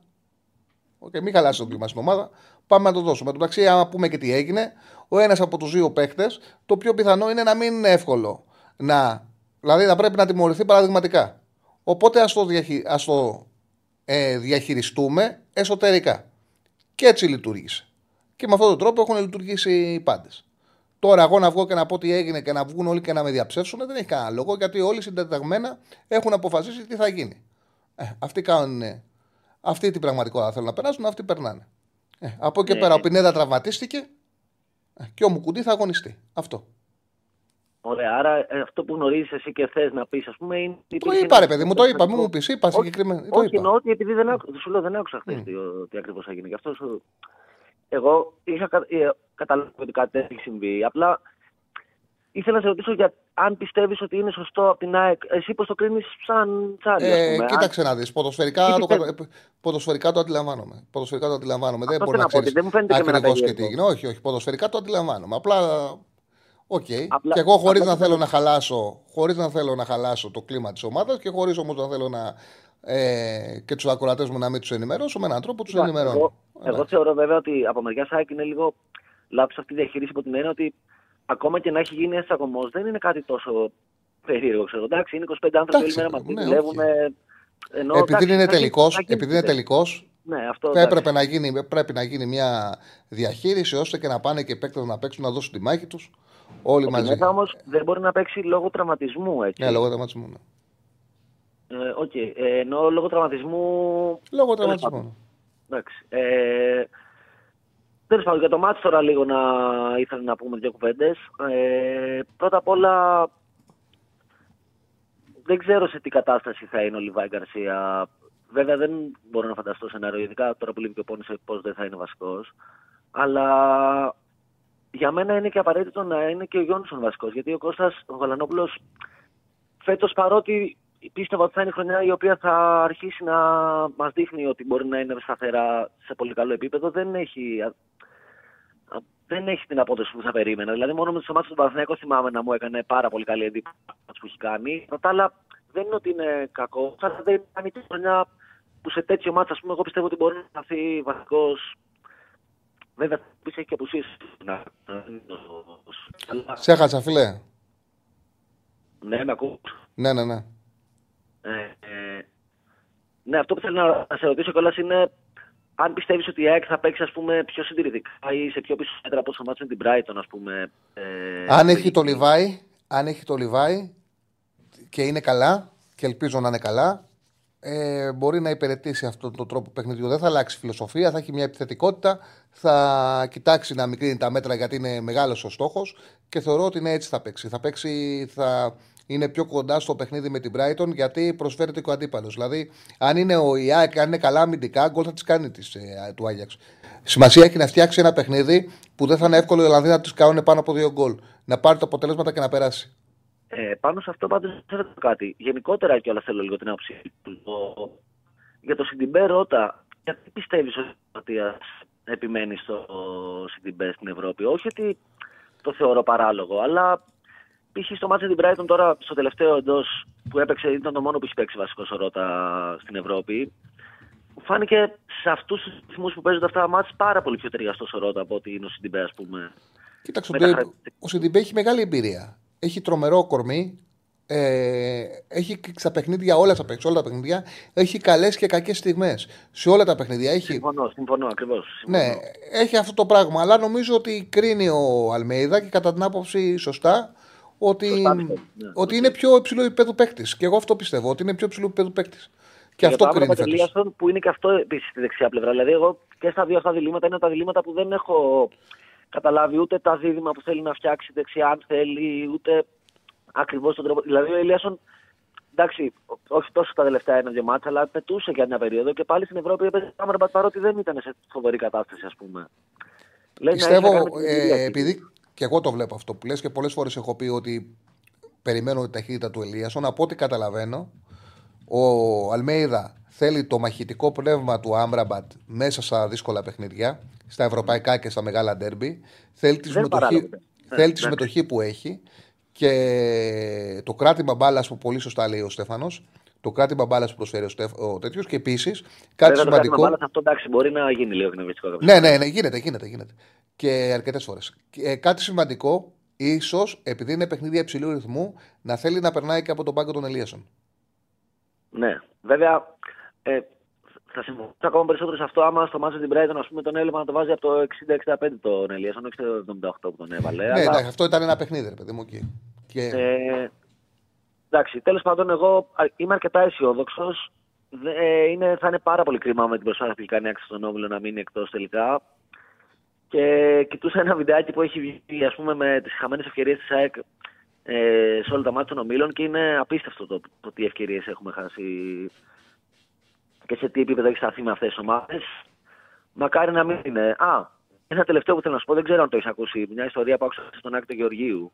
Okay, μην χαλάσεις το κλίμα στην ομάδα. Πάμε να το δώσουμε. Εν τω μεταξύ, άμα πούμε και τι έγινε, ο ένας από τους δύο παίχτε, το πιο πιθανό είναι να μην είναι εύκολο να. Δηλαδή, θα πρέπει να τιμωρηθεί παραδειγματικά. Οπότε ας το, διαχει... ας το ε, διαχειριστούμε εσωτερικά. Και έτσι λειτουργήσε. Και με αυτόν τον τρόπο έχουν λειτουργήσει οι πάντες. Τώρα, εγώ να βγω και να πω τι έγινε και να βγουν όλοι και να με διαψεύσουν δεν έχει κανένα λόγο γιατί όλοι συντεταγμένα έχουν αποφασίσει τι θα γίνει. Ε, αυτοί κάνουν. Ε, Αυτή την πραγματικότητα θέλουν να περάσουν, αυτοί περνάνε. Ε, από εκεί
Ναι.
πέρα ο Πινέδα τραυματίστηκε ε, και ο Μουκουντή θα αγωνιστεί. Αυτό.
Ωραία, άρα ε, αυτό που γνωρίζεις εσύ και θες να πεις, ας πούμε. Είναι,
Το είπα, ρε παιδί μου, το είπα. Μην μου πεις, είπα
Όχι,
συγκεκριμένα. Το
Όχι,
είπα.
εννοώ ότι επειδή δεν άκουσα, σου λέω δεν άκουσα χθες
Mm.
τι, τι ακριβώς έγινε. Γι' αυτό σου... Εγώ είχα κα, ε, καταλάβει ότι κάτι τέτοιο έχει συμβεί. Απλά ήθελα να σε ρωτήσω για αν πιστεύεις ότι είναι σωστό από την ΑΕΚ. Εσύ πώ το κρίνεις σαν τσάρι, ας
Ε,
πούμε.
κοίταξε
αν...
να δεις. Ποδοσφαιρικά,
Τι
το,
πιστεύεις;
κατα- ποδοσφαιρικά το αντιλαμβάνομαι. Ποδοσφαιρικά το αντιλαμβάνομαι. Δεν
Αυτό
μπορεί να
θέλω να πω,
ξέρεις
ότι δεν μου φαίνεται και εμένα
ακριβώ και
περίεργο.
τι έγινε. Όχι, όχι. Ποδοσφαιρικά το αντιλαμβάνομαι. Απλά. Οκ.
Απλά-
Και εγώ χωρίς
απλά
να
το
θέλω
θέλω-
να χαλάσω, χωρίς να θέλω να χαλάσω το κλίμα της ομάδας και χωρίς όμως να θέλω να. Ε, και τους ακροατές μου να μην τους ενημερώσω με έναν τρόπο τους
Κοίτα,
ενημερώνω.
Εγώ, εγώ θεωρώ βέβαια ότι από μεριά ΑΕΚ είναι λίγο λάθος αυτή η διαχείριση από την έννοια ότι ακόμα και να έχει γίνει ένα αγωμό δεν είναι κάτι τόσο περίεργο. Ξέρω. Εντάξει, είναι 25 άνθρωποι όλη
Εντάξει,
μέρα μαζί,
ναι,
δουλεύουν.
όχι.
Ενώ,
επειδή
εντάξει,
είναι
θα γίνει-
τελικός,
θα γίνει
επειδή είναι
τίποτε.
τελικός,
Ναι, αυτό.
θα
εντάξει.
έπρεπε να γίνει, πρέπει να γίνει μια διαχείριση ώστε και να πάνε και οι παίκτες να παίξουν να δώσουν τη μάχη τους όλοι
Ο
μαζί.
Πινέδα όμως δεν μπορεί να παίξει λόγω τραυματισμού. Έτσι.
Ναι, λόγω τραυματισμού. ναι.
Ε, οκ. Ε, ενώ λόγω τραυματισμού.
Λόγω
Τέλος
τραυματισμού.
πάντων. Εντάξει. Ε, Τέλος πάντων, για το ματς τώρα λίγο να ήθελα να πούμε δύο κουβέντες. Ε, πρώτα απ' όλα, δεν ξέρω σε τι κατάσταση θα είναι ο Λιβάι Γκαρσία. Βέβαια, δεν μπορώ να φανταστώ σενάριο, ειδικά τώρα που λείπει και ο Πόνης, πώς δεν θα είναι βασικός. Αλλά για μένα είναι και απαραίτητο να είναι και ο Γιόνσον βασικός. Γιατί ο Κώστας ο Γαλανόπουλος φέτος παρότι πίστευα ότι θα είναι η χρονιά η οποία θα αρχίσει να μα δείχνει ότι μπορεί να είναι σταθερά σε πολύ καλό επίπεδο. Δεν έχει, α, α, δεν έχει την απόδοση που θα περίμενα. Δηλαδή, μόνο με του ομάδε του Παναθηναϊκού θυμάμαι να μου έκανε πάρα πολύ καλή εντύπωση που έχει κάνει. Κατά τα άλλα, δεν είναι ότι είναι κακό. Θα δεν είναι και χρονιά που σε τέτοιο μάτσα, α πούμε, εγώ πιστεύω ότι μπορεί να σταθεί βασικό. Βέβαια, πει έχει και απουσίε.
Σε έχασα, φιλέ.
Ναι, με ακούω.
Ναι, ναι, ναι.
Ε, ε, ναι, αυτό που θέλω να, να σε ρωτήσω κιόλας είναι αν πιστεύεις ότι η ΑΕΚ θα παίξει ας πούμε, πιο συντηρητικά ή σε πιο πίσω μέτρα από όσο μάτσο την Brighton, ας πούμε. Ε,
αν έχει το Λιβάι, αν έχει το Λιβάι και είναι καλά, και ελπίζω να είναι καλά, ε, μπορεί να υπηρετήσει αυτόν τον τρόπο παιχνιδιού. Δεν θα αλλάξει φιλοσοφία, θα έχει μια επιθετικότητα, θα κοιτάξει να μικρύνει τα μέτρα γιατί είναι μεγάλος ο στόχος και θεωρώ ότι είναι έτσι θα παίξει. Θα παίξει, θα είναι πιο κοντά στο παιχνίδι με την Brighton γιατί προσφέρεται και ο αντίπαλος. Δηλαδή, αν είναι ο Ιάκ, αν είναι καλά αμυντικά, γκολ θα τις κάνει της, ε, του Άγιαξ. Σημασία έχει να φτιάξει ένα παιχνίδι που δεν θα είναι εύκολο οι Ολλανδοί να του κάνουν πάνω από δύο γκολ. Να πάρει τα αποτελέσματα και να περάσει.
Ε, πάνω σε αυτό πάντως θέλω κάτι. Γενικότερα κιόλας θέλω λίγο την άποψη του. Για το Σιντιμπέ ρώτα, γιατί πιστεύεις ότι ο Ματίας επιμένει στο Σιντιμπέ στην Ευρώπη; Όχι ότι το θεωρώ παράλογο, αλλά π.χ. στο μάτσο την Brighton τώρα στο τελευταίο εντός που έπαιξε, ήταν το μόνο που έχει παίξει βασικός ο Ρώτα στην Ευρώπη. Μου φάνηκε σε αυτούς τους ρυθμού που παίζονται αυτά τα μάτια πάρα πολύ πιο ταιριαστός ο Ρώτα από ότι είναι ο Σιντιμπέ, ας πούμε.
Κοίταξε, ο Σιντιμπέ έχει μεγάλη εμπειρία έχει τρομερό κορμί. Ε, έχει στα παιχνίδια, όλα τα, όλα τα παιχνίδια, έχει καλές και κακές στιγμές. Σε όλα τα παιχνίδια έχει.
Συμφωνώ, συμφωνώ ακριβώς.
Ναι, έχει αυτό το πράγμα. Αλλά νομίζω ότι κρίνει ο Αλμέιδα και κατά την άποψη σωστά ότι, σωστά, ναι. ότι είναι πιο υψηλό επίπεδο παίκτης. Και εγώ αυτό πιστεύω, ότι είναι πιο υψηλό επίπεδο παίκτης. Και αυτό κρίνει
φέτος. που είναι και αυτό επίσης στη δεξιά πλευρά. Δηλαδή, εγώ και στα δύο αυτά διλήμματα είναι τα διλήμματα που δεν έχω καταλάβει ούτε τα δίδυμα που θέλει να φτιάξει δεξιά, αν θέλει, ούτε ακριβώς τον τρόπο. Δηλαδή ο Ελίασον, εντάξει, όχι τόσο τα τελευταία ένα-δύο μάτσα, αλλά πετούσε για μια περίοδο και πάλι στην Ευρώπη έπαιζε Άμραμπατ παρότι δεν ήταν σε φοβερή κατάσταση, ας πούμε.
Πιστεύω, ε, επειδή και εγώ το βλέπω αυτό που λες και πολλές φορές έχω πει ότι περιμένω τη ταχύτητα του Ελίασον. Από ό,τι καταλαβαίνω, ο Αλμέιδα θέλει το μαχητικό πνεύμα του Άμραμπατ μέσα στα δύσκολα παιχνίδια στα ευρωπαϊκά και στα μεγάλα ντέρμπι. Θέλει τη συμμετοχή, θέλει τη συμμετοχή που έχει και το κράτημα μπάλας που πολύ σωστά λέει ο Στέφανος. Το κράτημα μπάλας που προσφέρει ο, ο τέτοιος και επίσης κάτι
Βέβαια,
σημαντικό.
Το αυτό εντάξει, μπορεί να γίνει λίγο γνωριστικό.
Ναι, ναι, ναι, γίνεται, γίνεται, γίνεται. Και αρκετές φορέ. Ε, κάτι σημαντικό, ίσως επειδή είναι παιχνίδια υψηλού ρυθμού, να θέλει να περνάει και από τον πάγκο των Ελίασον.
Ναι, βέβαια. Ε, θα συμφωνήσω ακόμα περισσότερο σε αυτό άμα στο μάτι την Brighton ας πούμε, τον έλεγε να το βάζει από το 60-65 τον Ελίασον, όχι το 78 που τον έβαλε.
Ναι, αλλά... εντάξει, αυτό ήταν ένα παιχνίδι, ρε παιδί μου εκεί. Και...
Ε, εντάξει, τέλος πάντων, εγώ είμαι αρκετά αισιόδοξος. Ε, θα είναι πάρα πολύ κρίμα με την προσπάθεια που έχει κάνει άξιο στον Όμιλο να μείνει εκτός τελικά. Και κοιτούσα ένα βιντεάκι που έχει βγει ας πούμε, με τις χαμένες ευκαιρίες της ΑΕΚ ε, σε όλα τα μάτια των ομίλων και είναι απίστευτο το, το τι ευκαιρίες έχουμε χάσει και σε τι επίπεδο έχει σταθεί με αυτές τις ομάδες. Μακάρι να μην είναι. Α, ένα τελευταίο που θέλω να σου πω, δεν ξέρω αν το έχεις ακούσει. Μια ιστορία που άκουσα στον Άκτο Γεωργίου.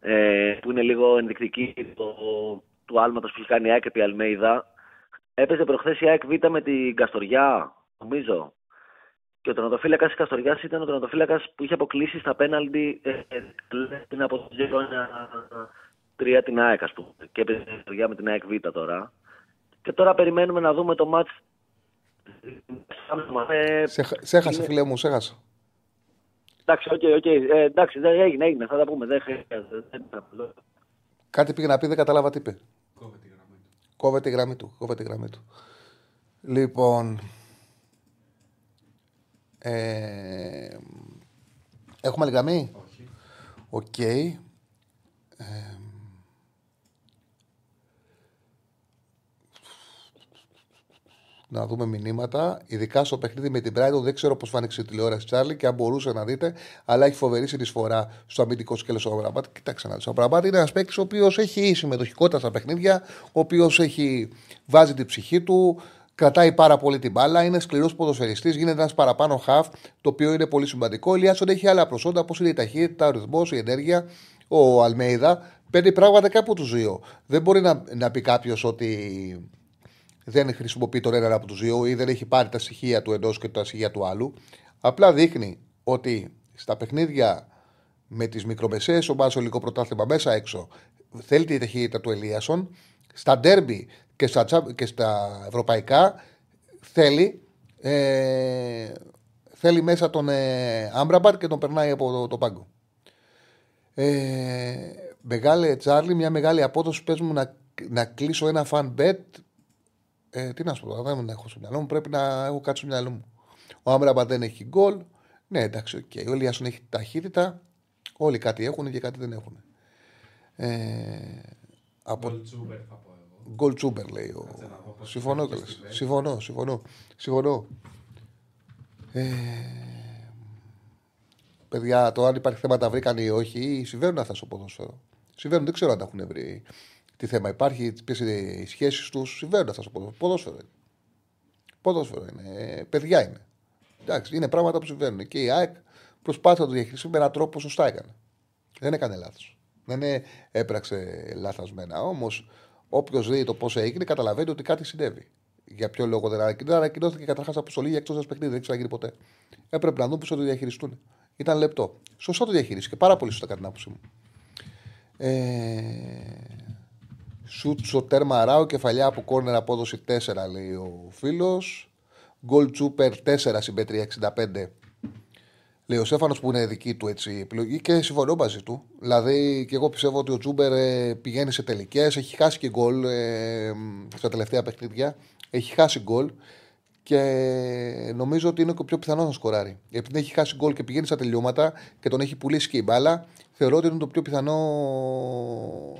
Ε, που είναι λίγο ενδεικτική το, του άλματος που έχει κάνει η ΑΕΚ επί Αλμέιδα. Έπαιζε προχθές η ΑΕΚ Β με την Καστοριά, νομίζω. Και ο τερματοφύλακα της Καστοριάς ήταν ο τερματοφύλακα που είχε αποκλείσει στα πέναλτι ε, πριν από δύο χρόνια τρία την ΑΕΚ, ας πούμε. Και έπαιζε η Καστοριά με την ΑΕΚ Β τώρα. Και τώρα περιμένουμε να δούμε το μάτς.
Σε, έχασε φίλε μου, σε έχασα.
Εντάξει, OK, okay, okay. ε, εντάξει, δεν έγινε, έγινε, θα τα πούμε. Δεν
Κάτι πήγε να πει, δεν κατάλαβα τι είπε. Κόβεται η γραμμή του. Κόβεται η γραμμή του. Λοιπόν. Ε, έχουμε άλλη γραμμή; Όχι. OK. Okay. Ε, να δούμε μηνύματα. Ειδικά στο παιχνίδι με την Brighton, δεν ξέρω πώς φάνηκε η τηλεόραση Τσάρλι και αν μπορούσε να δείτε, αλλά έχει φοβερή συνεισφορά στο αμυντικό σκέλος ο Αμπραμπάτ. Κοιτάξτε να δείτε. Ο Αμπραμπάτ είναι ένας παίκτης ο οποίος έχει συμμετοχικότητα στα παιχνίδια, ο οποίος βάζει την ψυχή του, κρατάει πάρα πολύ την μπάλα, είναι σκληρός ποδοσφαιριστής, γίνεται ένας παραπάνω χαφ, το οποίο είναι πολύ σημαντικό. Ο Ηλιάσον έχει άλλα προσόντα, όπω είναι η ταχύτητα, ο ρυθμός, η ενέργεια. ο Αλμέιδα παίρνει πράγματα και από τους δύο. Δεν μπορεί να, να πει κάποιος ότι δεν χρησιμοποιεί τον έναν από τους δύο ή δεν έχει πάρει τα στοιχεία του εντός και τα στοιχεία του άλλου. Απλά δείχνει ότι στα παιχνίδια με τις μικρομεσαίες ομάδε ολικό πρωτάθλημα μέσα έξω θέλει τη ταχύτητα του Ελίασον. Στα ντέρμπι και στα, και στα ευρωπαϊκά θέλει, ε, θέλει μέσα τον ε, Άμπραμπατ και τον περνάει από το, το πάγκο. Ε, μεγάλη Τσάρλι, μια μεγάλη απόδοση. Πες μου να, να κλείσω ένα fan bet. Ε, τι να σου πω, δεν έχω στο μυαλό μου. Πρέπει να έχω κάτι στο μυαλό μου. Ο Άμραμπατ δεν έχει γκολ. Ναι, εντάξει, OK. Okay. Ο Ελίασον έχει ταχύτητα. Όλοι κάτι έχουν και κάτι δεν έχουν. Ε,
από... Γκολ Τσούμπερ θα πω εγώ.
Γκολ Τσούμπερ λέει. Ο... Συμφωνώ, συμφωνώ, συμφωνώ, συμφωνώ. Ε, παιδιά, το αν υπάρχει θέμα τα βρήκαν ή όχι, συμβαίνουν αυτά στο ποδόσφαιρο. Συμβαίνουν, δεν ξέρω αν τα έχουν βρει τι θέμα υπάρχει, ποιες είναι οι σχέσεις τους. Συμβαίνουν αυτά στο ποδόσφαιρο. Ποδόσφαιρο είναι. Ποδόσφαιρο είναι. Ε, παιδιά είναι. Εντάξει, είναι πράγματα που συμβαίνουν. Και η ΑΕΚ προσπάθησε να το διαχειριστεί με έναν τρόπο σωστά έκανε. Δεν έκανε λάθος. Δεν έπραξε λάθασμένα. Όμως, όποιος δει το πώς έγινε, καταλαβαίνει ότι κάτι συνέβη. Για ποιο λόγο δεν ανακοινώθηκε. Δεν ανακοινώθηκε καταρχάς αποστολή για εκτό παιχνίδι, δεν ξαναγίνει ποτέ. Έπρεπε να δουν πώς θα το διαχειριστούν. Ήταν λεπτό. Σωστό το διαχειρίστηκε. Πάρα πολύ σωστά κατά την άποψή μου. Ε... Σούτσο τέρμα ράου, κεφαλιά από κόρνερ απόδοση 4 λέει ο φίλος. Γκολ τσούπερ 4 συμπέτρια 65 Λέει ο Στέφανος που είναι δική του έτσι, επιλογή και συμφωνώ μαζί του. Δηλαδή και εγώ πιστεύω ότι ο Τζούμπερ ε, πηγαίνει σε τελικές, έχει χάσει και γκολ ε, στα τελευταία παιχνίδια. Έχει χάσει γκολ και νομίζω ότι είναι και πιο πιθανός να σκοράρει. Επειδή έχει χάσει γκολ και πηγαίνει στα τελειώματα και τον έχει πουλήσει και η μπάλα, θεωρώ ότι είναι το πιο πιθανό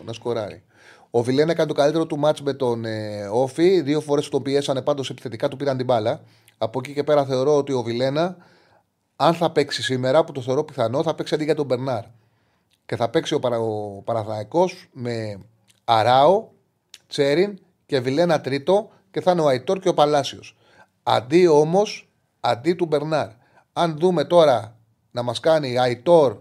να σκοράρει. Ο Βιλένα έκανε το καλύτερο του μάτς με τον ε, Όφη. Δύο φορές τον πιέσανε πάντως επιθετικά, του πήραν την μπάλα. Από εκεί και πέρα θεωρώ ότι ο Βιλένα αν θα παίξει σήμερα, που το θεωρώ πιθανό, θα παίξει αντί για τον Μπερνάρ. Και θα παίξει ο, παρα, ο με Αράο, Τσέριν και Βιλένα τρίτο και θα είναι ο Αϊτόρ και ο Παλάσιος. Αντί όμως, αντί του Μπερνάρ. Αν δούμε τώρα να μας κάνει Αϊτόρ,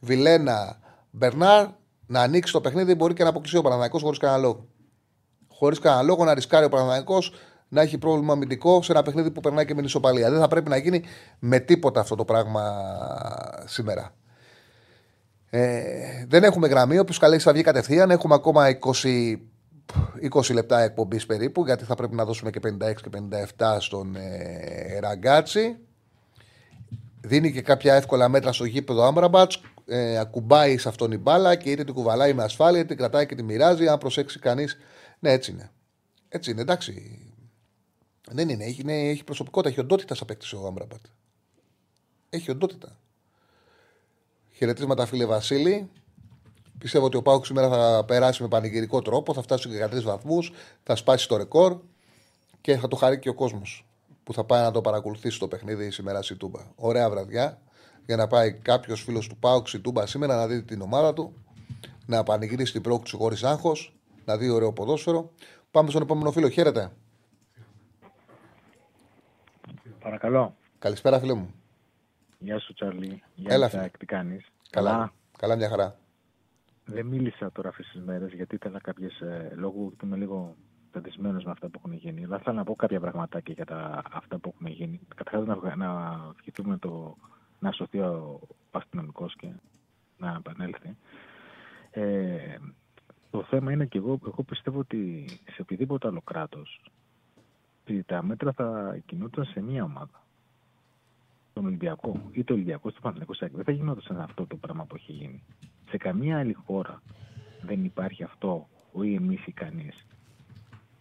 Βιλένα, Μπερνάρ, να ανοίξει το παιχνίδι, μπορεί και να αποκλείσει ο Παναναναϊκό χωρίς κανένα λόγο. Χωρίς κανένα λόγο να ρισκάρει ο Παναναναϊκό να έχει πρόβλημα αμυντικό σε ένα παιχνίδι που περνάει και με ισοπαλία. Δεν θα πρέπει να γίνει με τίποτα αυτό το πράγμα σήμερα. Ε, δεν έχουμε γραμμή. Όποιο καλέσει θα βγει κατευθείαν. Έχουμε ακόμα 20, 20 λεπτά εκπομπής περίπου, γιατί θα πρέπει να δώσουμε και 56 και 57 στον ε, Ραγκάτσι. Δίνει και κάποια εύκολα μέτρα στο γήπεδο Άμραμπατ. Ε, ακουμπάει σε αυτόν η μπάλα και είτε την κουβαλάει με ασφάλεια, είτε την κρατάει και τη μοιράζει. Αν προσέξει κανείς. Ναι, έτσι είναι. Έτσι είναι, εντάξει. Δεν είναι. Έχει, ναι, έχει προσωπικότητα, έχει οντότητα σαν παίκτης ο Άμραμπατ. Έχει οντότητα. Χαιρετίσματα, φίλε Βασίλη. Πιστεύω ότι ο Πάουκ σήμερα θα περάσει με πανηγυρικό τρόπο, θα φτάσει στου 13 βαθμούς, θα σπάσει το ρεκόρ και θα το χαρεί και ο κόσμος που θα πάει να το παρακολουθήσει το παιχνίδι σήμερα στη Τούμπα. Ωραία βραδιά για να πάει κάποιος φίλος του Πάουκ στη Τούμπα σήμερα να δει την ομάδα του, να πανηγυρίσει την πρόκληση χωρίς άγχος, να δει ωραίο ποδόσφαιρο. Πάμε στον επόμενο φίλο. Χαίρετε.
Παρακαλώ.
Καλησπέρα, φίλε μου.
Γεια σου, Τσάρλι.
Γεια Έλα,
φίλε. Τι κάνεις;
Καλά. Καλά, μια χαρά.
Δεν μίλησα τώρα αυτές τις μέρες γιατί ήθελα κάποιες ε, λόγου που είμαι λίγο πεντισμένο με αυτά που έχουν γίνει. Αλλά θέλω να πω κάποια πραγματάκια για τα, αυτά που έχουν γίνει. Καταρχάς να, να ευχηθούμε το, να σωθεί ο αστυνομικός και να επανέλθει. Ε, το θέμα είναι και εγώ, εγώ πιστεύω ότι σε οποιοδήποτε άλλο κράτος τα μέτρα θα κινούνταν σε μία ομάδα. Τον Ολυμπιακό ή το Ολυμπιακό στο Παναθηναϊκό Δεν θα γινόταν αυτό το πράγμα που έχει γίνει. Σε καμία άλλη χώρα δεν υπάρχει αυτό ο ή εμείς ή κανείς.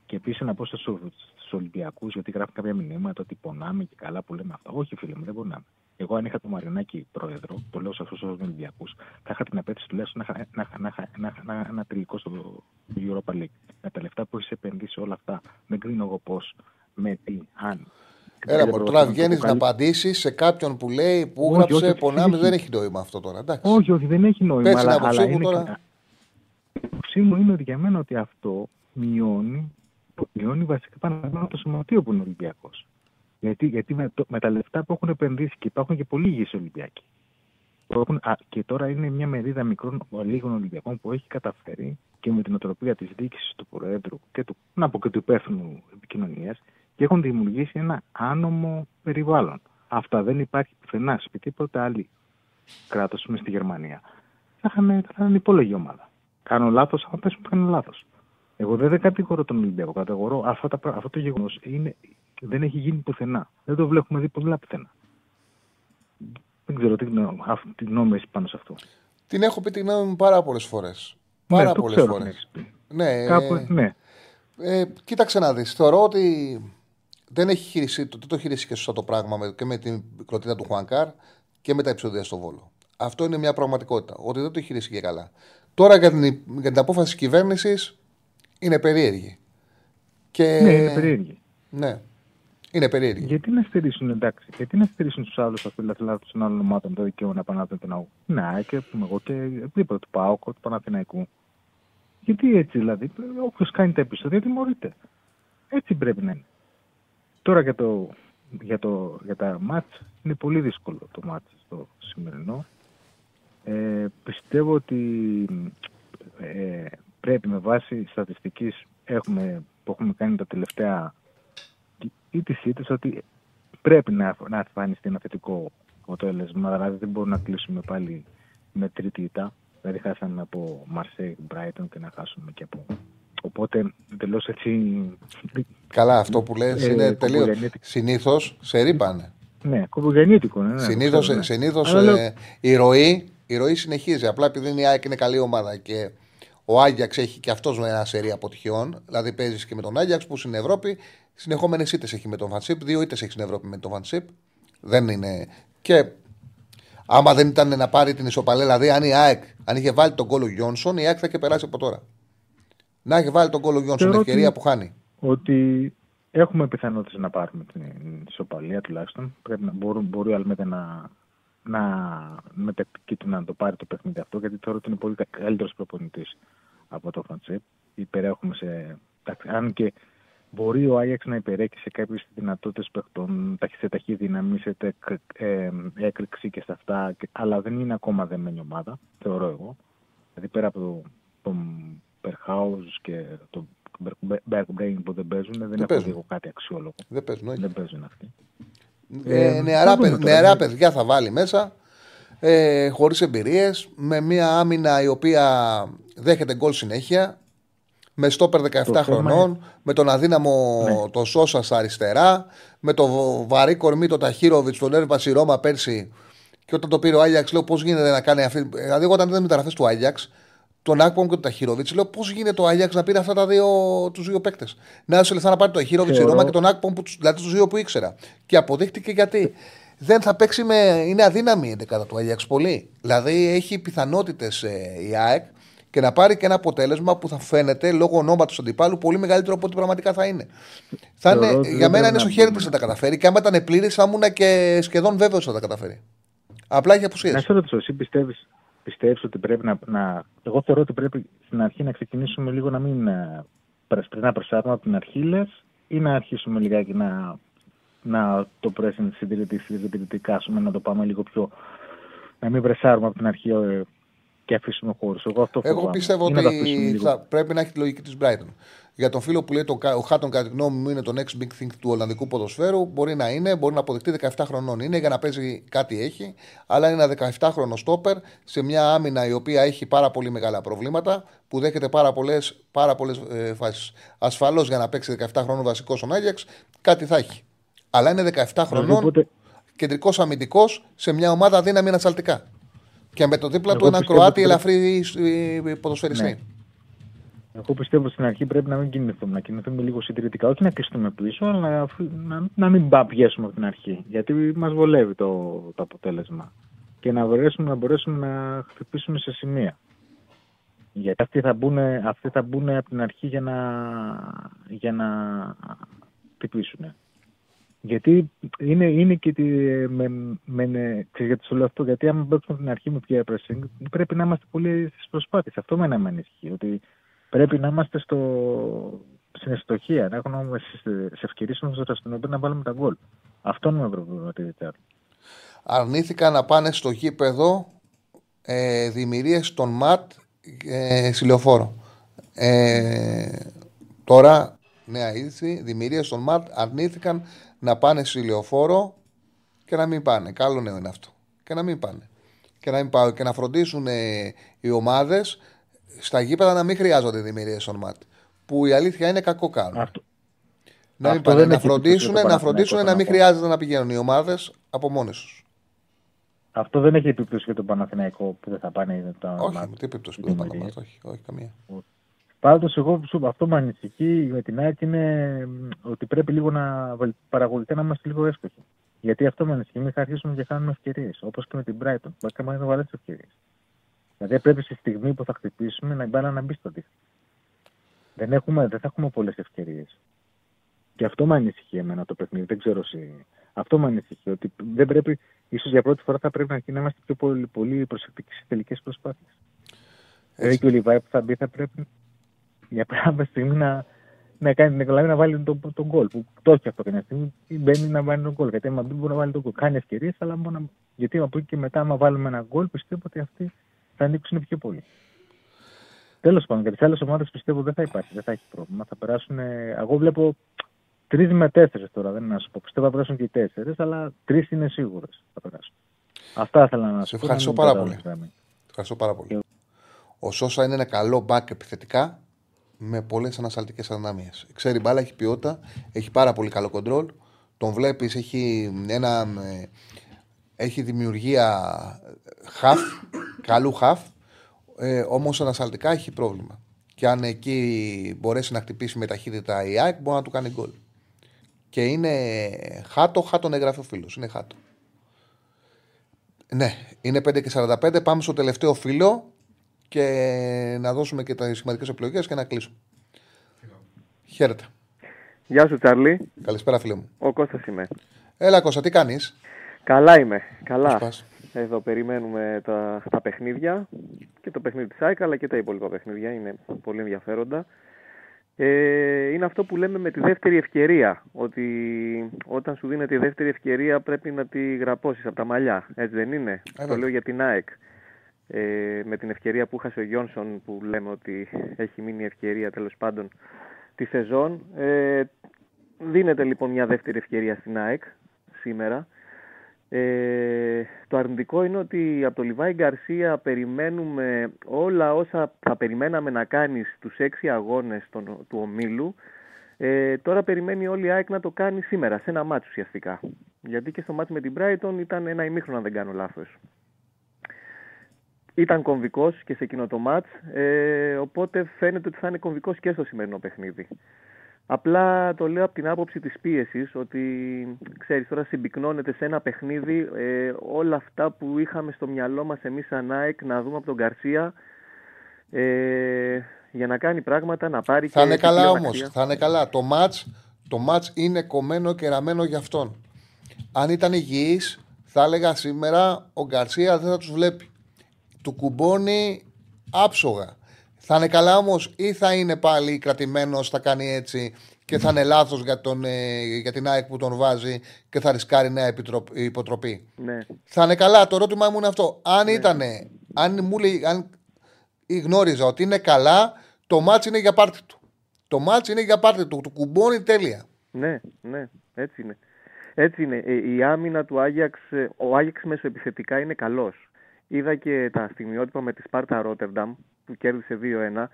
Και επίσης να πω στους Ολυμπιακούς, γιατί γράφουν κάποια μηνύματα ότι πονάμε και καλά που λέμε αυτά. Όχι, φίλε μου, δεν πονάμε. Εγώ, αν είχα το Μαριονάκι πρόεδρο, το λέω σε αυτούς τους Ολυμπιακούς, θα είχα την απέτηση τουλάχιστον να, να, να, να, ένα τελικό στο Europa League. Με τα λεφτά που έχεις επενδύσει όλα αυτά, δεν κρίνω εγώ πώς με τι, αν.
Έλα, μπορεί τώρα βγαίνεις να απαντήσεις σε κάποιον που λέει που γράψε πονάμε, δεν έχει νόημα αυτό τώρα. Εντάξει.
Όχι, όχι, δεν έχει νόημα. Πέτσε αλλά, αλλά είναι τώρα. Η μου είναι ότι για μένα ότι αυτό μειώνει, μειώνει βασικά πάνω το σωματείο που είναι Ολυμπιακός. Γιατί, γιατί με, το, με, τα λεφτά που έχουν επενδύσει και υπάρχουν και πολλοί υγιείς Ολυμπιακοί. που έχουν, α, και τώρα είναι μια μερίδα μικρών λίγων Ολυμπιακών που έχει καταφέρει και με την οτροπία της διοίκησης του Προέδρου και του, να πω και του υπεύθυνου επικοινωνίας και έχουν δημιουργήσει ένα άνομο περιβάλλον. Αυτά δεν υπάρχει πουθενά σε οποιαδήποτε άλλη κράτος με στη Γερμανία. Θα είχαν, θα είχαν υπόλογη ομάδα. Κάνω λάθος, αν πέσουν που κάνω λάθος. Εγώ δεν, δεν κατηγορώ τον Ολυμπιακό. Κατηγορώ αυτό, τα, αυτό το γεγονός δεν έχει γίνει πουθενά. Δεν το βλέπουμε δει πολλά πουθενά. Δεν ξέρω τι, τι γνώμη έχεις πάνω σε αυτό.
Την έχω πει τη γνώμη μου πάρα πολλές φορές. Πάρα
ναι,
πολλές φορές. Ναι,
Κάπου,
ε,
ναι.
Ε, κοίταξε να δεις. Θεωρώ ότι δεν έχει χειριστεί, το, δεν το έχει χειριστεί και σωστά το πράγμα με, και με την κροτίδα του Χουανκάρ και με τα επεισόδια στο Βόλο. Αυτό είναι μια πραγματικότητα. Ότι δεν το έχει χειριστεί και καλά. Τώρα για την, για την απόφαση της κυβέρνησης είναι περίεργη. Και...
Ναι, είναι περίεργη.
Ναι. Είναι περίεργη.
Γιατί να στηρίσουν, εντάξει, γιατί να στηρίσουν τους άλλους αφιλαθλάτου των άλλων ομάδων το δικαίωμα να πάνε από τον ναό. Ναι, και πούμε εγώ και οτιδήποτε του ΠΑΟΚ, του Παναθηναϊκού. Γιατί έτσι δηλαδή, όποιος κάνει τα επεισόδια τιμωρείται. Έτσι πρέπει να είναι. Τώρα για, το, για, το, για τα μάτς, είναι πολύ δύσκολο το μάτς στο σημερινό. Ε, πιστεύω ότι ε, πρέπει με βάση στατιστικής έχουμε, που έχουμε κάνει τα τελευταία ή τις ήττες ότι πρέπει να, να εμφανιστεί ένα θετικό αποτέλεσμα. Δηλαδή δεν μπορούμε να κλείσουμε πάλι με τρίτη ήττα. Δηλαδή χάσαμε από Μαρσέη, Μπράιτον και να χάσουμε και από. Οπότε εντελώς έτσι.
Καλά, αυτό που λες
Ε,
είναι τελείω.
κοκκινιάτικο.
Συνήθως σε ρίπανε.
Ναι, κομπογεννήτικο. Ναι, ναι,
Συνήθως
ξέρω, ναι.
συνήθως,
Αλλά λέω-
ε, η, ροή, η ροή συνεχίζει. Απλά επειδή είναι η ΑΕΚ είναι καλή ομάδα και ο Άγιαξ έχει και αυτός ένα σερί αποτυχιών. Δηλαδή παίζεις και με τον Άγιαξ που στην Ευρώπη συνεχόμενες ήττες έχει με τον Φανσίπ. Δύο ήττες έχει στην Ευρώπη με τον Φανσίπ. Δεν είναι. Και άμα δεν ήταν να πάρει την ισοπαλία, δηλαδή αν η ΑΕΚ αν είχε βάλει τον κόλλο Γιόνσον, η ΑΕΚ θα είχε περάσει από τώρα. Να έχει βάλει τον κόλλο Γιόνσον,
Θεωρώ
ευκαιρία
ότι-
που χάνει.
ότι έχουμε πιθανότητες να πάρουμε την ισοπαλία τουλάχιστον. Πρέπει να μπορεί, μπορεί ο Αλμέδα να, να με τακτική του να το πάρει το παιχνίδι αυτό, γιατί θεωρώ ότι είναι πολύ καλύτερος προπονητής από το Φαντσέπ. Υπερέχουμε σε. εντάξει, Αν και μπορεί ο Άγιαξ να υπερέχει σε κάποιες δυνατότητες παιχτών, ταχύ- σε ταχύ δύναμη, σε τεκ, ε, έκρηξη και σε αυτά, και- αλλά δεν είναι ακόμα δεμένη ομάδα, θεωρώ εγώ. Δηλαδή πέρα από το, τον Περχάουζ και τον Μπέρκμπρέιν που δεν παίζουν, δεν, έχω
παίζουν.
δει εγώ κάτι αξιόλογο.
Δεν παίζουν, όχι.
Δεν παίζουν αυτοί.
Ε,
Ε,
νεαρά,
θα δούμε
παιδ-
τώρα,
νεαρά
ναι.
παιδιά θα βάλει μέσα. Ε, Χωρίς εμπειρίες. Με μια άμυνα η οποία δέχεται γκολ συνέχεια. Με στόπερ 17
Το θέμα
χρονών. Με τον αδύναμο
Ναι.
το Σόσα στα αριστερά. Με το β- βαρύ κορμί το Ταχύροβιτς, τον Έρβα η Ρώμα πέρσι. Και όταν το πήρε ο Άγιαξ, λέω πώς γίνεται να κάνει αυτή. Δηλαδή, εγώ όταν είδα μεταγραφές του Άγιαξ, τον Άκπομ και τον Ταχύροβιτς, λέω πώς γίνεται ο Άγιαξ να πήρε αυτά τα δύο, τους δύο παίκτες; Να έδωσε λεφτά να πάρει τον Ταχύροβιτς η
Θεωρώ-
Ρώμα και τον Άκπομ, που, τους- δηλαδή τους δύο που ήξερα. Και αποδείχτηκε γιατί. Δεν θα παίξει με. Είναι αδύναμη η 11 του Άγιαξ πολύ. Δηλαδή έχει πιθανότητες η ΑΕΚ και να πάρει και ένα αποτέλεσμα που θα φαίνεται λόγω ονόματος αντιπάλου πολύ μεγαλύτερο από ό,τι πραγματικά θα είναι. Θα
Θεωρώ
είναι
ότι
για
δεν
μένα
πρέπει
είναι
να
στο χέρι
μπούμε.
της να τα καταφέρει και άμα ήταν πλήρης θα ήμουν και σχεδόν βέβαιος θα τα καταφέρει. Απλά έχει απουσίες.
Να σε ρωτήσω, εσύ πιστεύεις, πιστεύεις ότι πρέπει να, να... Εγώ θεωρώ ότι πρέπει στην αρχή να ξεκινήσουμε λίγο να μην ε, πρεσ- πριν να πρεσάρουμε από την αρχή λες, ή να αρχίσουμε λιγάκι να, να το πρέσουμε συντηρητικά, να το πάμε λίγο πιο... να μην πρεσάρουμε από την αρχή ε, και αφήσουμε χώρους. Εγώ αυτό
Εγώ
φοβάμαι.
πιστεύω
Ή να το αφήσουμε
ότι
λίγο.
θα πρέπει να έχει τη λογική της Brighton. Για τον φίλο που λέει το, Κα- ο Χάτον, κατά τη γνώμη μου, είναι το next big thing του Ολλανδικού ποδοσφαίρου. Μπορεί να είναι, μπορεί να αποδειχτεί 17 χρονών. Είναι για να παίζει κάτι έχει, αλλά είναι ένα 17χρονο στόπερ σε μια άμυνα η οποία έχει πάρα πολύ μεγάλα προβλήματα, που δέχεται πάρα πολλές πάρα πολλές, ε, φάσεις. Ασφαλώς για να παίξει 17 χρονών βασικός στον Άγιαξ, κάτι θα έχει. Αλλά είναι 17 χρονών,
Οπότε-
κεντρικός αμυντικός σε μια ομάδα δύναμη ανασταλτικά. Και με το δίπλα
Εγώ
του έναν
πιστεύω
Κροάτι
ότι
ελαφρύ ε, ποδοσφαιριστή.
Ναι. Εγώ πιστεύω στην αρχή πρέπει να μην κινηθούμε, να κινηθούμε λίγο συντηρητικά. Όχι να κλειστούμε πίσω, αλλά να, αφ- να, να μην πα- πιέσουμε από την αρχή. Γιατί μας βολεύει το, το αποτέλεσμα. Και να μπορέσουμε, να μπορέσουμε να χτυπήσουμε σε σημεία. Γιατί αυτοί θα μπουν, αυτοί θα μπουν από την αρχή για να, για να χτυπήσουν. Γιατί είναι, είναι και τη, με, με, ξέρεις γιατί σου λέω αυτό, γιατί άμα παίξουμε από την αρχή με peer pressing, πρέπει να είμαστε πολύ στις προσπάθειες. Αυτό με με ανησυχεί. Ότι πρέπει να είμαστε στο, στην ευστοχία, να έχουμε σε ευκαιρίες στην οποία να βάλουμε τα γκολ. Αυτό είναι με προβληματίζει.
Αρνήθηκαν να πάνε στο γήπεδο ε, δημιουργίες στον ΜΑΤ ε, στη λεωφόρο. Ε, τώρα, νέα είδηση, δημιουργίες στον ΜΑΤ αρνήθηκαν να πάνε στη λεωφόρο και να μην πάνε. Καλό νέο είναι αυτό. Και να μην πάνε. Και να, μην πάνε. Και να φροντίσουν ε, οι ομάδες στα γήπεδα να μην χρειάζονται δημιουργίες στον ΜΑΤ. Που η αλήθεια είναι κακό κάνουν.
Αυτό.
Να, μην
Αυτό
πάνε,
δεν
να
έχει
φροντίσουν,
επίπτωση
να,
στο
φροντίσουν να μην
Παναθηναϊκό,
χρειάζεται να πηγαίνουν οι ομάδες από μόνες τους.
Αυτό δεν έχει επίπτωση για τον Παναθηναϊκό που δεν θα πάνε τα
Όχι,
μάτια.
με τι επίπτωση
οι
που δεν πάνε
δημιουργίες.
μάτια, όχι, όχι καμία.
Πάντως, εγώ σου- αυτό με ανησυχεί με την ΑΕΚ είναι μ, ότι πρέπει λίγο να βελ- παρακολουθεί να είμαστε λίγο εύστοχοι. Γιατί αυτό με ανησυχεί, μην θα αρχίσουμε και χάνουμε ευκαιρίες. Όπως και με την Brighton. Μπορεί να κάνουμε βαρέ ευκαιρίες. Δηλαδή, πρέπει στη στιγμή που θα χτυπήσουμε να η μπάλα να μπει στο δίχτυ. Δεν, έχουμε, δεν θα έχουμε πολλές ευκαιρίες. Και αυτό με ανησυχεί εμένα το παιχνίδι. Δεν ξέρω εσύ. Αυτό με ανησυχεί. Ότι δεν πρέπει, ίσως για πρώτη φορά θα πρέπει να να είμαστε πιο πολύ, πολύ προσεκτικοί στι τελικές προσπάθειες. Δηλαδή και ο Λιβάη που θα μπει θα πρέπει για πράγμα στιγμή να, να κάνει την εκλογή να βάλει τον, τον γκολ. Που το έχει αυτό κάποια στιγμή. Ή μπαίνει να βάλει τον γκολ. Γιατί άμα μπει μπορεί να βάλει τον γκολ. Κάνει ευκαιρίες, αλλά μπορεί να. Γιατί από εκεί και μετά, άμα βάλουμε ένα γκολ, πιστεύω ότι αυτοί θα ανοίξουν πιο πολύ. Τέλος πάντων, για τις άλλες ομάδες πιστεύω δεν θα υπάρχει, δεν θα έχει πρόβλημα. Θα περάσουν. ε, Εγώ βλέπω τρεις με τέσσερις τώρα, δεν είναι να σου πω. Πιστεύω θα περάσουν και οι τέσσερις, αλλά τρεις είναι σίγουρες θα περάσουν. Αυτά ήθελα να
Σε
σου πω.
ευχαριστώ
να μην
πάρα
πετάω
πολύ.
γραμμή.
Ευχαριστώ πάρα πολύ. Ο Σόσα είναι ένα καλό μπακ επιθετικά με πολλές ανασταλτικές αδυναμίες. Ξέρει μπάλα, έχει ποιότητα, έχει πάρα πολύ καλό κοντρόλ. Τον βλέπεις, έχει ένα. Ε, Έχει δημιουργία χαφ, καλού χαφ, ε, όμως ανασταλτικά έχει πρόβλημα. Και αν εκεί μπορέσει να χτυπήσει με ταχύτητα η ΑΕΚ, μπορεί να του κάνει γκολ. Και είναι χάτο, χάτον εγγραφεί ο φίλος. Είναι χάτο. Ναι, είναι 5 και 45. Πάμε στο τελευταίο φίλο και να δώσουμε και τις σημαντικές επιλογές και να κλείσουμε. Χαίρετε.
Γεια σου, Τσάρλι.
Καλησπέρα, φίλε μου.
Ο Κώστας είμαι.
Έλα, Κώστα, τι κάνεις;
Καλά είμαι. Καλά.
πας;
Εδώ περιμένουμε τα, τα παιχνίδια και το παιχνίδι της ΑΕΚ αλλά και τα υπόλοιπα παιχνίδια. Είναι πολύ ενδιαφέροντα. Ε, είναι αυτό που λέμε με τη δεύτερη ευκαιρία. Ότι όταν σου δίνεται η δεύτερη ευκαιρία πρέπει να τη γραπώσεις από τα μαλλιά. Έτσι δεν είναι; το
βέβαια.
λέω για την ΑΕΚ. Ε, με την ευκαιρία που χάσε ο Γιόνσον που λέμε ότι έχει μείνει ευκαιρία τέλος πάντων τη σεζόν. Ε, δίνεται λοιπόν μια δεύτερη ευκαιρία στην ΑΕΚ σήμερα. Ε, το αρνητικό είναι ότι από το Λιβάη Γκαρσία περιμένουμε όλα όσα θα περιμέναμε να κάνεις στους έξι αγώνες των, του ομίλου. Ε, τώρα περιμένει όλη η ΑΕΚ να το κάνει σήμερα, σε ένα μάτσο ουσιαστικά. Γιατί και στο μάτσο με την Brighton ήταν ένα ημίχρονο αν δεν κάνω λάθος. Ήταν κομβικός και σε εκείνο το μάτς, ε, οπότε φαίνεται ότι θα είναι κομβικός και στο σημερινό παιχνίδι. Απλά το λέω από την άποψη της πίεσης ότι ξέρεις τώρα συμπυκνώνεται σε ένα παιχνίδι ε, όλα αυτά που είχαμε στο μυαλό μας εμείς σαν ΑΕΚ να δούμε από τον Γκαρσία ε, για να κάνει πράγματα, να πάρει
Θα
και
είναι καλά
επιπλέον
όμως.
αξία.
Θα είναι καλά. Το ματ το μάτς είναι κομμένο και ραμμένο για αυτόν. Αν ήταν υγιής, θα έλεγα σήμερα ο Γκαρσία δεν θα τους βλέπει. Του κουμπώνει άψογα. Θα είναι καλά όμως ή θα είναι πάλι κρατημένος, θα κάνει έτσι και θα είναι λάθος για, τον, ε, για την ΑΕΚ που τον βάζει και θα ρισκάρει νέα επιτροπ- υποτροπή.
Ναι.
Θα είναι καλά. Το ερώτημά μου είναι αυτό. Αν ήταν, αν μου λέει, αν γνώριζα ότι είναι καλά, το μάτς είναι για πάρτι του. Το μάτς είναι για πάρτι του. Του κουμπώνει τέλεια.
Ναι, ναι, έτσι είναι. Έτσι είναι. Ε, η άμυνα του Άγιαξ, ε, ο Άγιαξ μεσοεπιθετικά είναι καλός. Είδα και τα στιγμιότυπα με τη Σπάρτα Ρότερνταμ που κέρδισε 2-1.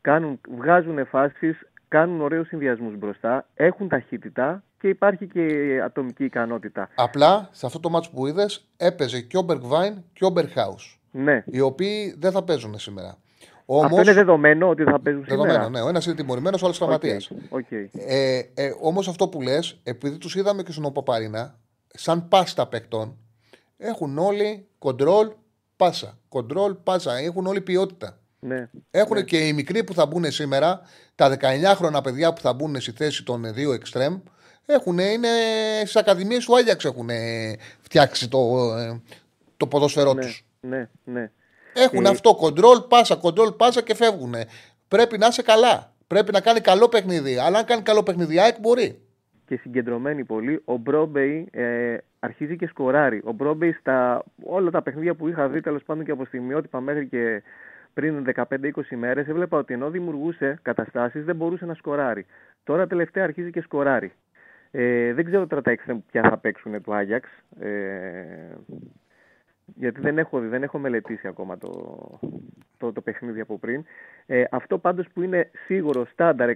Κάνουν, βγάζουν φάσεις, κάνουν ωραίους συνδυασμούς μπροστά, έχουν ταχύτητα και υπάρχει και ατομική ικανότητα.
Απλά σε αυτό το ματς που είδες έπαιζε και ο Μπεργκβάιν και ο Μπερχάους.
Ναι.
Οι οποίοι δεν θα παίζουν σήμερα.
Αυτό
Όμως,
είναι δεδομένο ότι θα παίζουν
δεδομένο,
σήμερα.
ναι. Ο ένας είναι τιμωρημένος, ο άλλος τραυματίας.
Οκ.
Ε, ε, Όμως αυτό που λες, επειδή τους είδαμε και στον OPAP Arena, σαν πάστα παικτών, έχουν όλοι κοντρόλ, πάσα. Κοντρόλ, πάσα. Έχουν όλοι ποιότητα.
Ναι.
Έχουν και οι μικροί που θα μπουν σήμερα, τα 19χρονα παιδιά που θα μπουν στη θέση των δύο εξτρέμ, έχουν, είναι στις ακαδημίες του Άγιαξ έχουν φτιάξει το, ε, το ποδόσφαιρό
Ναι,
τους.
ναι, ναι.
Έχουν
Ε,
αυτό, κοντρόλ, πάσα, κοντρόλ, πάσα και φεύγουν. Πρέπει να είσαι καλά. Πρέπει να κάνει καλό παιχνίδι. Αλλά αν κάνει καλό παιχνίδι, η ΑΕΚ μπορεί.
Και συγκεντρωμένοι πολύ. Ο Μπρόμπεϊ ε, αρχίζει και σκοράρει. Ο Μπρόμπεϊ στα όλα τα παιχνίδια που είχα δει τέλος πάντων και από στιγμιότυπα μέχρι και πριν 15-20 μέρες, έβλεπα ότι ενώ δημιουργούσε καταστάσεις δεν μπορούσε να σκοράρει. Τώρα τελευταία αρχίζει και σκοράρει. Ε, δεν ξέρω τώρα τα έξτρεμ ποια θα παίξουν του Άγιαξ. Ε, γιατί δεν έχω, δεν έχω μελετήσει ακόμα το, το, το παιχνίδι από πριν. Ε, αυτό πάντως που είναι σίγουρο στάνταρ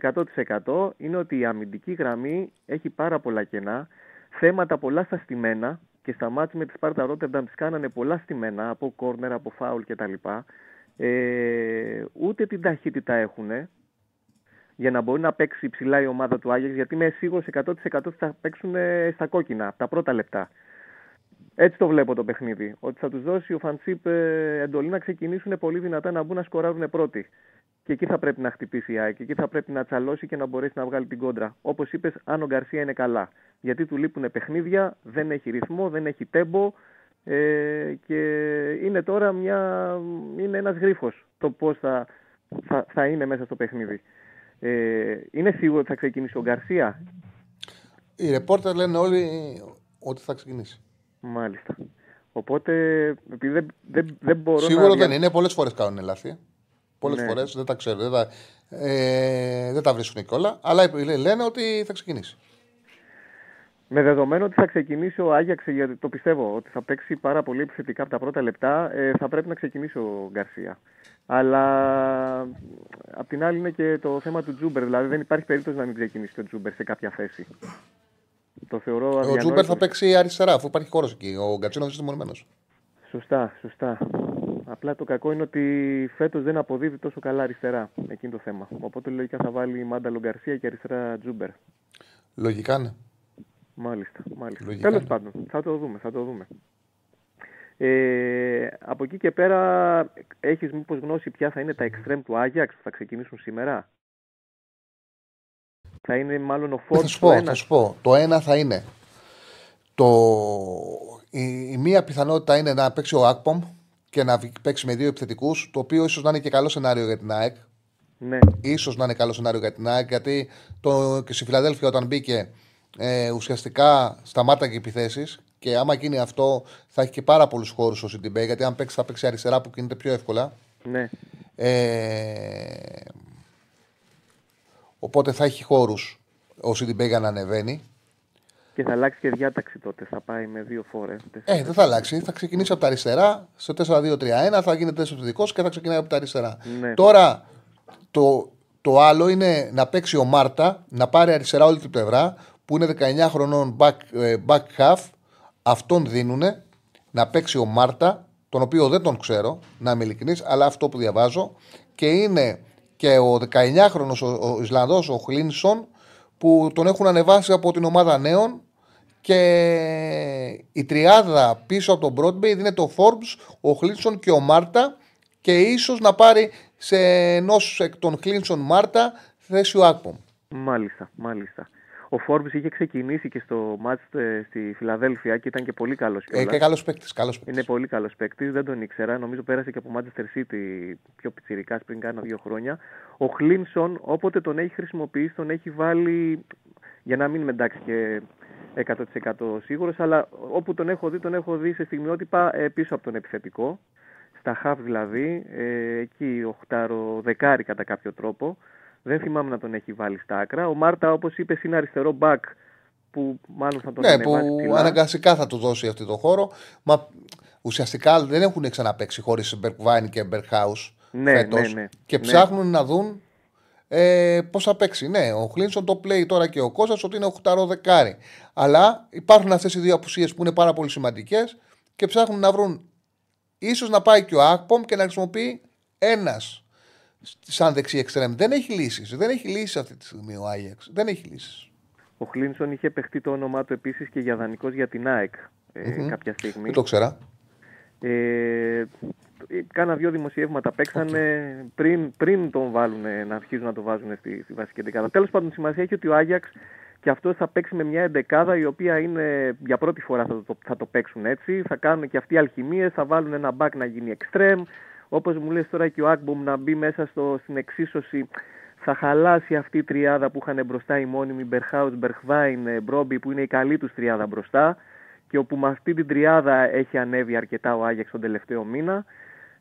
100% είναι ότι η αμυντική γραμμή έχει πάρα πολλά κενά, θέματα πολλά στα στημένα και στα μάτια με τη Σπάρτα Ρότερνταμ τις κάνανε πολλά στημένα από κόρνερ, από φάουλ κτλ. Ε, ούτε την ταχύτητα έχουν για να μπορεί να παίξει ψηλά η ομάδα του Άγιαξ γιατί είμαι σίγουρος 100% ότι θα παίξουν στα κόκκινα τα πρώτα λεπτά. Έτσι το βλέπω το παιχνίδι. Ότι θα τους δώσει ο Φαντσίπ ε, εντολή να ξεκινήσουν πολύ δυνατά να μπουν να σκοράρουν πρώτοι. Και εκεί θα πρέπει να χτυπήσει η ΑΕΚ. Εκεί θα πρέπει να τσαλώσει και να μπορέσει να βγάλει την κόντρα. Όπως είπες, αν ο Γκαρσία είναι καλά. Γιατί του λείπουν παιχνίδια, δεν έχει ρυθμό, δεν έχει τέμπο. Ε, και είναι τώρα μια, είναι ένας γρίφος το πώς θα, θα, θα είναι μέσα στο παιχνίδι. Ε, είναι σίγουρο ότι θα ξεκινήσει ο Γκαρσία;
Οι ρεπόρτερ λένε όλοι ότι θα ξεκινήσει.
Μάλιστα. Οπότε, επειδή δεν, δεν, δεν μπορώ
Σίγουρο
να...
δεν είναι. Πολλές φορές κάνουν λάθη. Πολλές
Ναι.
φορές δεν τα ξέρουν. Δεν τα, ε, δεν τα βρίσκουν και όλα. Αλλά λένε ότι θα ξεκινήσει.
Με δεδομένο ότι θα ξεκινήσει ο Άγιαξ, γιατί το πιστεύω ότι θα παίξει πάρα πολύ επιθετικά από τα πρώτα λεπτά, ε, θα πρέπει να ξεκινήσει ο Γκαρσία. Αλλά απ' την άλλη είναι και το θέμα του Τζούμπερ. Δηλαδή δεν υπάρχει περίπτωση να μην ξεκινήσει ο Τζούμπερ σε κάποια θέση. Το θεωρώ
Ο
αδιανόητο.
Τζούμπερ θα παίξει αριστερά, αφού υπάρχει χώρος εκεί. Ο Γκατσίνοβιτς είναι μονεμένο.
Σωστά, σωστά. Απλά το κακό είναι ότι φέτος δεν αποδίδει τόσο καλά αριστερά. Εκείνο το θέμα. Οπότε λογικά θα βάλει Μάνταλο Γκαρσία και αριστερά Τζούμπερ.
Λογικά ναι.
Μάλιστα, μάλιστα.
Λογικά
Τέλος
ναι.
πάντων, θα το δούμε, θα το δούμε. Ε, από εκεί και πέρα, έχεις μήπως γνώση ποια θα είναι τα εξτρέμ του Άγιαξ που θα ξεκινήσουν σήμερα; Θα είναι μάλλον ο
Ε, Θα
Ford
σου
του
πω,
ένα.
θα σου πω. Το ένα θα είναι. Το... Η, η μία πιθανότητα είναι να παίξει ο Ακπομ και να βγει- παίξει με δύο επιθετικούς, το οποίο ίσως να είναι και καλό σενάριο για την ΑΕΚ.
Ναι.
Ίσως να είναι καλό σενάριο για την ΑΕΚ, γιατί το, και στη Φιλαδέλφια όταν μπήκε ε, ουσιαστικά σταμάταγε οι επιθέσεις. Και άμα γίνει αυτό, θα έχει και πάρα πολλούς χώρους ο Σιντιμπέ, γιατί αν παίξει, θα παίξει αριστερά που κινείται πιο εύκολα.
Ναι.
Ε, οπότε θα έχει χώρους ο Σιντιμπέ για να ανεβαίνει.
Και θα αλλάξει και διάταξη τότε. Θα πάει με δύο φόρε.
Ε, δεν θα αλλάξει. Θα ξεκινήσει από τα αριστερά. Στο 4-2-3-1 θα γίνεται επιθετικό και θα ξεκινάει από τα αριστερά.
Ναι.
Τώρα το, το άλλο είναι να παίξει ο Μάρτα, να πάρει αριστερά όλη την πλευρά που είναι 19 χρονών back, ε, back half. Αυτόν δίνουν να παίξει ο Μάρτα, τον οποίο δεν τον ξέρω, να είμαι ειλικρινής, αλλά αυτό που διαβάζω. Και είναι και ο 19χρονος ο, ο Ισλανδός, ο Χλίνσον, που τον έχουν ανεβάσει από την ομάδα νέων και η τριάδα πίσω από τον Broadway είναι το Forbes, ο Χλίνσον και ο Μάρτα και ίσως να πάρει σε ενός εκ των Χλίνσον Μάρτα θέση ο Άκπομ.
Μάλιστα, μάλιστα. Ο Φόρμπς είχε ξεκινήσει και στο μάτς ε, στη Φιλαδέλφια και ήταν και πολύ καλός
Ε,
κιόλας.
και καλός παίκτης, καλός παίκτης.
Είναι πολύ καλός παίκτης, δεν τον ήξερα. Νομίζω πέρασε και από Manchester City πιο πιτσιρικάς πριν κάνα δύο χρόνια. Ο Χλίνσον, όποτε τον έχει χρησιμοποιήσει, τον έχει βάλει. Για να μην είμαι εντάξει και 100% σίγουρος, αλλά όπου τον έχω δει, τον έχω δει σε στιγμιότυπα ε, πίσω από τον επιθετικό. Στα half δηλαδή, ε, εκεί οχτάρο δεκάρι κατά κάποιο τρόπο. Δεν θυμάμαι να τον έχει βάλει στα άκρα. Ο Μάρτα, όπως είπες, είναι αριστερό back που μάλλον θα τον
Ναι,
ανεβάσει
που
ψηλά.
αναγκαστικά θα του δώσει αυτό το χώρο. Μα ουσιαστικά δεν έχουν ξαναπέξει χωρίς Μπερκβάιν και Μπερχάου
Ναι,
φέτος
ναι, ναι.
και
Ναι.
ψάχνουν να δουν ε, πώς θα παίξει. Ναι, ο Χλίνσον το πλέει τώρα και ο Κώστας ότι είναι 8 δεκάρι. Αλλά υπάρχουν αυτές οι δύο απουσίες που είναι πάρα πολύ σημαντικές και ψάχνουν να βρουν ίσως να πάει και ο Ακπομ και να χρησιμοποιεί ένας σαν δεξί εξτρέμ. Δεν έχει λύσεις. Δεν έχει λύσεις αυτή τη στιγμή ο Άγιαξ. Δεν έχει λύσεις.
Ο Χλίνσον είχε παιχτεί το όνομά του επίσης και για δανεικός για την ΑΕΚ ε,
Μμμ.
κάποια στιγμή.
Δεν το ξέρα.
Ε, κάνα δύο δημοσιεύματα παίξανε πριν, πριν τον βάλουν να αρχίζουν να το βάζουν στη, στη βασική εντεκάδα. Τέλος πάντων σημασία έχει ότι ο Άγιαξ και αυτός θα παίξει με μια εντεκάδα η οποία είναι για πρώτη φορά θα το, θα το παίξουν έτσι. Θα κάνουν και αυτοί αλχημίες, θα βάλουν ένα μπακ να γίνει extreme. Όπως μου λες τώρα και ο Ακμπομ να μπει μέσα στο, στην εξίσωση θα χαλάσει αυτή η τριάδα που είχαν μπροστά οι μόνιμοι Μπερχάουτς, Μπερχβάιν, ε, Μπρόμπι που είναι η καλή τους τριάδα μπροστά και όπου με αυτή την τριάδα έχει ανέβει αρκετά ο Άγιαξ τον τελευταίο μήνα.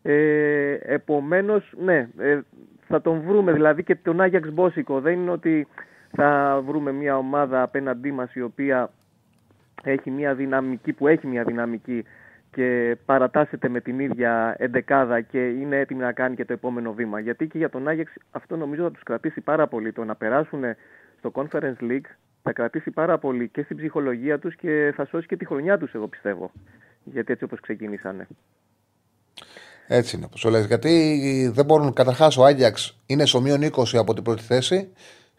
Ε, επομένως, ναι, ε, θα τον βρούμε δηλαδή και τον Άγιαξ Μπόσικο. Δεν είναι ότι θα βρούμε μια ομάδα απέναντί μας η οποία έχει μια δυναμική, που έχει μια δυναμική και παρατάσσεται με την ίδια εντεκάδα και είναι έτοιμη να κάνει και το επόμενο βήμα. Γιατί και για τον Άγιαξ αυτό νομίζω θα τους κρατήσει πάρα πολύ. Το να περάσουν στο Conference League θα κρατήσει πάρα πολύ και στην ψυχολογία τους και θα σώσει και τη χρονιά τους εγώ πιστεύω. Γιατί έτσι όπως ξεκινήσανε.
Έτσι είναι, όπως λες. Γιατί δεν μπορούν. Καταρχάς, ο Άγιαξ είναι στο μείον 20 από την πρώτη θέση,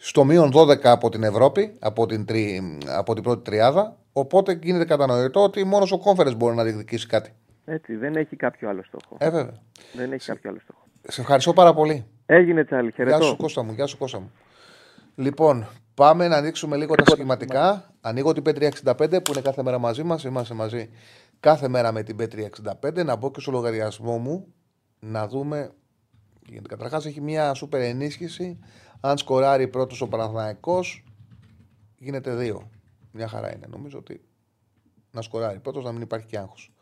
στο μείον 12 από την Ευρώπη, από την, τρι, από την πρώτη τριάδα. Οπότε γίνεται κατανοητό ότι μόνος ο Conference μπορεί να διεκδικήσει κάτι.
Έτσι, δεν έχει κάποιο άλλο στόχο.
Ε, βέβαια.
Δεν έχει κάποιο άλλο στόχο.
Σε ευχαριστώ πάρα πολύ.
Έγινε τσάλι, χαιρετώ.
Γεια σου Κώστα μου, γεια σου Κώστα μου. Λοιπόν, πάμε να ανοίξουμε λίγο τα σχηματικά. Ανοίγω την P365 που είναι κάθε μέρα μαζί μας. Είμαστε μαζί κάθε μέρα με την P365. Να μπω και στο λογαριασμό μου να δούμε. Γιατί καταρχάς έχει μια σούπερ ενίσχυση. Αν σκοράρει πρώτος ο Παναθηναϊκός γίνεται δύο. Μια χαρά είναι. Νομίζω ότι να σκοράρει πρώτος να μην υπάρχει και άγχος.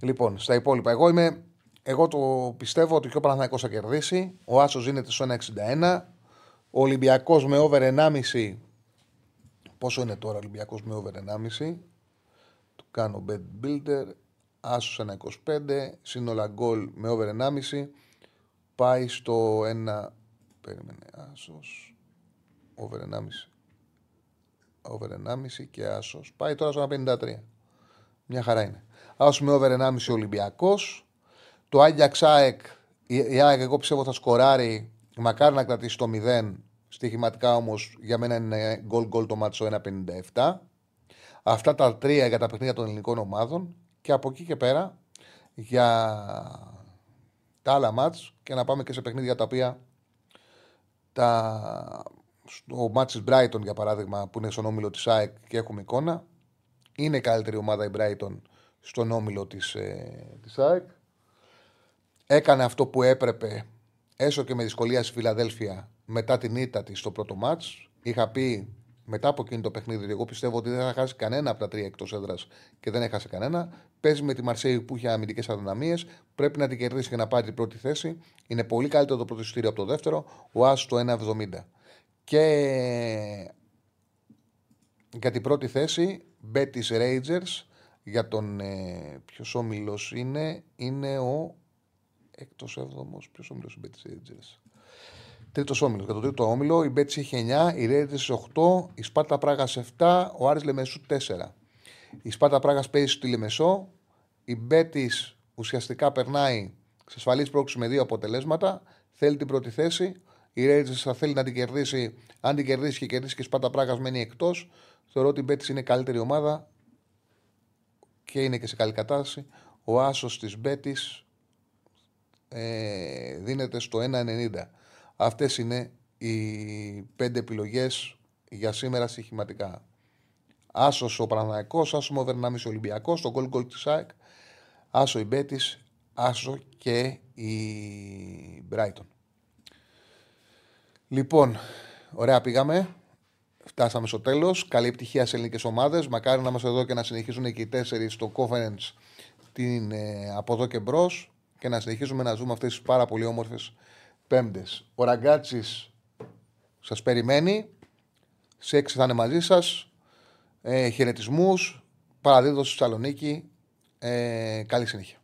Λοιπόν, στα υπόλοιπα. Εγώ, είμαι, εγώ το πιστεύω ότι και ο Παναθηναϊκός θα κερδίσει. Ο Άσος γίνεται στο 1,61. Ο Ολυμπιακός με over 1,5. Πόσο είναι τώρα ο Ολυμπιακός με over 1,5. Του κάνω bed builder. Άσος 1,25. Σύνολα γκολ με over 1,5. Πάει στο 1. Περίμενε. Άσος. Over 1,5. Over 1,5 και άσος. Πάει τώρα στο 1,53. Μια χαρά είναι. Άσο με over 1,5 Ολυμπιακός. Το Άγια Ξάεκ. Η ΑΕΚ εγώ πιστεύω θα σκοράρει Μακάρι να κρατήσει το 0. Στοιχηματικά όμως για μένα είναι γκολ γκολ το μάτσο 1,57. Αυτά τα τρία για τα παιχνίδια των ελληνικών ομάδων. Και από εκεί και πέρα για τα άλλα μάτς και να πάμε και σε παιχνίδια τα οποία τα... ο μάτς της Brighton για παράδειγμα που είναι στον όμιλο της ΑΕΚ και έχουμε εικόνα είναι η καλύτερη ομάδα η Brighton στον όμιλο της, ε, της ΑΕΚ έκανε αυτό που έπρεπε έσω και με δυσκολία στη Φιλαδέλφια μετά την ήττα της στο πρώτο μάτ. Είχα πει μετά από εκείνο το παιχνίδι ότι εγώ πιστεύω ότι δεν θα χάσει κανένα από τα τρία εκτός έδρας και δεν έχασε κανένα. Παίζει με τη Μαρσέη που είχε αμυντικές αδυναμίες. Πρέπει να την κερδίσει και να πάρει την πρώτη θέση. Είναι πολύ καλύτερο το πρώτο εισιτήριο από το δεύτερο. Ο Άσο το 1,70. Και για την πρώτη θέση, Betis Rangers για τον. Ε, Ποιος όμιλος είναι, είναι ο Έκτο έβδομος. Ποιος όμιλος η Μπέτση Rangers; Τρίτος όμιλος. Για το τρίτο όμιλο η Μπέτση είχε 9, η Rangers 8, η Σπάρτα Πράγας 7, ο Άρης Λεμεσού 4. Η Σπάρτα Πράγας παίζει στη Λεμεσό. Η Μπέτης ουσιαστικά περνάει, εξασφαλίζει πρόκληση με δύο αποτελέσματα. Θέλει την πρώτη θέση. Η Rangers θα θέλει να την κερδίσει. Αν την κερδίσει και κερδίσει και η Σπάρτα Πράγας μένει εκτός. Θεωρώ ότι η Μπέτης είναι καλύτερη ομάδα και είναι και σε καλή κατάσταση. Ο άσος της Μπέτης ε, δίνεται στο 1,90. Αυτές είναι οι πέντε επιλογές για σήμερα στοιχηματικά. Άσος ο Παναναϊκός, άσος ο Βερνάμις Ολυμπιακός, το γκολ γκολ της ΑΕΚ, άσος η Μπέτης, άσος και η Μπράιτον. Λοιπόν, ωραία πήγαμε. Φτάσαμε στο τέλος. Καλή επιτυχία σε ελληνικές ομάδες. Μακάρι να είμαστε εδώ και να συνεχίσουν και οι τέσσερις στο conference την, ε, από εδώ και μπρος και να συνεχίσουμε να ζούμε αυτές τις πάρα πολύ όμορφες Πέμπτες. Ο Ραγκάτσης σας περιμένει. Σε έξι θα είναι μαζί σας. Ε, Χαιρετισμούς. Παραδίδω στη Θεσσαλονίκη. Ε, καλή συνέχεια.